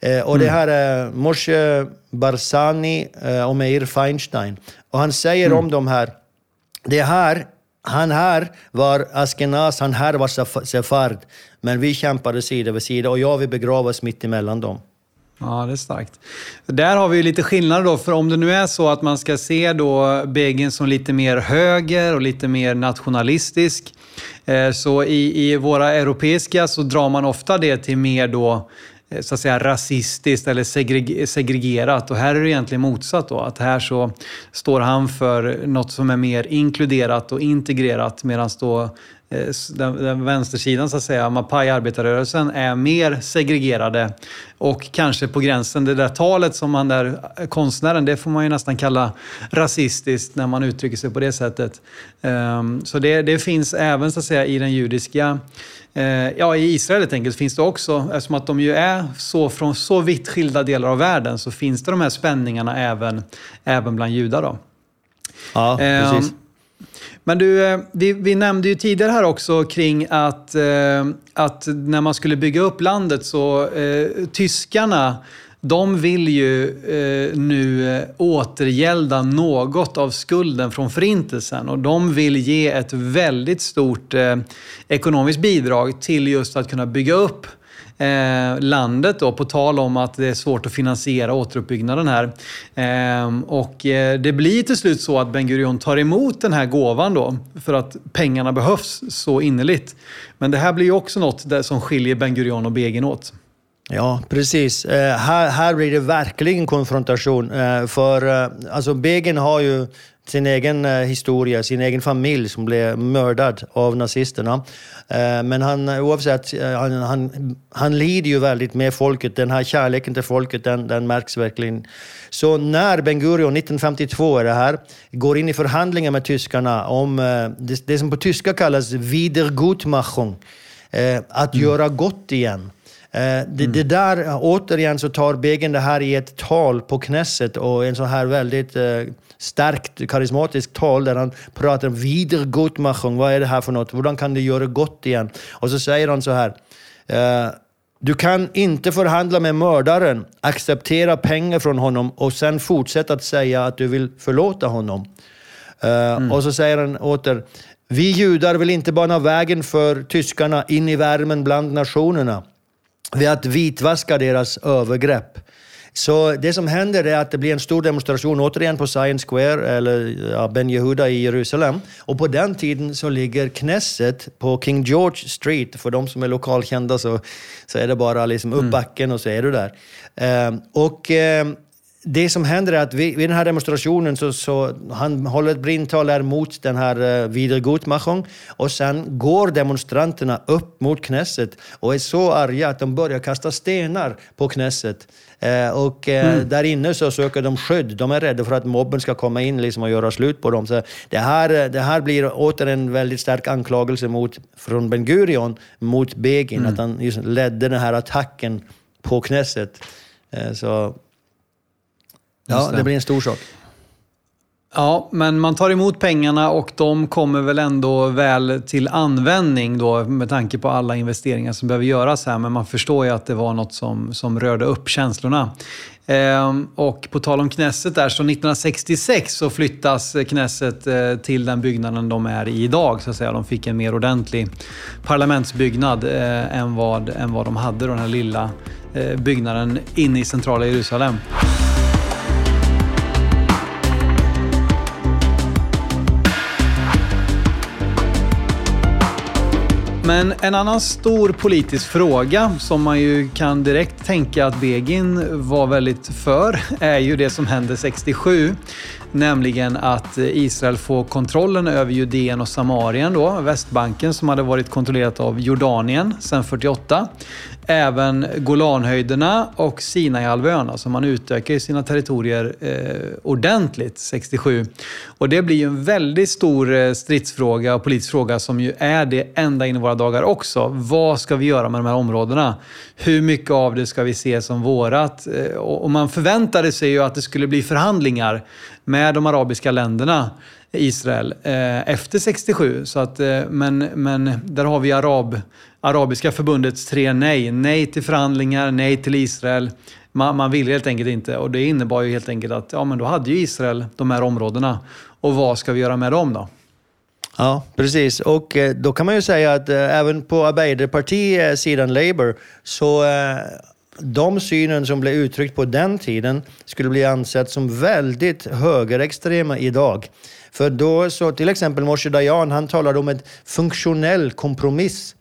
Eh, och det mm. här är Moshe Barzani eh, och Meir Feinstein. Och han säger mm. om de här, det här, han här var Askenaz, han här var Sefard. Men vi kämpade sida vid sida och jag vill begravas mitt emellan dem. Ja, det är starkt. Där har vi lite skillnader då, för om det nu är så att man ska se då Begin som lite mer höger och lite mer nationalistisk, eh, så i, i våra europeiska så drar man ofta det till mer då Eh, så att säga rasistiskt eller segregerat. Och här är det egentligen motsatt då. Att här så står han för något som är mer inkluderat och integrerat medan då den, den vänstersidan, så att säga, Mapai-arbetarrörelsen, är mer segregerade och kanske på gränsen. Det där talet som han där, konstnären, det får man ju nästan kalla rasistiskt när man uttrycker sig på det sättet. Um, så det, det finns även så att säga i den judiska Eh, ja, i Israel helt enkelt finns det också, eftersom att de ju är så från så vitt skilda delar av världen, så finns det de här spänningarna även, även bland judar. Då. Ja, precis. Men du, eh, vi, vi, nämnde ju tidigare här också kring att, eh, att när man skulle bygga upp landet så eh, tyskarna de vill ju eh, nu eh, återgälda något av skulden från Förintelsen. Och de vill ge ett väldigt stort eh, ekonomiskt bidrag till just att kunna bygga upp eh, landet då, på tal om att det är svårt att finansiera återuppbyggnaden här. Ehm, eh, och det blir till slut så att Ben Gurion tar emot den här gåvan då, för att pengarna behövs så innerligt. Men det här blir ju också något där som skiljer Ben Gurion och Begin åt. Ja, precis. Eh, här, här blir det verkligen konfrontation. Eh, för eh, alltså Begin har ju sin egen eh, historia, sin egen familj som blev mördad av nazisterna. Eh, men han, oavsett, eh, han, han, han lider ju väldigt med folket. Den här kärleken till folket, den, den märks verkligen. Så när Ben Gurion, 1952 är det här, går in i förhandlingar med tyskarna om det, det som på tyska kallas Wiedergutmachung, att mm. göra gott igen. Eh, det, mm. det, där, återigen så tar Begin det här i ett tal på Knesset och en så här väldigt eh, starkt karismatiskt tal där han pratar om Wiedergutmachung. Vad är det här för något? Hur kan du göra gott igen? Och så säger han så här. Eh, du kan inte förhandla med mördaren, acceptera pengar från honom och sen fortsätta att säga att du vill förlåta honom. Mm. Och så säger han åter, vi judar vill inte bana vägen för tyskarna in i värmen bland nationerna vid att vitvaska deras övergrepp. Så det som händer är att det blir en stor demonstration återigen på Science Square, eller ja, Ben Yehuda i Jerusalem. Och på den tiden så ligger Knesset på King George Street. För de som är lokalkända så, så är det bara liksom upp mm. backen och så är du där. Eh, och eh, det som händer är att vid, vid den här demonstrationen så, så han håller ett brindtal där mot den här Wiedergutmachung och sen går demonstranterna upp mot Knesset och är så arga att de börjar kasta stenar på Knesset. Uh, och uh, mm. där inne så söker de skydd. De är rädda för att mobben ska komma in liksom, och göra slut på dem. Så det, här, det här blir åter en väldigt stark anklagelse mot, från Ben Gurion mot Begin, mm. att han ledde den här attacken på Knesset. Så Ja, det. det blir en stor sak. Ja, men man tar emot pengarna och de kommer väl ändå väl till användning då med tanke på alla investeringar som behöver göras här. Men man förstår ju att det var något som, som rörde upp känslorna. Ehm, och på tal om Knesset där, så 1966 så flyttas Knesset eh, till den byggnaden de är i idag. Så att säga. De fick en mer ordentlig parlamentsbyggnad eh, än, vad, än vad de hade, då, den här lilla eh, byggnaden inne i centrala Jerusalem. Men en annan stor politisk fråga som man ju kan direkt tänka att Begin var väldigt för är ju det som hände 67. Nämligen att Israel får kontrollen över Judeen och Samarien, då, Västbanken som hade varit kontrollerat av Jordanien sedan 48 även Golanhöjderna och Sinaihalvön. Alltså man utökar sina territorier eh, ordentligt 67. Och det blir ju en väldigt stor eh, stridsfråga och politisk fråga som ju är det ända in i våra dagar också. Vad ska vi göra med de här områdena? Hur mycket av det ska vi se som vårat? Eh, och man förväntade sig ju att det skulle bli förhandlingar med med de arabiska länderna Israel eh, efter 67. Så att, eh, men, men där har vi Arab, Arabiska förbundets tre nej. Nej till förhandlingar, nej till Israel. Man, man ville helt enkelt inte och det innebar ju helt enkelt att ja, men då hade ju Israel de här områdena. Och vad ska vi göra med dem då? Ja, precis. Och eh, då kan man ju säga att eh, även på Arbeiderparti-sidan eh, Labour så de synen som blev uttryckt på den tiden skulle bli ansett som väldigt högerextrema idag. För då så till exempel Moshe Dayan, han talade om en funktionell kompromiss.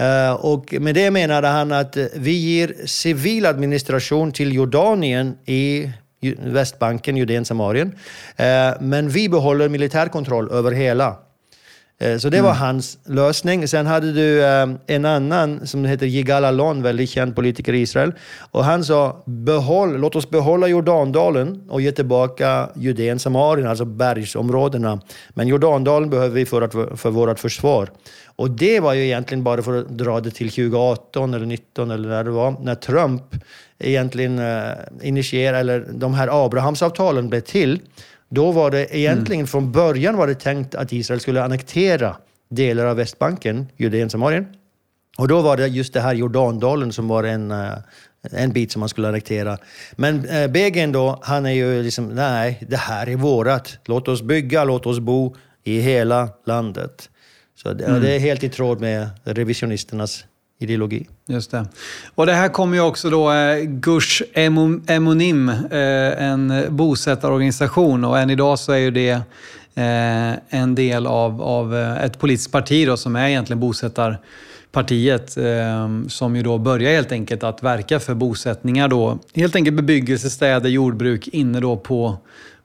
Eh, och med det menade han att vi ger civil administration till Jordanien i Västbanken, Judeen, Samarien. Eh, men vi behåller militärkontroll över hela. Eh, så det var mm. hans lösning. Sen hade du eh, en annan som heter Yigal Alon, väldigt känd politiker i Israel. Och han sa, Behåll, låt oss behålla Jordandalen och ge tillbaka Judeen, Samarien, alltså bergsområdena. Men Jordandalen behöver vi för, att, för vårt försvar. Och det var ju egentligen bara för att dra det till 2018 eller 2019 eller när det var, när Trump egentligen uh, initierade, eller de här Abrahamsavtalen blev till. Då var det egentligen mm. från början var det tänkt att Israel skulle annektera delar av Västbanken, Judeen, Samarien. Och då var det just det här Jordandalen som var en, eh, en bit som man skulle annektera. Men eh, Begin då, han är ju liksom, nej, det här är vårat. Låt oss bygga, låt oss bo i hela landet. Så det, mm. det är helt i tråd med revisionisternas ideologi. Just det. Och det här kommer ju också då eh, Gush Emonim, eh, en bosättarorganisation och än idag så är ju det eh, en del av, av eh, ett politiskt parti då, som är egentligen bosättarpartiet eh, som ju då börjar helt enkelt att verka för bosättningar då. Helt enkelt bebyggelse, städer, jordbruk inne då på,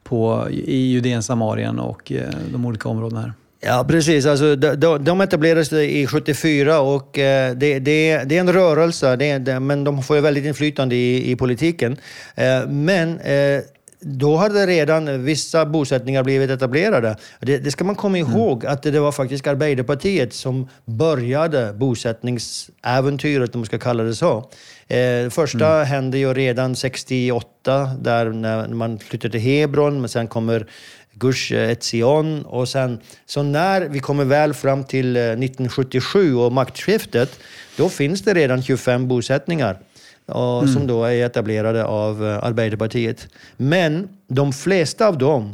på, i Judeen, Samarien och eh, de olika områdena här. Ja, precis. Alltså, de, de etablerades i 74 och eh, det, det, det är en rörelse, det, det, men de får ju väldigt inflytande i, i politiken. Eh, men eh, då hade redan vissa bosättningar blivit etablerade. Det, det ska man komma mm. ihåg, mm. att det var faktiskt Arbeiderpartiet som började bosättningsäventyret, om man ska kalla det så. Eh, första mm. hände ju redan 68, där när man flyttade till Hebron, men sen kommer Gush Etzion. Och sen, så när vi kommer väl fram till 1977 eh, och maktskiftet, då finns det redan 25 bosättningar och, mm. som då är etablerade av eh, Arbeiderpartiet. Men de flesta av dem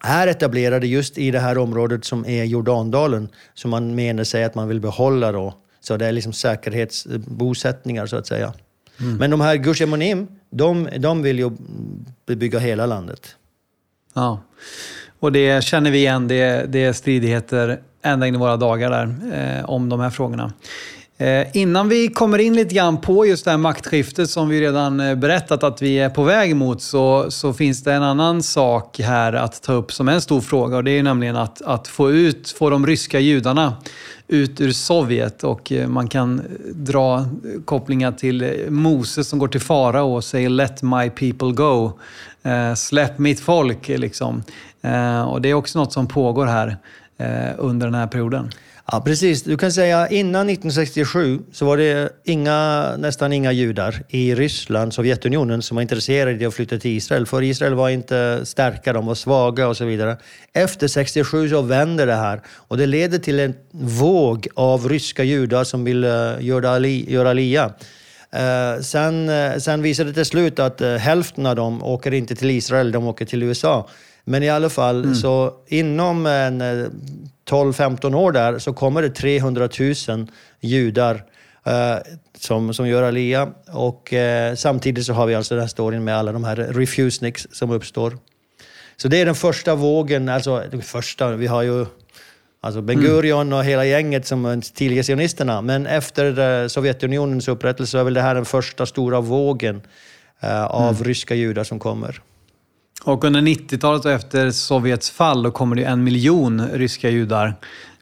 är etablerade just i det här området som är Jordandalen, som man menar sig att man vill behålla då. Så det är liksom säkerhetsbosättningar så att säga. Mm. Men de här Gush Emonim, de, de vill ju bebygga hela landet. Ja, och det känner vi igen. Det, det är stridigheter ända in i våra dagar där eh, om de här frågorna. Eh, innan vi kommer in lite grann på just det här maktskiftet som vi redan eh, berättat att vi är på väg mot så, så finns det en annan sak här att ta upp som är en stor fråga och det är nämligen att, att få ut, få de ryska judarna ut ur Sovjet och eh, man kan eh, dra kopplingar till Moses som går till farao och säger “Let my people go”. Släpp mitt folk liksom. Och det är också något som pågår här under den här perioden. Ja, precis. Du kan säga innan 1967 så var det inga, nästan inga judar i Ryssland, Sovjetunionen, som var intresserade av att flytta till Israel. För Israel var inte starka, de var svaga och så vidare. Efter 67 så vänder det här och det leder till en våg av ryska judar som vill eh, göra, göra alia. Uh, sen, uh, sen visade det till slut att uh, hälften av dem åker inte till Israel, de åker till USA. Men i alla fall, mm. så inom en 12-15 år där så kommer det 300 000 judar eh, som, som gör alia. Och eh, samtidigt så har vi alltså den här storyn med alla de här refuseniks som uppstår. Så det är den första vågen, alltså den första, vi har ju Alltså Ben Gurion mm. och hela gänget som tidiga sionisterna. Men efter Sovjetunionens upprättelse är väl det här den första stora vågen uh, av mm. ryska judar som kommer. Och under 90-talet och efter Sovjets fall då kommer det en miljon ryska judar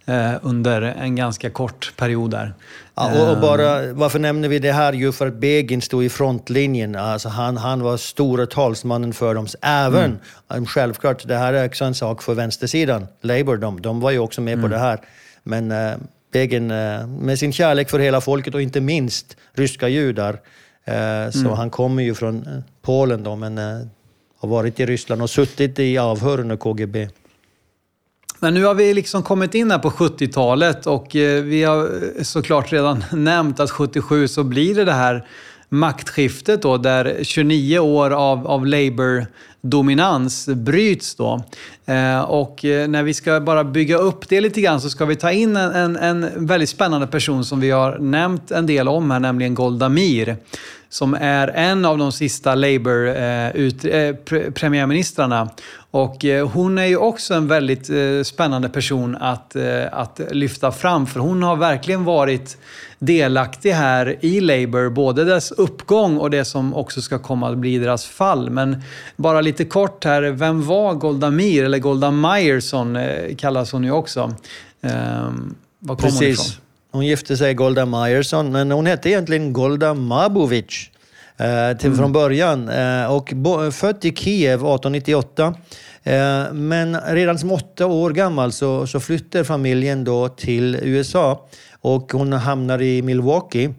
eh, under en ganska kort period där. Ja, och, och, bara, varför nämner vi det här? Jo, för att Begin stod i frontlinjen. Alltså han, han var stora talsmannen för dem. Även, mm. självklart, det här är också en sak för vänstersidan. Labour, de, de var ju också med mm. på det här. Men eh, Begin, eh, med sin kärlek för hela folket och inte minst ryska judar, eh, så mm. han kommer ju från Polen då, men har varit i Ryssland och suttit i avhör under KGB. Men nu har vi liksom kommit in här på 70-talet och eh, vi har eh, såklart redan *laughs* nämnt att 77 så blir det det här maktskiftet då, där 29 år av, av Labour-dominans bryts. Då. Eh, och eh, när vi ska bara bygga upp det lite grann så ska vi ta in en, en, en väldigt spännande person som vi har nämnt en del om här, nämligen Golda Meir som är en av de sista Labour-premiärministrarna. Eh, och eh, hon är ju också en väldigt eh, spännande person att, att lyfta fram, för hon har verkligen varit delaktig här i Labour, både dess uppgång och det som också ska komma att bli deras fall. Men bara lite kort här, vem var Golda Meir, eller Golda Meirson kallas hon ju också. Ehm, var kom Precis. hon ifrån? Hon gifte sig Golda Meirson, men hon hette egentligen Golda Mabovic eh, till, mm. från början. Eh, och bo, född i Kiev 1898. Eh, men redan som åtta år gammal så, så flyttar familjen då till USA och hon hamnar i Milwaukee.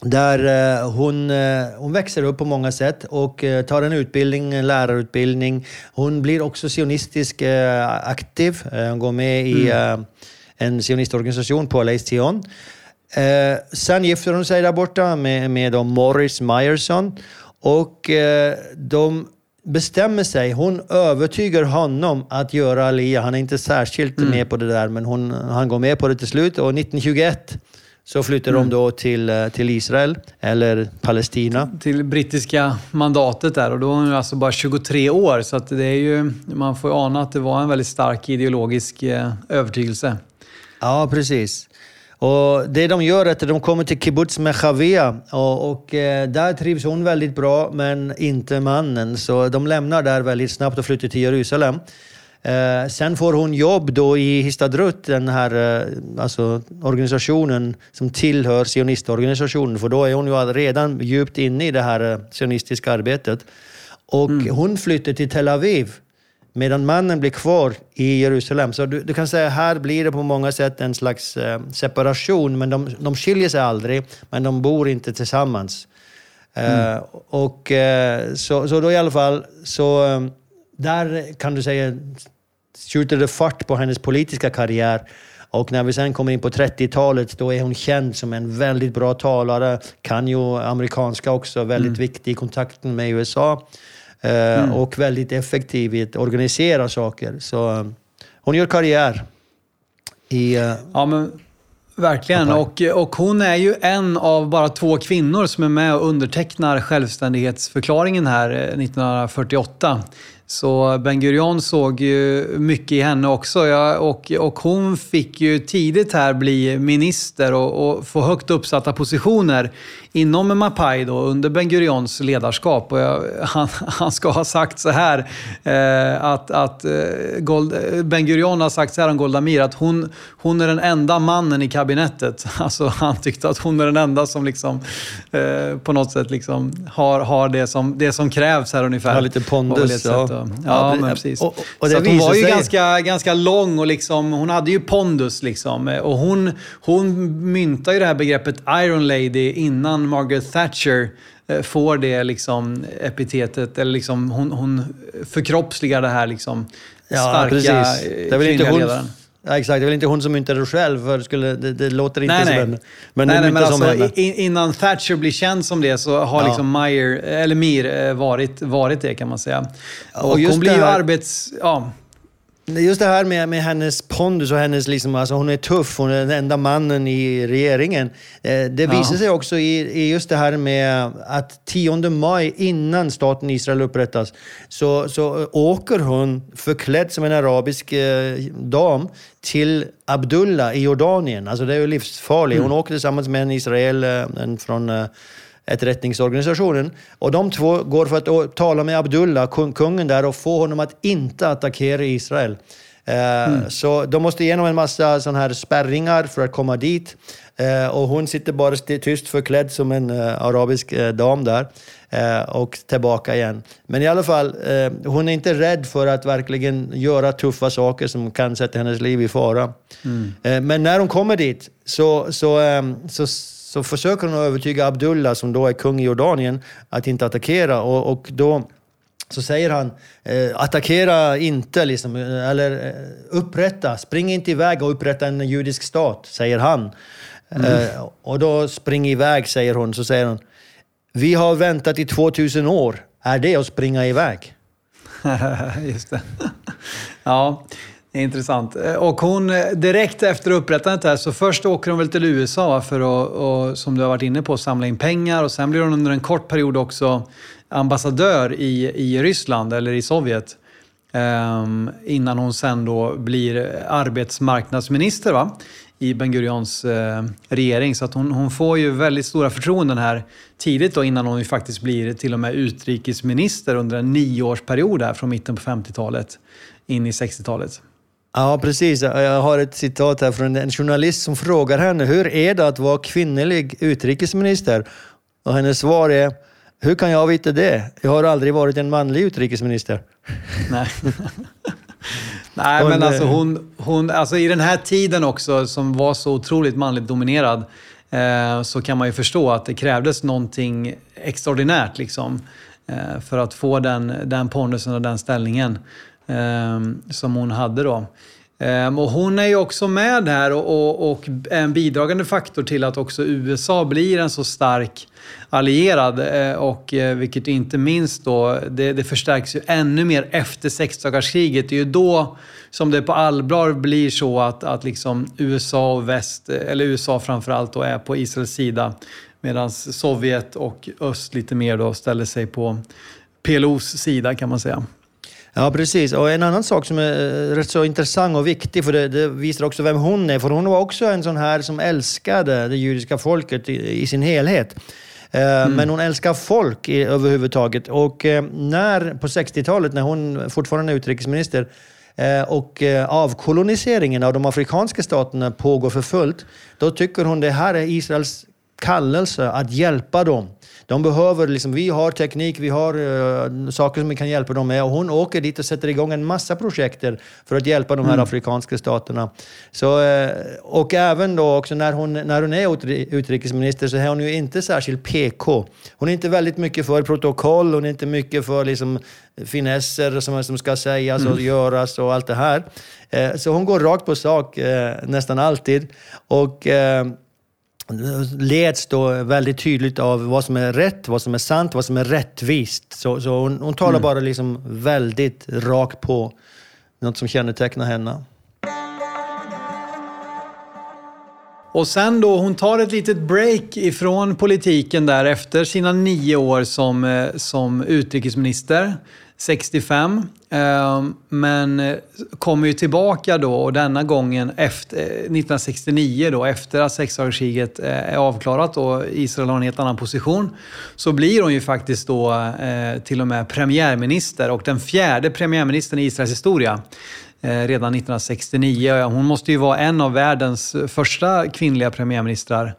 Där hon, hon växer upp på många sätt och tar en utbildning, en lärarutbildning. Hon blir också sionistisk aktiv. Hon går med i mm en sionistorganisation på Tion. Eh, sen gifter hon sig där borta med, med då Morris Meyerson och eh, de bestämmer sig. Hon övertygar honom att göra Alia. Han är inte särskilt mm. med på det där, men hon, han går med på det till slut. Och 1921 så flyttar mm. de då till, eh, till Israel, eller Palestina. Till brittiska mandatet där och då är hon alltså bara 23 år. Så att det är ju, man får ju ana att det var en väldigt stark ideologisk eh, övertygelse. Ja, precis. Och det de gör är att de kommer till kibbutz Mechavia och, och eh, där trivs hon väldigt bra, men inte mannen. Så de lämnar där väldigt snabbt och flyttar till Jerusalem. Eh, sen får hon jobb då i Histadrut, den här eh, alltså, organisationen som tillhör sionistorganisationen, för då är hon ju redan djupt inne i det här eh, sionistiska arbetet. Och mm. hon flyttar till Tel Aviv Medan mannen blir kvar i Jerusalem. Så du, du, kan säga här blir det på många sätt en slags eh, separation, men de, de skiljer sig aldrig, men de bor inte tillsammans. Eh, mm. Uh, och uh, så, så då i alla fall, så um, där kan du säga skjuter det fart på hennes politiska karriär. Och när vi sen kommer in på 30-talet, då är hon känd som en väldigt bra talare, kan ju amerikanska också, väldigt mm. viktig i kontakten med USA. Eh, mm. och väldigt effektiv i att organisera saker. Så eh, hon gör karriär i... Eh, ja, men verkligen. Och, och hon är ju en av bara två kvinnor som är med och undertecknar självständighetsförklaringen här 1948. Så Ben Gurion såg ju mycket i henne också. Ja, och, och hon fick ju tidigt här bli minister och, och få högt uppsatta positioner inom Mapai då, under Ben Gurions ledarskap. Och jag, han, han, ska ha sagt så här, eh, att, att eh, Gold, Ben Gurion har sagt så här om Golda Meir, att hon, hon är den enda mannen i kabinettet. *laughs* Alltså, han tyckte att hon är den enda som liksom, eh, på något sätt liksom har, har det, som, det som krävs här ungefär. Har lite pondus. Ja. Ja, ja, men precis. Och, och så hon var ju sig... ganska, ganska lång och liksom, hon hade ju pondus. Liksom. Och hon, hon myntade ju det här begreppet Iron Lady innan Margaret Thatcher eh, får det liksom epitetet. Eller liksom, hon, hon förkroppsligar det här liksom, starka precis. det är väl inte hon. Ja, exakt, det är väl inte hon som myntade det själv, för det, skulle, det, det låter inte nej, som henne. Men nej, nej, men alltså, henne. innan Thatcher blir känd som det så har ja. liksom Meyer, eller Mir eh, varit, varit det kan man säga. Och, och hon blir ju arbets... Ja. Just det här med, med hennes pondus och hennes, liksom, alltså hon är tuff, hon är den enda mannen i regeringen. Eh, det visar ja. sig också i, i, just det här med att 10 maj innan staten Israel upprättas så, så åker hon förklädd som en arabisk eh, dam till Abdullah i Jordanien. Alltså det är ju livsfarligt. Hon mm. åker tillsammans med en israel eh, en från eh, ett rättningsorganisationen. Och de två går för att tala med Abdullah, kungen där, och få honom att inte attackera Israel. Eh, mm. Så de måste igenom en massa sådana här spärringar för att komma dit. Eh, och hon sitter bara tyst förklädd som en uh, arabisk dam där. Och tillbaka igen. Men i alla fall, hon är inte rädd för att verkligen göra tuffa saker som kan sätta hennes liv i fara. Mm. men när hon kommer dit så, så, så så försöker hon övertyga Abdullah, som då är kung i Jordanien, att inte attackera. Och, och då så säger han eh, attackera inte, liksom, eh, eller eh, upprätta, spring inte iväg och upprätta en judisk stat, säger han. Mm. Eh, och då spring iväg, säger hon. Så säger hon, vi har väntat i 2000 år. Är det att springa iväg? *laughs* Just det. *laughs* ja, det är intressant. Eh, och hon, eh, direkt efter upprättandet här, så först åker hon väl till USA för att, och, som du har varit inne på, samla in pengar och sen blir hon under en kort period också ambassadör i, i Ryssland eller i Sovjet. Um, innan hon sen då blir arbetsmarknadsminister va? i Ben Gurions uh, eh, regering. Så att hon, hon får ju väldigt stora förtroenden här tidigt då innan hon ju faktiskt blir till och med utrikesminister under en nioårsperiod här från mitten på 50-talet in i 60-talet. Ja, precis. Jag har ett citat här från en journalist som frågar henne hur är det att vara kvinnlig utrikesminister? Och hennes svar är hur kan jag veta det? Jag har aldrig varit en manlig utrikesminister. *laughs* Nej. *laughs* Nej, men alltså hon, hon, alltså i den här tiden också som var så otroligt manligt dominerad eh, så kan man ju förstå att det krävdes någonting extraordinärt liksom, eh, för att få den, den pondusen och den ställningen Ehm, som hon hade då. Ehm, och hon är ju också med här och, och, och en bidragande faktor till att också USA blir en så stark allierad. Eh, och eh, vilket inte minst då, det, det förstärks ju ännu mer efter sexdagarskriget. Det är ju då som det på allvar blir så att, att liksom USA och väst, eh, eller USA framförallt då, är på Israels sida. Medan Sovjet och öst lite mer då ställer sig på PLOs sida kan man säga. Ja, precis. Och en annan sak som är eh, rätt så intressant och viktig, för det, det, visar också vem hon är. För hon var också en sån här som älskade det judiska folket i, i sin helhet. Eh, mm. Men hon älskar folk i, överhuvudtaget. Och eh, när, på 60-talet, när hon fortfarande är utrikesminister, och avkoloniseringen av de afrikanska staterna pågår för fullt, då tycker hon det här är Israels kallelse att hjälpa dem. De behöver, liksom, vi har teknik, vi har uh, saker som vi kan hjälpa dem med. Och hon åker dit och sätter igång en massa projekt för att hjälpa de här mm. afrikanska staterna. Så, uh, och även då också när hon, när hon är utrikesminister så är hon ju inte särskilt PK. Hon är inte väldigt mycket för protokoll, hon är inte mycket för liksom, finesser som, som ska sägas och mm. göras och allt det här. Uh, så hon går rakt på sak nästan alltid. Och leds då väldigt tydligt av vad som är rätt, vad som är sant, vad som är rättvist. Så, så hon, hon talar mm. bara liksom väldigt rakt på något som kännetecknar henne. Och sen då, hon tar ett litet break ifrån politiken där efter sina nio år som, eh, som utrikesminister. 65. Ehm, men eh, kommer ju tillbaka då och denna gången efter, eh, 1969 då, efter att sexdagarskriget eh, är avklarat och Israel har en helt annan position, så blir hon ju faktiskt då till och med premiärminister och den fjärde premiärministern i Israels historia redan 1969. Hon måste ju vara en av världens första kvinnliga premiärministrar.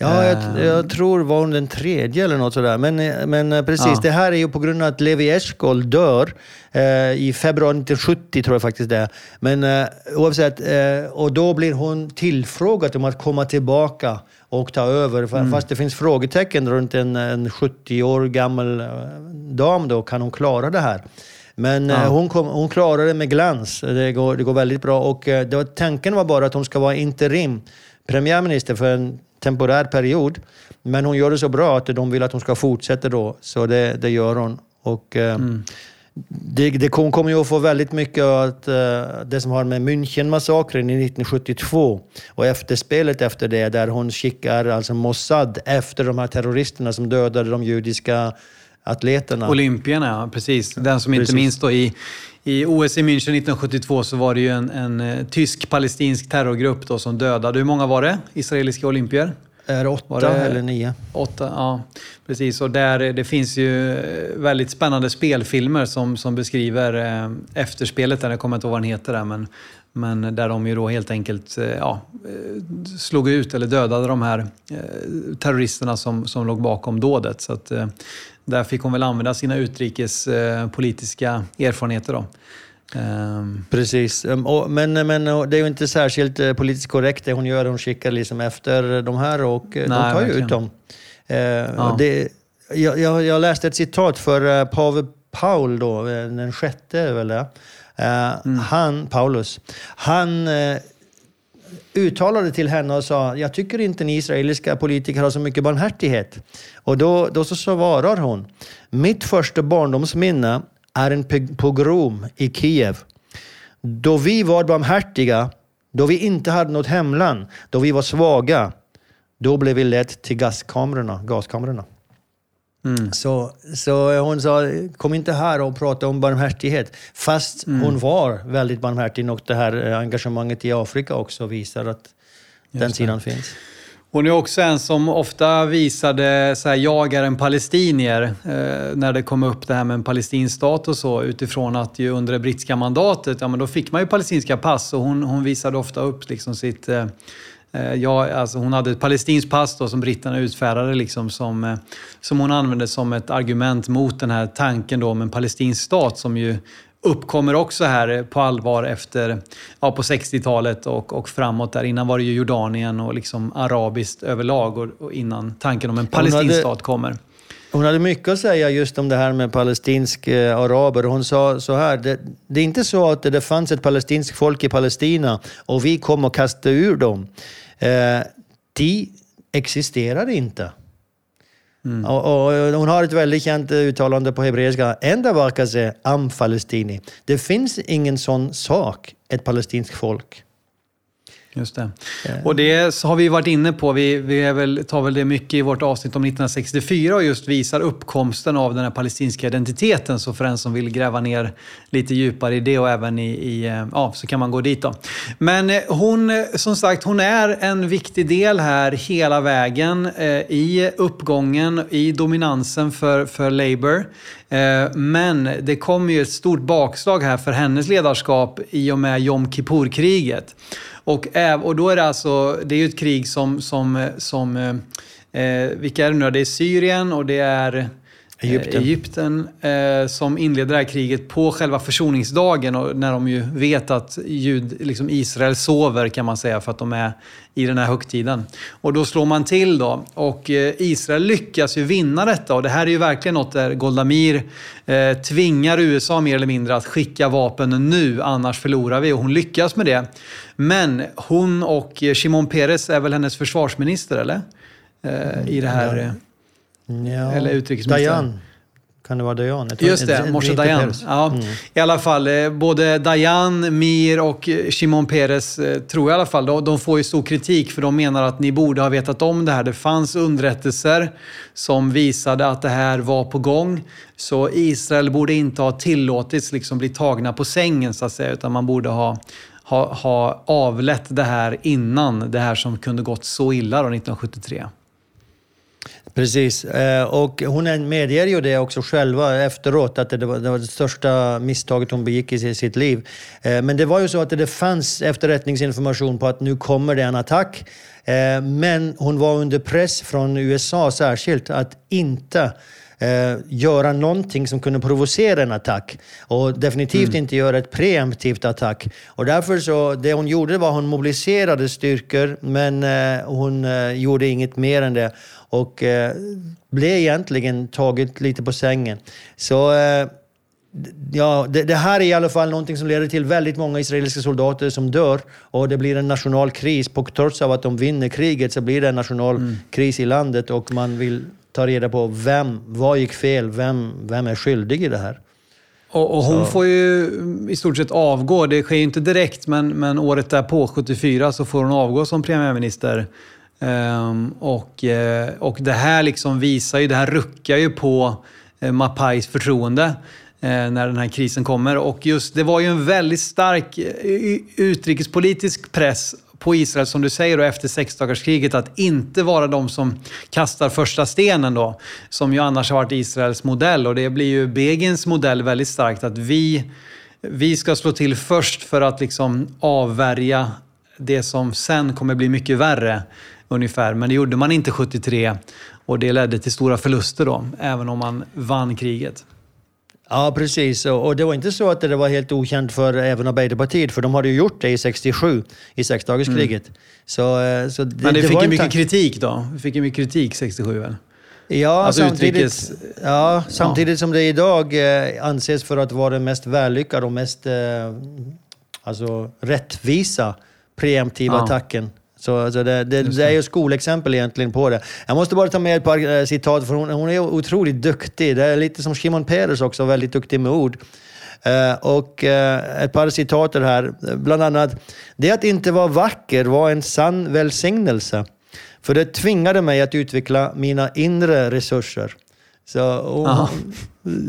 Ja, jag, ehm. jag, tror var hon den tredje eller något sådär. Men, men eh, precis, ja. det här är ju på grund av att Levi Eshkol dör eh, i februari 1970, tror jag faktiskt det är. Men eh, oavsett, eh, och då blir hon tillfrågad om att komma tillbaka och ta över. Mm. Fast det finns frågetecken runt en, en 70 år gammal eh, dam då, kan hon klara det här? Men eh, ja. hon, kom, hon klarar det med glans. Det går, det går väldigt bra. Och det var, tanken var bara att hon ska vara interim premiärminister för en temporär period. Men hon gör det så bra att de vill att hon ska fortsätta då, så det, det gör hon. Och, eh, mm. det, det kommer ju att få väldigt mycket att eh, det som har med Münchenmassakern i 1972 och efterspelet efter det, där hon skickar alltså Mossad efter de här terroristerna som dödade de judiska atleterna. Olympierna, precis. Den som inte minst då i, i OS i München 1972 så var det ju en, en eh, tysk-palestinsk terrorgrupp då som dödade. Hur många var det? Israeliska olympier? Är det åtta det, eller nio? Åtta, ja. Precis, och där, det finns ju eh, väldigt spännande spelfilmer som, som beskriver eh, efterspelet, där, jag kommer inte ihåg vad den heter där, men, men där de ju då helt enkelt eh, ja, eh, slog ut eller dödade de här eh, terroristerna som, som låg bakom dådet. Så att, eh, där fick hon väl använda sina utrikespolitiska erfarenheter. Då. Um. Precis, ehm, men, men det är ju inte särskilt eh, politiskt korrekt det hon gör. Hon skickar liksom efter de här och eh, Nej, de tar ju ut dem. Uh, ja. det, jag, jag, läste ett citat för Pavel Paul då, eh, den sjätte är väl det, mm. han, Paulus, han uttalade till henne och sa, jag tycker inte ni israeliska politiker har så mycket barmhärtighet. Och då, då så svarar hon, mitt första barndomsminne är en pogrom i Kiev. Då vi var barmhärtiga, då vi inte hade något hemland, då vi var svaga, då blev vi lett till gaskamerorna. gaskamerorna. Mm. Så, så hon sa, kom inte här och prata om barmhärtighet. Fast mm. hon var väldigt barmhärtig och det här engagemanget i Afrika också visar att Just den sidan det. finns. Hon är också en som ofta visade så här, jag är en palestinier eh, när det kom upp det här med en palestinsk stat och så utifrån att ju under det brittiska mandatet, ja men då fick man ju palestinska pass och hon, hon visade ofta upp liksom sitt eh, Eh, ja, alltså hon hade ett palestinskt pass då, som britterna utfärdade liksom som, eh, som hon använde som ett argument mot den här tanken då om en palestinsk stat som ju uppkommer också här på allvar efter, ja, på 60-talet och, och framåt. där. Innan var det ju Jordanien och liksom arabiskt överlag och, och innan tanken om en palestinsk stat kommer. Hon hade mycket att säga just om det här med palestinsk eh, araber. Hon sa så här, det, det, är inte så att det fanns ett palestinskt folk i Palestina och vi kom och kastade ur dem. Eh, de existerar inte. Mm. Och, och, hon har ett väldigt känt uttalande på hebreiska. Enda vakase am palestini. Det finns ingen sån sak, ett palestinskt folk. Just det. Och det har vi varit inne på. Vi, vi väl, tar väl det mycket i vårt avsnitt om 1964 och just visar uppkomsten av den här palestinska identiteten. Så för den som vill gräva ner lite djupare i det och även i, i eh, ja, så kan man gå dit då. Men eh, hon, eh, som sagt, hon är en viktig del här hela vägen eh, i uppgången, i dominansen för, för Labour. Eh, men det kommer ju ett stort bakslag här för hennes ledarskap i och med Jom Kippur-kriget. Och, och då är det alltså, det är ju ett krig som, som, som eh, eh vilka är det nu Det är Syrien och det är Egypten, Egypten eh, som inleder det här kriget på själva försoningsdagen och när de ju vet att Jud, liksom Israel sover kan man säga för att de är i den här högtiden. Och då slår man till då och eh, Israel lyckas ju vinna detta och det här är ju verkligen något där Golda Meir eh, tvingar USA mer eller mindre att skicka vapen nu, annars förlorar vi och hon lyckas med det. Men hon och Shimon Peres är väl hennes försvarsminister eller? Eh, I det här... Ja, Eller utrikesminister. Dayan. Kan det vara Dayan? Just det, Moshe Dayan. Ja, mm. I alla fall, eh, både Dayan, Mir och eh, Shimon Peres, eh, tror jag i alla fall, de, får ju stor kritik för de menar att ni borde ha vetat om det här. Det fanns underrättelser som visade att det här var på gång. Så Israel borde inte ha tillåtits liksom bli tagna på sängen så att säga, utan man borde ha ha, ha avlett det här innan det här som kunde gått så illa då 1973. Precis, eh, och hon medger ju det också själva efteråt, att det var det, största misstaget hon begick i sitt liv. Eh, men det var ju så att det fanns efterrättningsinformation på att nu kommer det en attack. Eh, men hon var under press från USA särskilt att inte eh, göra någonting som kunde provocera en attack. Och definitivt mm. inte göra ett preemptivt attack. Och därför så, det hon gjorde var att hon mobiliserade styrkor, men eh, hon eh, gjorde inget mer än det. Och eh, blev egentligen taget lite på sängen. Så eh, Ja, det, det, här är i alla fall någonting som leder till väldigt många israeliska soldater som dör och det blir en nationell kris. På, trots av att de vinner kriget så blir det en nationell mm. kris i landet och man vill ta reda på vem, vad gick fel, vem, vem är skyldig i det här. Och, och hon så. får ju i stort sett avgå. Det sker ju inte direkt, men, men året därpå, 74, så får hon avgå som premiärminister. Um, och, uh, och det här liksom visar ju, det här ruckar ju på uh, Mapais förtroende uh, när den här krisen kommer. Och just, det var ju en väldigt stark utrikespolitisk press på Israel, som du säger, då, efter sexdagarskriget att inte vara de som kastar första stenen då, som ju annars har varit Israels modell. Och det blir ju Begins modell väldigt starkt, att vi, vi ska slå till först för att liksom avvärja det som sen kommer bli mycket värre ungefär. Men det gjorde man inte 73 och det ledde till stora förluster då, även om man vann kriget. Ja, precis. Och det var inte så att det var helt okänt för även Arbeiderpartiet, för de hade ju gjort det i 67, i sexdagarskriget. Mm. Så, eh, så det, Men det, det fick ju mycket kritik då? Det fick ju mycket kritik 67 väl? Ja, Alltså samtidigt, utrikes- ja, samtidigt som det idag eh, anses för att vara den mest vällyckade och mest eh, alltså, rättvisa preemptiva Ja. attacken. Så alltså det, det, det är ju skolexempel egentligen på det. Jag måste bara ta med ett par eh, citat, för hon, hon är otroligt duktig. Det är lite som Shimon Peres också, väldigt duktig med ord. Eh, och eh, ett par citater här. Bland annat, det att inte vara vacker var en sann välsignelse. För det tvingade mig att utveckla mina inre resurser. Så Ja.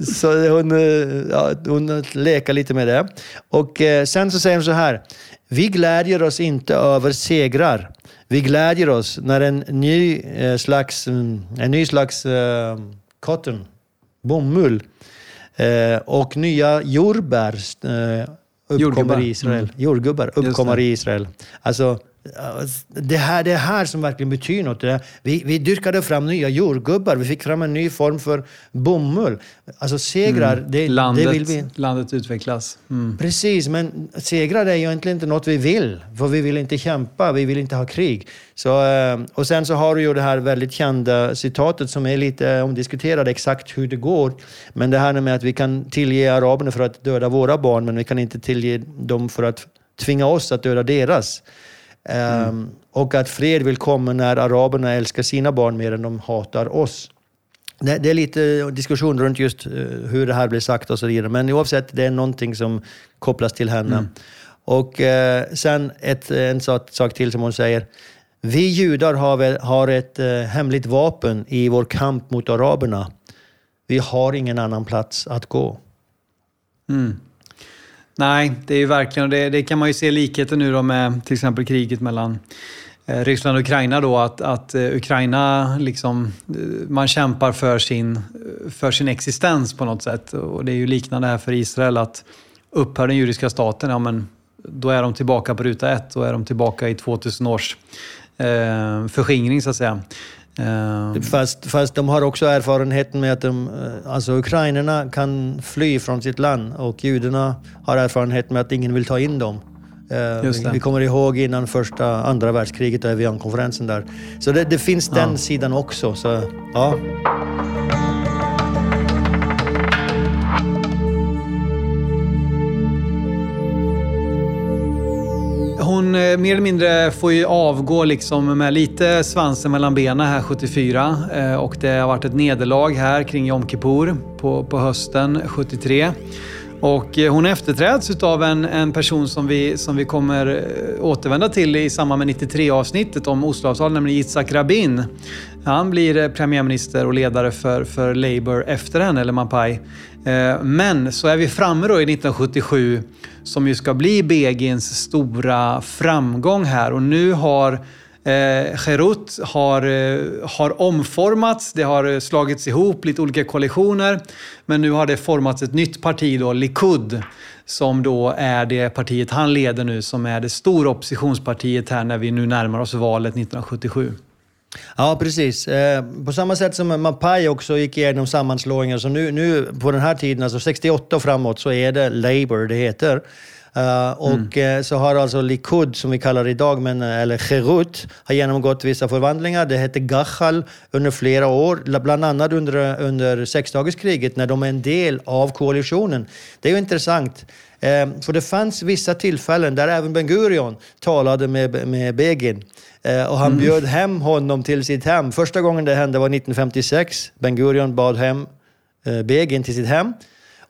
Så hon, eh, ja, hon leker lite med det. Och eh, sen så säger hon så här. Vi glädjer oss inte över segrar. Vi glädjer oss när en ny eh, slags, mm, en ny slags eh, cotton, bomull, eh, och nya jordbär eh, uppkommer Jordgubbar. i Israel. Mm. Jordgubbar uppkommer i Israel. Alltså, det här, det här som verkligen betyder något. Vi, vi dyrkade fram nya jordgubbar. Vi fick fram en ny form för bomull. Alltså segrar, det, landet, det vill vi... landet utvecklas. Mm. Precis, men segrar är ju egentligen inte något vi vill. För vi vill inte kämpa, vi vill inte ha krig. Så, eh, och sen så har du ju det här väldigt kända citatet som är lite omdiskuterat exakt hur det går. Men det här med att vi kan tillge araberna för att döda våra barn, men vi kan inte tillge dem för att tvinga oss att döda deras. Ehm, och att fred vill komma när araberna älskar sina barn mer än de hatar oss. Det, är lite diskussion runt just eh, hur det här blir sagt och så vidare. Men oavsett, det är någonting som kopplas till henne. Och eh, sen ett, en sak, sak till som hon säger. Vi judar har, har ett eh, hemligt vapen i vår kamp mot araberna. Vi har ingen annan plats att gå. Mm. Nej, det är ju verkligen, och det, det kan man ju se likheter nu då med till exempel kriget mellan eh, Ryssland och Ukraina då, att, att eh, Ukraina liksom, eh, man kämpar för sin, för sin existens på något sätt. Och det är ju liknande här för Israel att upphör den judiska staten, ja men då är de tillbaka på ruta ett, då är de tillbaka i 2000 års eh, förskingring så att säga. Eh, Fast, fast de har också erfarenheten med att de, eh, alltså ukrainarna kan fly från sitt land och judarna har erfarenhet med att ingen vill ta in dem. Det. vi kommer ihåg innan första, andra världskriget och Evian-konferensen där. Så det, det finns den Ja. sidan också. Så, ja. Mer eller mindre får ju avgå liksom med lite svansen mellan benen här 74. Eh, och det har varit ett nederlag här kring Jom Kippur på, på hösten 73. Och eh, hon efterträds av en, en person som vi, som vi kommer eh, återvända till i samband med 93-avsnittet om Osloavtalet, nämligen Yitzhak Rabin. Han blir eh, premiärminister och ledare för, för Labour efter henne, eller Mapai. Men så är vi framme då i 1977 som ju ska bli Begins stora framgång här och nu har eh, Cherut har, eh, har omformats, det har eh, slagits ihop lite olika koalitioner men nu har det formats ett nytt parti då, Likud, som då är det partiet han leder nu som är det stora oppositionspartiet här när vi nu närmar oss valet 1977. Ja, precis. Eh, på samma sätt som Mapai också gick igenom sammanslagningar, så nu, nu på den här tiden, alltså 68 och framåt, så är det Labour det heter. Eh, och eh, så har alltså Likud, som vi kallar det idag, men, eh, eller Cherut, har genomgått vissa förvandlingar. Det hette Gachal under flera år, bland annat under, under sexdagarskriget när de är en del av koalitionen. Det är ju intressant. Eh, för det fanns vissa tillfällen där även Ben Gurion talade med, med Begin. Eh, och han bjöd hem honom till sitt hem. Första gången det hände var 1956. Ben Gurion bad hem Begin till sitt hem.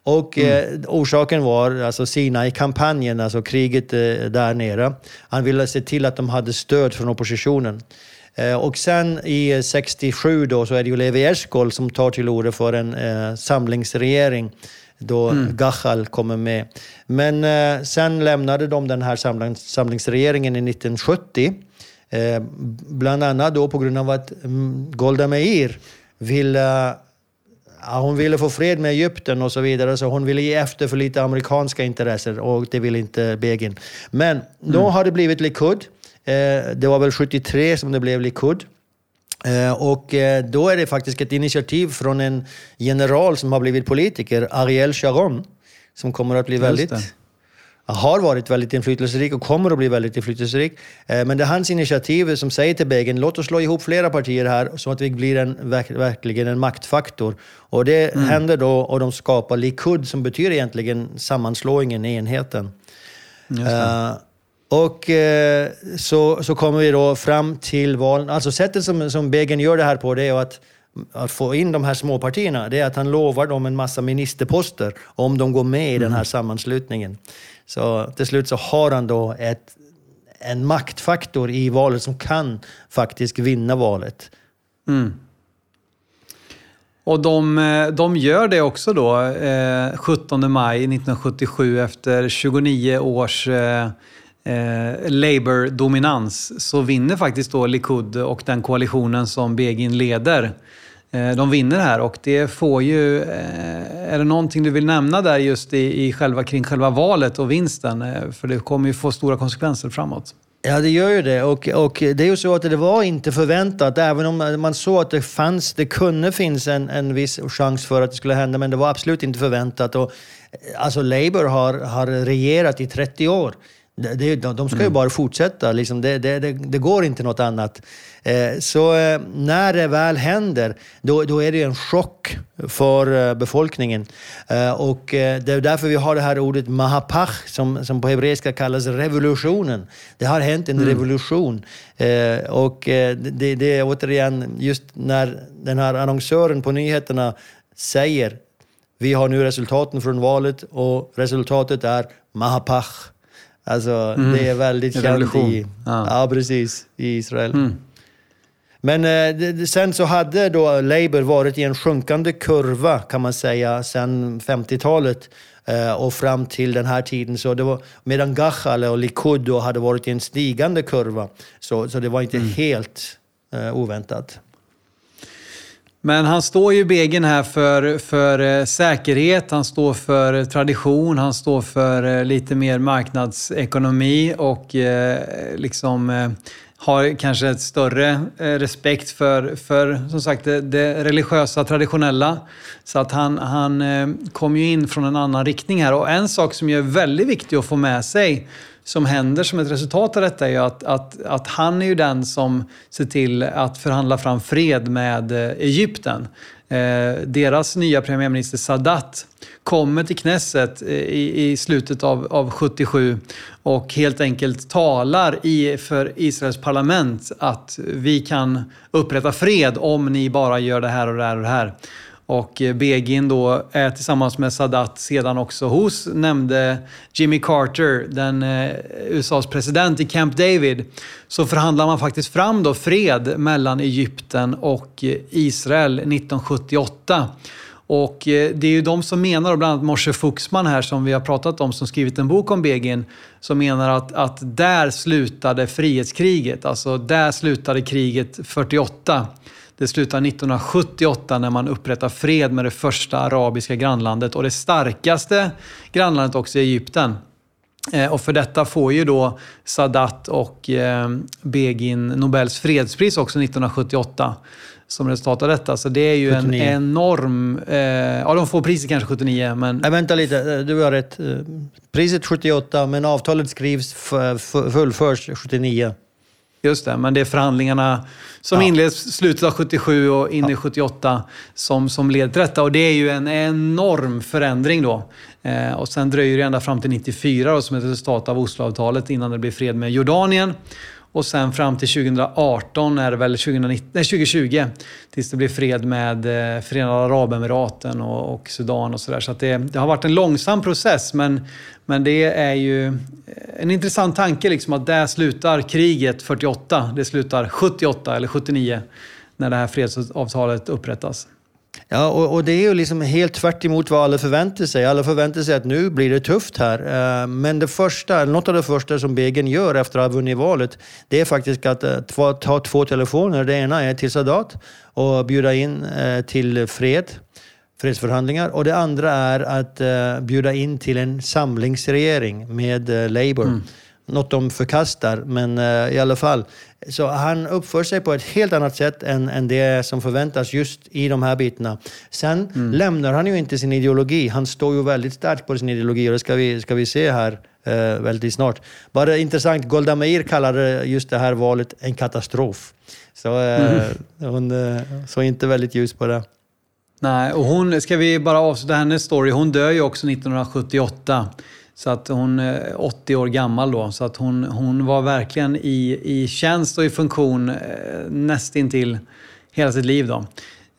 Och eh, orsaken var alltså Sinai-kampanjen, alltså kriget eh, där nere. Han ville se till att de hade stöd från oppositionen. Eh, och sen i 67 då så är det ju Levi Eshkol som tar till orda för en eh, samlingsregering då Gachal kommer med. Men eh, sen lämnade de den här samlings, samlingsregeringen i 1970. Eh, bland annat då på grund av att mm, Golda Meir ville Ja, hon ville få fred med Egypten och så vidare, så hon ville ge efter för lite amerikanska intressen och det ville inte Begin. Men då har det blivit Likud. Eh, det var väl 73 som det blev Likud. Eh, och eh, då är det faktiskt ett initiativ från en general som har blivit politiker, Ariel Sharon, som kommer att bli väldigt... har varit väldigt inflytelserik och kommer att bli väldigt inflytelserik. Eh, men det är hans initiativ som säger till Begin, låt oss slå ihop flera partier här så att vi blir en, verkligen en maktfaktor. Och det mm. händer då och de skapar Likud som betyder egentligen sammanslåingen, enheten. Uh, och uh, så, så kommer vi då fram till valen. Alltså sättet som, som Begin gör det här på det är att att få in de här småpartierna, det är att han lovar dem en massa ministerposter om de går med i mm. den här sammanslutningen. Så till slut så har han då ett, en maktfaktor i valet som kan faktiskt vinna valet. Mm. Och de, eh, de gör det också då, eh, 17 maj 1977 efter 29 års eh, eh, Labour-dominans så vinner faktiskt då Likud och den koalitionen som Begin leder Eh, Eh, de vinner här och det får ju... Eh, är det någonting du vill nämna där just i, i själva, kring själva valet och vinsten? Eh, för det kommer ju få stora konsekvenser framåt. Ja, det gör ju det. Och, och det är ju så att det var inte förväntat, även om man såg att det fanns, det kunde finnas en, en viss chans för att det skulle hända, men det var absolut inte förväntat. Och, alltså Labour har, har regerat i 30 år. Det, de ska ju mm. bara fortsätta, liksom. det, det, det, går inte något annat. Eh, så eh, när det väl händer, då, då är det en chock för eh, befolkningen. Och det är därför vi har det här ordet mahapach, som, som på hebreiska kallas revolutionen. Det har hänt en mm. revolution. Och det, det är återigen, just när den här annonsören på nyheterna säger vi har nu resultaten från valet och resultatet är mahapach. Alltså, mm. det är väldigt känt i, ja. ja. precis, i Israel. Mm. Men eh, sen så hade då Labour varit i en sjunkande kurva kan man säga sedan 50-talet eh, och fram till den här tiden. Så det var, medan Gachal och Likud då hade varit i en stigande kurva. Så, så det var inte mm. helt eh, oväntat. Men han står ju Begin här för, för eh, säkerhet, han står för tradition, han står för eh, lite mer marknadsekonomi och eh, liksom eh, har kanske ett större eh, respekt för, för som sagt, det, det, religiösa, traditionella. Så att han, han eh, kom ju in från en annan riktning här. Och en sak som är väldigt viktig att få med sig som händer som ett resultat av detta är ju att, att, att han är ju den som ser till att förhandla fram fred med eh, Egypten. Eh, deras nya premiärminister Sadat kommer till Knesset eh, i, i slutet av, av 77 och helt enkelt talar i, för Israels parlament att vi kan upprätta fred om ni bara gör det här och det här och det här. Och eh, Begin då är tillsammans med Sadat sedan också hos nämnde Jimmy Carter, den eh, USAs president i Camp David. Så förhandlar man faktiskt fram då fred mellan Egypten och eh, Israel 1978. Och eh, det är ju de som menar, bland annat Moshe Fuxman här som vi har pratat om, som skrivit en bok om Begin, som menar att, att där slutade frihetskriget. Alltså där slutade kriget 48. Det slutar 1978 när man upprättar fred med det första arabiska grannlandet och det starkaste grannlandet också, Egypten. Eh, och för detta får ju då Sadat och eh, Begin Nobels fredspris också 1978 som resultat av detta. Så det är ju 79. en enorm... Eh, ja, de får priset kanske 79, men... Nej, vänta lite, du har rätt. Priset 78, men avtalet skrivs fullförs 79. Just det, men det är förhandlingarna som ja. inleds slutet av 77 och in i 78 som, som leder till detta. Och det är ju en enorm förändring då. Eh, och sen dröjer det ända fram till 94 då, som ett resultat av Osloavtalet innan det blir fred med Jordanien. Och sen fram till 2018 är det väl 2019, nej, 2020 tills det blir fred med eh, Förenade Arabemiraten och, och Sudan och sådär. Så, så det, det, har varit en långsam process men, men det är ju eh, en intressant tanke liksom att där slutar kriget 48. Det slutar 78 eller 79 när det här fredsavtalet upprättas. Ja, och, och, det är ju liksom helt tvärt emot vad alla förväntar sig. Alla förväntar sig att nu blir det tufft här. Eh, men det första, något av det första som Begin gör efter att ha vunnit valet, det är faktiskt att eh, ta två telefoner. Det ena är till Sadat och bjuda in eh, till fred, fredsförhandlingar. Och det andra är att bjuda in till en samlingsregering med Labour. Mm något de förkastar, men uh, i alla fall. Så han uppför sig på ett helt annat sätt än, än det som förväntas just i de här bitarna. Sen mm. lämnar han ju inte sin ideologi. Han står ju väldigt starkt på sin ideologi och det ska vi, ska vi se här eh, väldigt snart. Bara intressant, Golda Meir kallade just det här valet en katastrof. Så eh, mm. hon eh, såg inte väldigt ljus på det. Nej, och hon, ska vi bara avsluta hennes story, hon dör ju också 1978. Så att hon är 80 år gammal då. Så att hon, hon var verkligen i, i tjänst och i funktion eh, nästintill hela sitt liv. Då.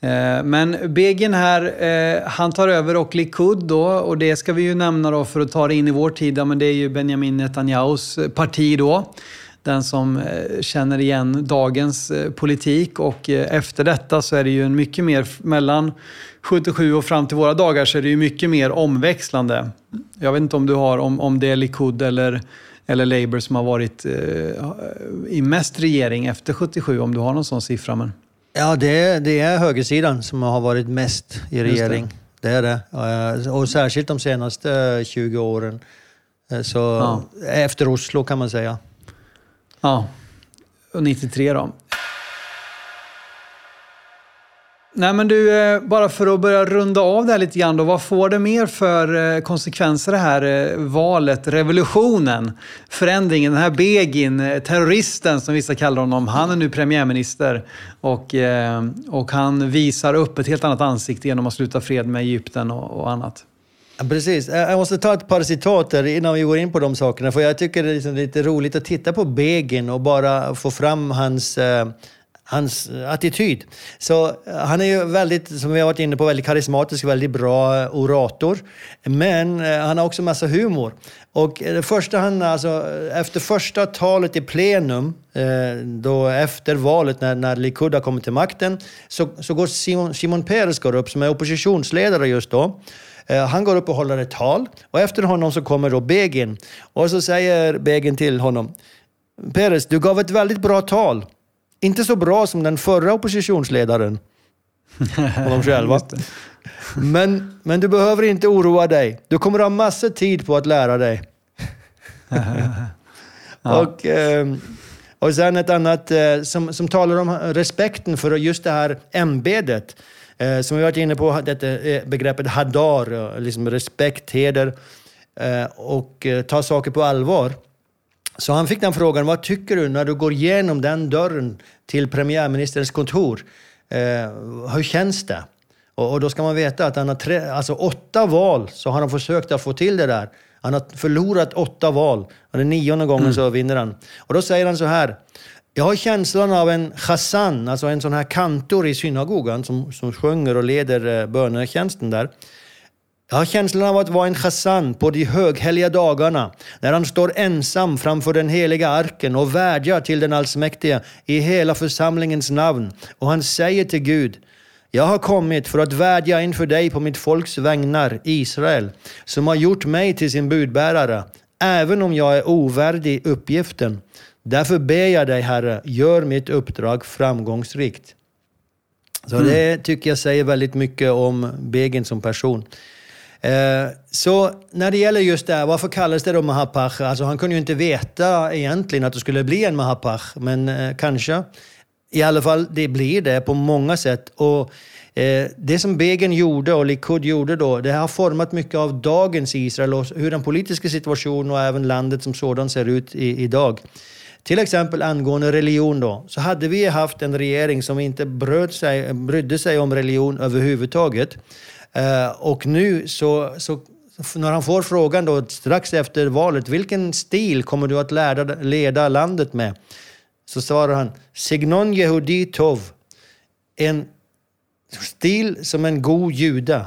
Eh, men Begin här, eh, han tar över och Likud då och det ska vi ju nämna då för att ta det in i vår tid. Ja, men det är ju Benjamin Netanyahus parti då. Den som eh, känner igen dagens politik och efter detta så är det ju en mycket mer, mellan 77 och fram till våra dagar så är det ju mycket mer omväxlande. Jag vet inte om du har, om, om det är Likud eller, eller Labour som har varit eh, i mest regering efter 77, om du har någon sån siffra. Men... Ja, det är, det är högersidan som har varit mest i regering. Det. det. är det. Och särskilt de senaste 20 åren. Eh, så ja. Efter Oslo kan man säga. Ja, och 93 då. Nej men du, eh, bara för att börja runda av det här lite grann då. Vad får det mer för eh, konsekvenser det här eh, valet, revolutionen, förändringen, den här Begin, terroristen som vissa kallar honom. Han är nu premiärminister och, och han visar upp ett helt annat ansikte genom att sluta fred med Egypten och, och annat. Precis. Eh, jag måste ta ett par citat innan vi går in på de sakerna. För jag tycker det är liksom lite roligt att titta på Begin och bara få fram hans eh, hans eh, attityd. Så han är ju väldigt, som vi har varit inne på, väldigt karismatisk, väldigt bra orator. Men han har också massa humor. Och det första han, alltså, efter första talet i plenum, då efter valet när, när Likud har kommit till makten, så, så går Simon, Simon Peres går upp, som är oppositionsledare just då. Han går upp och håller ett tal och efter honom så kommer då Begin. Och så säger Begin till honom, Peres, du gav ett väldigt bra tal. Inte så bra som den förra oppositionsledaren. Och de *laughs* själva. Men, men du behöver inte oroa dig. Du kommer ha massor tid på att lära dig. *laughs* ja. och, eh, och sen ett annat eh, som, som talar om respekten för just det här ämbetet. Eh, som vi varit inne på, detta begreppet hadar, liksom respekt, heder och ta saker på allvar. Så han fick den frågan, vad tycker du när du går igenom den dörren till premiärministerns kontor? Eh, hur känns det? Och, och, då ska man veta att han har tre, alltså åtta val så har han försökt att få till det där. Han har förlorat åtta val och den nionde gången mm. så vinner han. Och då säger han så här. Jag har känslan av en chassan, alltså en sån här kantor i synagogan som, som sjunger och leder eh, bönetjänsten där. Jag har känslan av att vara en chassan på de högheliga dagarna, när han står ensam framför den heliga arken och vädjar till den allsmäktige i hela församlingens namn. Och han säger till Gud, jag har kommit för att vädja inför dig på mitt folks vägnar, Israel, som har gjort mig till sin budbärare, även om jag är ovärdig uppgiften. Därför ber jag dig, Herre, gör mitt uppdrag framgångsrikt. Så mm. det tycker jag säger väldigt mycket om Begin som person. Eh, så när det gäller just det här, varför kallades det då Mahapach? Alltså han kunde ju inte veta egentligen att det skulle bli en Mahapach, men eh, kanske. I alla fall, det blir det på många sätt. Och eh, det som Begin gjorde och Likud gjorde då, det har format mycket av dagens Israel och hur den politiska situationen och även landet som sådant ser ut i, idag. Till exempel angående religion då, så hade vi haft en regering som inte bröd sig, brydde sig om religion överhuvudtaget. Eh, och nu så, så när han får frågan då strax efter valet, vilken stil kommer du att leda, leda landet med? Så svarar han, Signon Yehudi Tov. En stil som en god jude.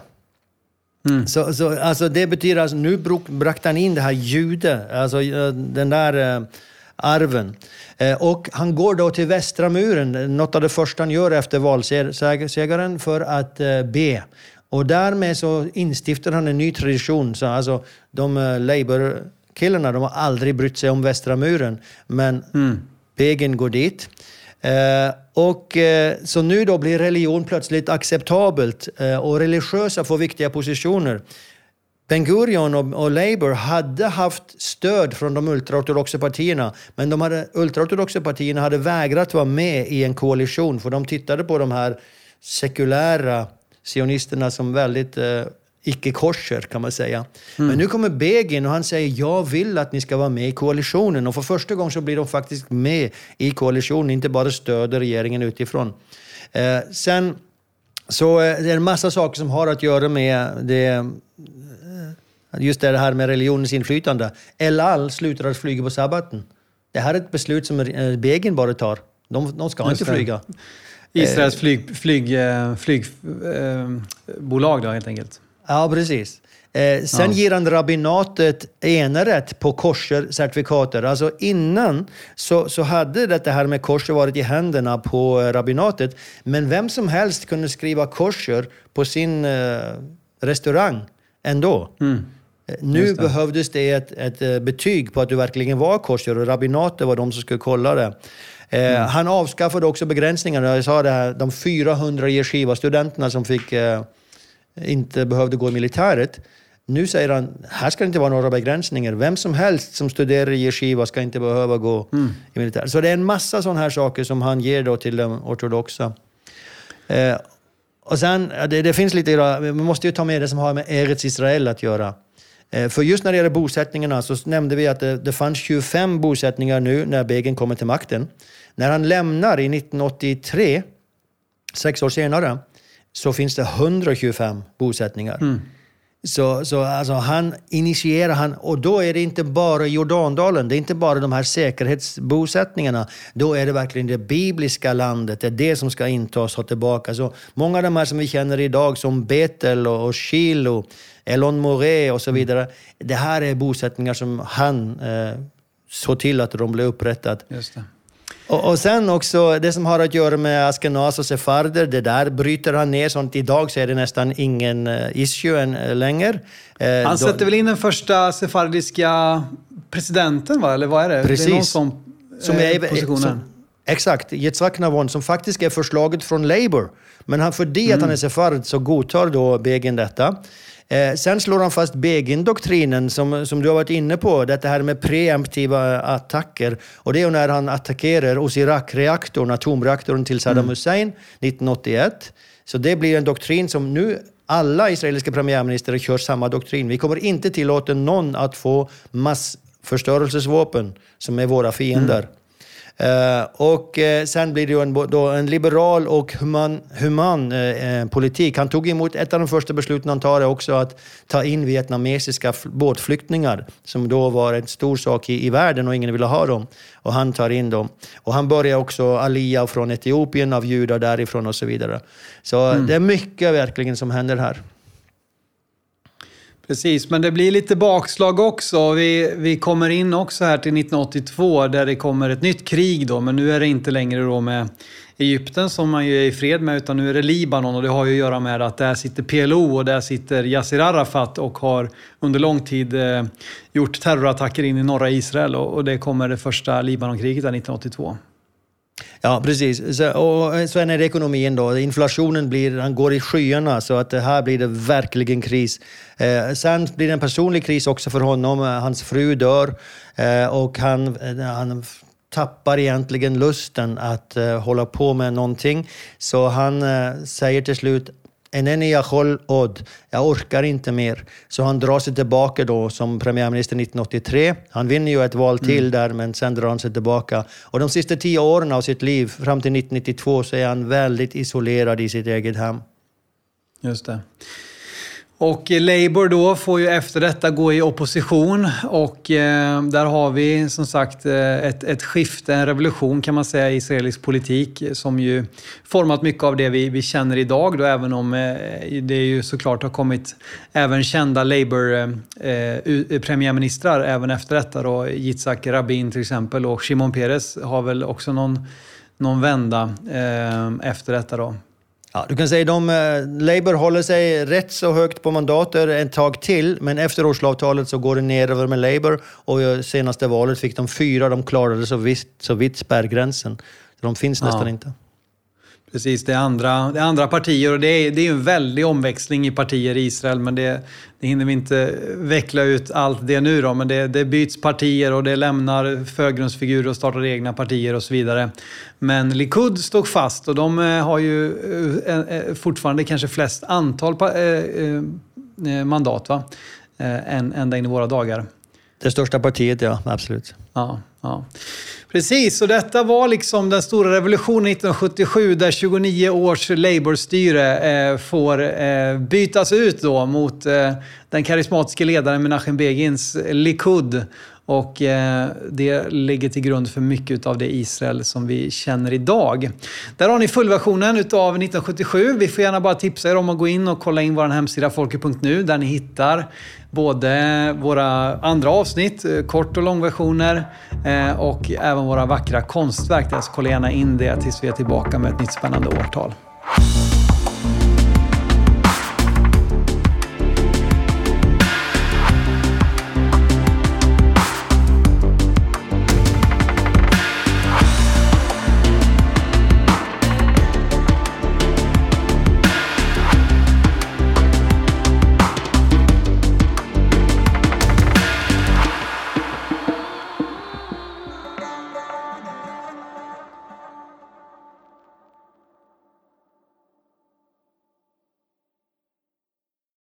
Mm. Så, så, alltså det betyder alltså, nu brukte han in det här jude, alltså den där uh, arven. Uh, och han går då till västra muren, något av det första han gör efter valsegaren, för att uh, be. Och därmed så instiftar han en ny tradition. Så alltså, de uh, Labour-killarna de har aldrig brytt sig om Västra muren. Men mm. Begin går dit. Och Så nu då blir religion plötsligt acceptabelt och religiösa får viktiga positioner. Ben Gurion och, och Labour hade haft stöd från de ultraortodoxa partierna, men de hade, ultraortodoxa partierna hade vägrat vara med i en koalition, för de tittade på de här sekulära sionisterna som väldigt eh, icke-korser kan man säga. Mm. Men nu kommer Begin och han säger jag vill att ni ska vara med i koalitionen. Och för första gången så blir de faktiskt med i koalitionen, inte bara stöder regeringen utifrån. Eh, sen så eh, det är en massa saker som har att göra med det, just det här med religionens inflytande. El Al slutar att flyga på sabbaten. Det här är ett beslut som eh, Begin bara tar. De, de ska just inte flyga. Israels flygbolag flyg, flyg, flyg, då helt enkelt. Ja, precis. Eh, sen ja. ger han rabbinatet enrätt på kosher-certifikater. Alltså innan så, så hade det här med kosher varit i händerna på rabbinatet. Men vem som helst kunde skriva kosher på sin eh, restaurang ändå. Mm. Eh, nu behövdes det ett, ett, eh, betyg på att du verkligen var kosher och rabbinatet var de som skulle kolla det. Eh, mm. Han avskaffade också begränsningarna. Jag sa det här, de 400 yeshiva-studenterna som fick, eh, inte behövde gå i militäret. Nu säger han, här ska det inte vara några begränsningar. Vem som helst som studerar i yeshiva ska inte behöva gå mm. i militär. Så det är en massa sådana här saker som han ger då till de ortodoxa. Eh, och sen, det, det, finns lite, vi måste ju ta med det som har med Eretz Israel att göra. Eh, för just när det gäller bosättningarna så nämnde vi att det, det fanns 25 bosättningar nu när Begin kommer till makten. När han lämnar i 1983, sex år senare, så finns det 125 bosättningar. Mm. Så, så alltså han initierar, han, och då är det inte bara Jordandalen, det är inte bara de här säkerhetsbosättningarna. Då är det verkligen det bibliska landet, det är det som ska intas och tillbaka. Så många av de här som vi känner idag som Betel och, och Shilo, Elon Moré och så mm. vidare. Det här är bosättningar som han eh, såg till att de blev upprättade. Och, och, sen också det som har att göra med Askenas och sefarder, det där bryter han ner. Sånt. Idag så är det nästan ingen uh, issue uh, längre. Uh, han sätter då, väl in den första sefardiska presidenten, va? eller vad är det? Precis. Det är någon som, som är, positionen. Som, exakt, Yitzhak Navon, som faktiskt är förslaget från Labour. Men han, för det mm. att han är sefard så godtar då Begin detta. Eh, sen slår han fast Begin-doktrinen som, som du har varit inne på, det här med preemptiva attacker. Och det är när han attackerar Osirak-reaktorn, atomreaktorn till Saddam mm. Hussein 1981. Så det blir en doktrin som nu alla israeliska premiärministrar kör samma doktrin. Vi kommer inte tillåta någon att få massförstörelsesvapen som är våra fiender. Mm. Uh, och uh, sen blir det ju en, då en liberal och human, human uh, politik. Han tog emot, ett av de första besluten han tar är också att ta in vietnamesiska båtflyktingar, som då var en stor sak i, i världen och ingen ville ha dem. Och han tar in dem. Och han börjar också alia från Etiopien, av judar därifrån och så vidare. Så mm. det är mycket verkligen som händer här. Precis, men det blir lite bakslag också. Vi, vi kommer in också här till 1982 där det kommer ett nytt krig då, men nu är det inte längre då med Egypten som man ju är i fred med, utan nu är det Libanon och det har ju att göra med att där sitter PLO och där sitter Yasser Arafat och har under lång tid eh, gjort terrorattacker in i norra Israel och, och det kommer det första Libanonkriget 1982. Ja, precis. Så, och eh, sen är det ekonomin då. Inflationen blir, den går i skyarna så att här blir det verkligen kris. Eh, sen blir det en personlig kris också för honom. Eh, hans fru dör eh, och han, eh, han tappar egentligen lusten att eh, hålla på med någonting. Så han säger till slut Eneni Yachol Od, jag orkar inte mer. Så han drar sig tillbaka då som premiärminister 1983. Han vinner ju ett val till mm. där, men sen drar han sig tillbaka. Och de sista tio åren av sitt liv, fram till 1992, så är han väldigt isolerad i sitt eget hem. Just det. Och eh, Labour då får ju efter detta gå i opposition och eh, där har vi som sagt eh, ett, ett skifte, en revolution kan man säga i israelisk politik som ju format mycket av det vi, vi känner idag då även om eh, det ju såklart har kommit även kända Labour-premiärministrar eh, eh även efter detta då. Yitzhak Rabin till exempel och Shimon Peres har väl också någon, någon vända eh, efter detta då. Ja, du kan säga att eh, Labour håller sig rätt så högt på mandater ett tag till, men efter Osloavtalet så går det ner över med Labour och i senaste valet fick de fyra, de klarade så vitt, så vitt spärrgränsen. Så de finns nästan inte. Precis, det är andra, det är andra partier och det är, det är en väldig omväxling i partier i Israel men det, det hinner vi inte veckla ut allt det nu då. Men det, det byts partier och det lämnar förgrundsfigurer och startar egna partier och så vidare. Men Likud stod fast och de eh, har ju eh, eh, fortfarande kanske flest antal mandat va? Än, ända in i våra dagar. Det största partiet, ja. Absolut. Ja, ja. Precis, och detta var liksom den stora revolutionen 1977 där 29 års Labour-styre eh, får eh, bytas ut då mot eh, den karismatiska ledaren Menachem Begins Likud. Och eh, det ligger till grund för mycket av det Israel som vi känner idag. Där har ni fullversionen utav 1977. Vi får gärna bara tipsa er om att gå in och kolla in vår hemsida folket.nu där ni hittar både våra andra avsnitt, eh, kort och långversioner eh, och även våra vackra konstverk. Så kolla gärna in det tills vi är tillbaka med ett nytt spännande årtal.